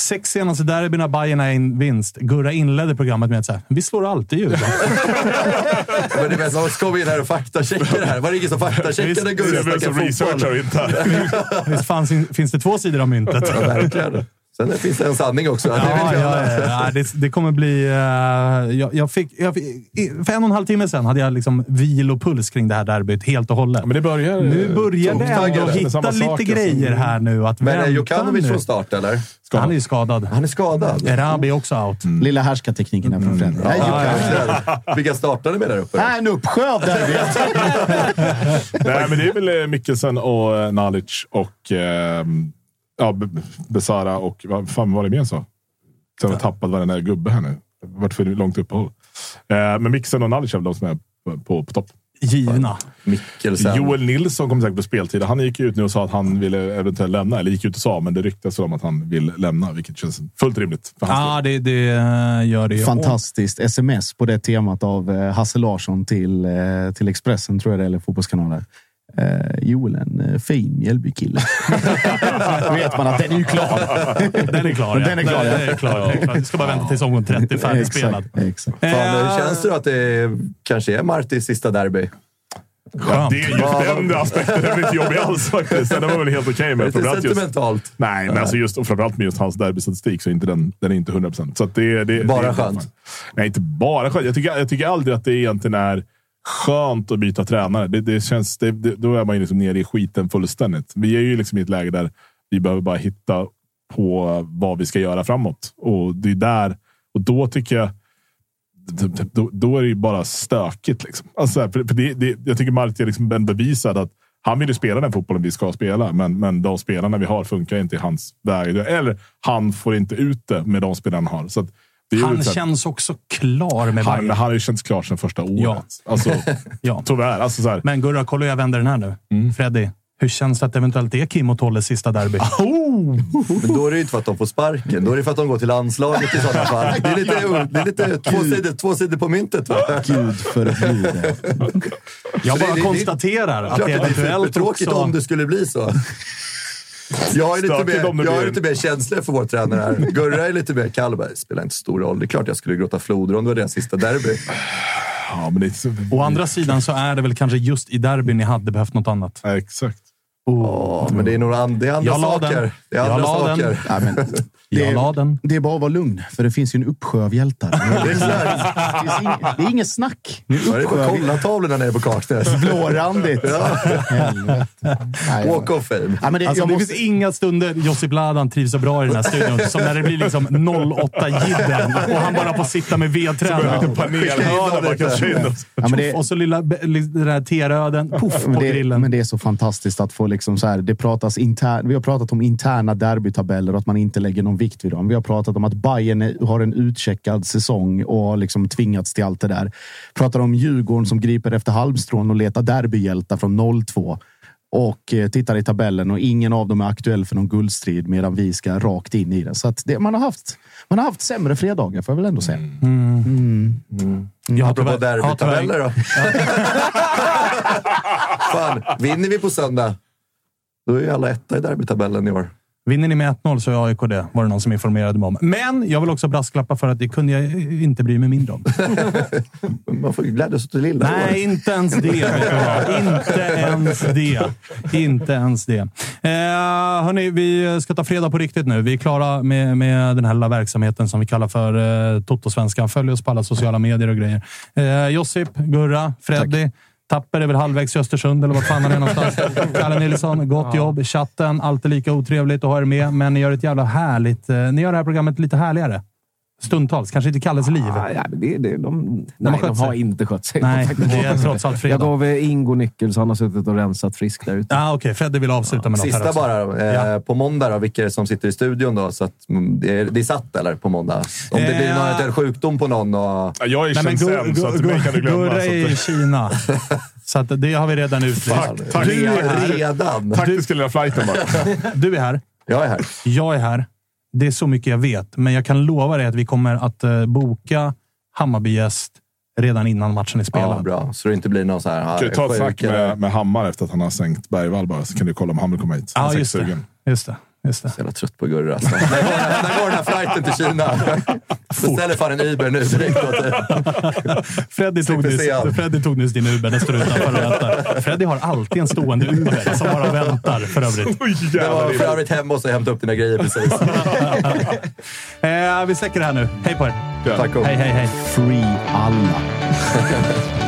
sex senaste derbyna, Bayern är en vinst. Gurra inledde programmet med att säga vi slår alltid Djurgården. Men du vet, man ska komma in här och faktachecka det här. Var det ingen som faktacheckade Gurra Det är researchar fotboll? inte. Visst fanns, finns det två sidor av myntet? Ja, verkligen. Sen finns det en sanning också. Ja, ja, ja, ja. Det, det kommer bli... eh, jag, jag fick, jag, fick- för en och en halv timme sedan hade jag liksom vilopuls kring det här derbyt helt och hållet. Men det börjar... nu börjar det ändå hitta lite grejer här nu. Att Men är Jokanovic från start eller? Han är ju skadad. Han är skadad. Erabi är också out. Lilla härskartekniken här från Fredrik. Nej, Ja, verkligen. Vilka startar ni med där uppe? En uppsjö av derbyt. Nej, men det är väl eh, Mikkelsen och eh, Nalic och eh, ja, Besara och vad fan var det mer så? Sen har jag tappat varenda där gubbe här nu. Varit för långt uppehåll. Eh, men Mikkelsen och Nalic är väl de som är på, på, på topp. Givna. Mikkelsen. Joel Nilsson kommer säkert på speltid. Han gick ut nu och sa att han ville eventuellt lämna. Eller gick ut och sa, men det ryktas om att han vill lämna. Vilket känns fullt rimligt. Ja, det, det eh, gör det. Fantastiskt sms på det temat av eh, Hasse Larsson till, till Expressen, tror jag det är, eller Fotbollskanalen. Eh, Joel, en eh, fin Mjällbykille. Vet man att den är ju klar. Den är klar. Den är klar, ja. Den är klar. Är klar. Vi ska bara vänta tills omgång 30 färdigspelad. Exakt, exakt. Fan, Eh, känns det då att det kanske är Martins sista derby? Ja, det, just den aspekten är inte jobbig alls faktiskt. Den var väl helt okej Är med. det lite just, sentimentalt? nej, men alltså just, och framförallt med just hans derbystatistik så är inte den, den är inte 100 procent. det, det, Bara det är skönt. Nej, inte bara skönt. Jag tycker, jag tycker aldrig att det egentligen är skönt att byta tränare. Det, det känns, det, det, då är man ju liksom nere i skiten fullständigt. Vi är ju liksom i ett läge där vi behöver bara hitta på vad vi ska göra framåt. Och det är där, och då tycker jag då, då är det ju bara stökigt. Liksom. Alltså, för, för det, det, jag tycker Marti är liksom bevisad att han vill ju spela den fotbollen vi ska spela, men, men de spelarna vi har funkar inte i hans väg. Eller han får inte ut det med de spelarna han har. Så att han så här- känns också klar med Bayern. han har ju känts klar sedan första året. Ja. Alltså, Ja. tyvärr. Alltså, så här, Men Gurra, kolla hur jag vänder den här nu. Mm. Freddy, hur känns det att det eventuellt är Kim och Tolles sista derby? Men då är det ju inte för att de får sparken. Då är det för att de går till landslaget i sådana fall. Det är lite, det är lite två, sidor, två sidor på myntet. Va? Gud förbjude. Jag det- bara det- konstaterar att Klart det att det är eventuellt tråkigt också... om det skulle bli så. Jag är lite mer, jag är blir. lite mer känslig för vår tränare här. Gurra är lite mer kall. Det spelar inte stor roll. Det är klart jag skulle gråta floder om det var deras sista derby. ja, men det så, Å andra sidan så är det väl kanske just i derbyn ni hade behövt något annat. ja, exakt. Ja, men det är, det är andra Jag saker. den. Det är Jag andra den. saker. Ja, men, Det är, den. det är bara att vara lugn, för det finns ju en uppsjö av hjältar. Det är, här, det är inget snack. Det är det bara av- kolla tavlorna nere på Kaknäs. Blårandigt. Helvete. Nej, Walk of fame. Ja, men det, Alltså, det måste, finns inga stunder Josip Ladan trivs så bra i den här studion som när det blir liksom 08 jidden och han bara får sitta med. En ja, men det, Och så lilla den där teröden, poff på men, det, grillen. men det är så fantastiskt att få liksom så här, det pratas intern, Vi har pratat om interna derbytabeller och att man inte lägger någon vikt vid dem. Vi har pratat om att Bayern har en utcheckad säsong och har liksom tvingats till allt det där. Pratar om Djurgården som griper efter halmstrån och letar derbyhjältar från 02 och eh, tittar i tabellen och ingen av dem är aktuell för någon guldstrid medan vi ska rakt in i den. Så att det, man, har haft, man har haft sämre fredagar får jag väl ändå säga. Jag har Apropå tyvärr- ja, tyvärr- derbytabeller då. Fan, vinner vi på söndag, då är ju alla etta i derbytabellen i år. Vinner ni med 1-0 så är AIK det, var det någon som informerade mig om. Men jag vill också brasklappa för att det kunde jag inte bry mig mindre om. Man får ju glädjas åt det lilla. Nej, inte ens det. Inte ens det. Inte ens det. Eh, hörni, vi ska ta fredag på riktigt nu. Vi är klara med, med den här lilla verksamheten som vi kallar för eh, Toto-svenskan. Följ oss på alla sociala medier och grejer. Eh, Josip, Gurra, Freddy. Tapper är väl halvvägs till Östersund, eller vart fan han är någonstans. Kalle Nilsson, gott jobb. Chatten, alltid lika otrevligt att ha er med, men ni gör ett jävla härligt... Eh, ni gör det här programmet lite härligare. Stundtals. Kanske inte Kalles liv. Ah, ja, det, det, de, har nej, de har inte skött sig. Nej, Tack. det är trots allt fredag. Jag gav eh, Ingo nyckel så han har suttit och rensat frisk där ute. Ah, Okej, Freddy vill avsluta med något Sista bara. Eh, På måndag, då, vilka är det som sitter i studion då? Så att, mm, det, är, det är satt eller? På måndag? Om det blir Eh. någon eventuell sjukdom på någon och... Ja, Jag är men Shenzhen, så att mig kan du glömma. Gurra är i Kina. Så att det har vi redan utlyst. Tack, tack. Du är här. Redan? taktiska lilla flighten bara. Du är här. Jag är här. Jag är här. Det är så mycket jag vet, men jag kan lova dig att vi kommer att eh, boka Hammarby-gäst redan innan matchen är spelad. Ja, bra. Så det inte blir någon så här... Ska du ta ett snack med, med Hammar efter att han har sänkt Bergvall bara, så kan du kolla om Hammar kommer hit. Han Ja, just det. Just det. Just det. Så jävla trött på Gurra. Alltså. när, går, när går den här flighten till Kina? Beställer fan en Uber nu direkt. åt dig. Freddy tog, nyss, Freddy tog nyss din Uber. Den står utanför och väntar. Freddy har alltid en stående Uber som bara väntar, för övrigt. Jag var för övrigt hemma och så hämtade upp dina grejer precis. Eh, vi släcker det här nu. Hej på er! Tack och Hej, hej, hej. Free alla.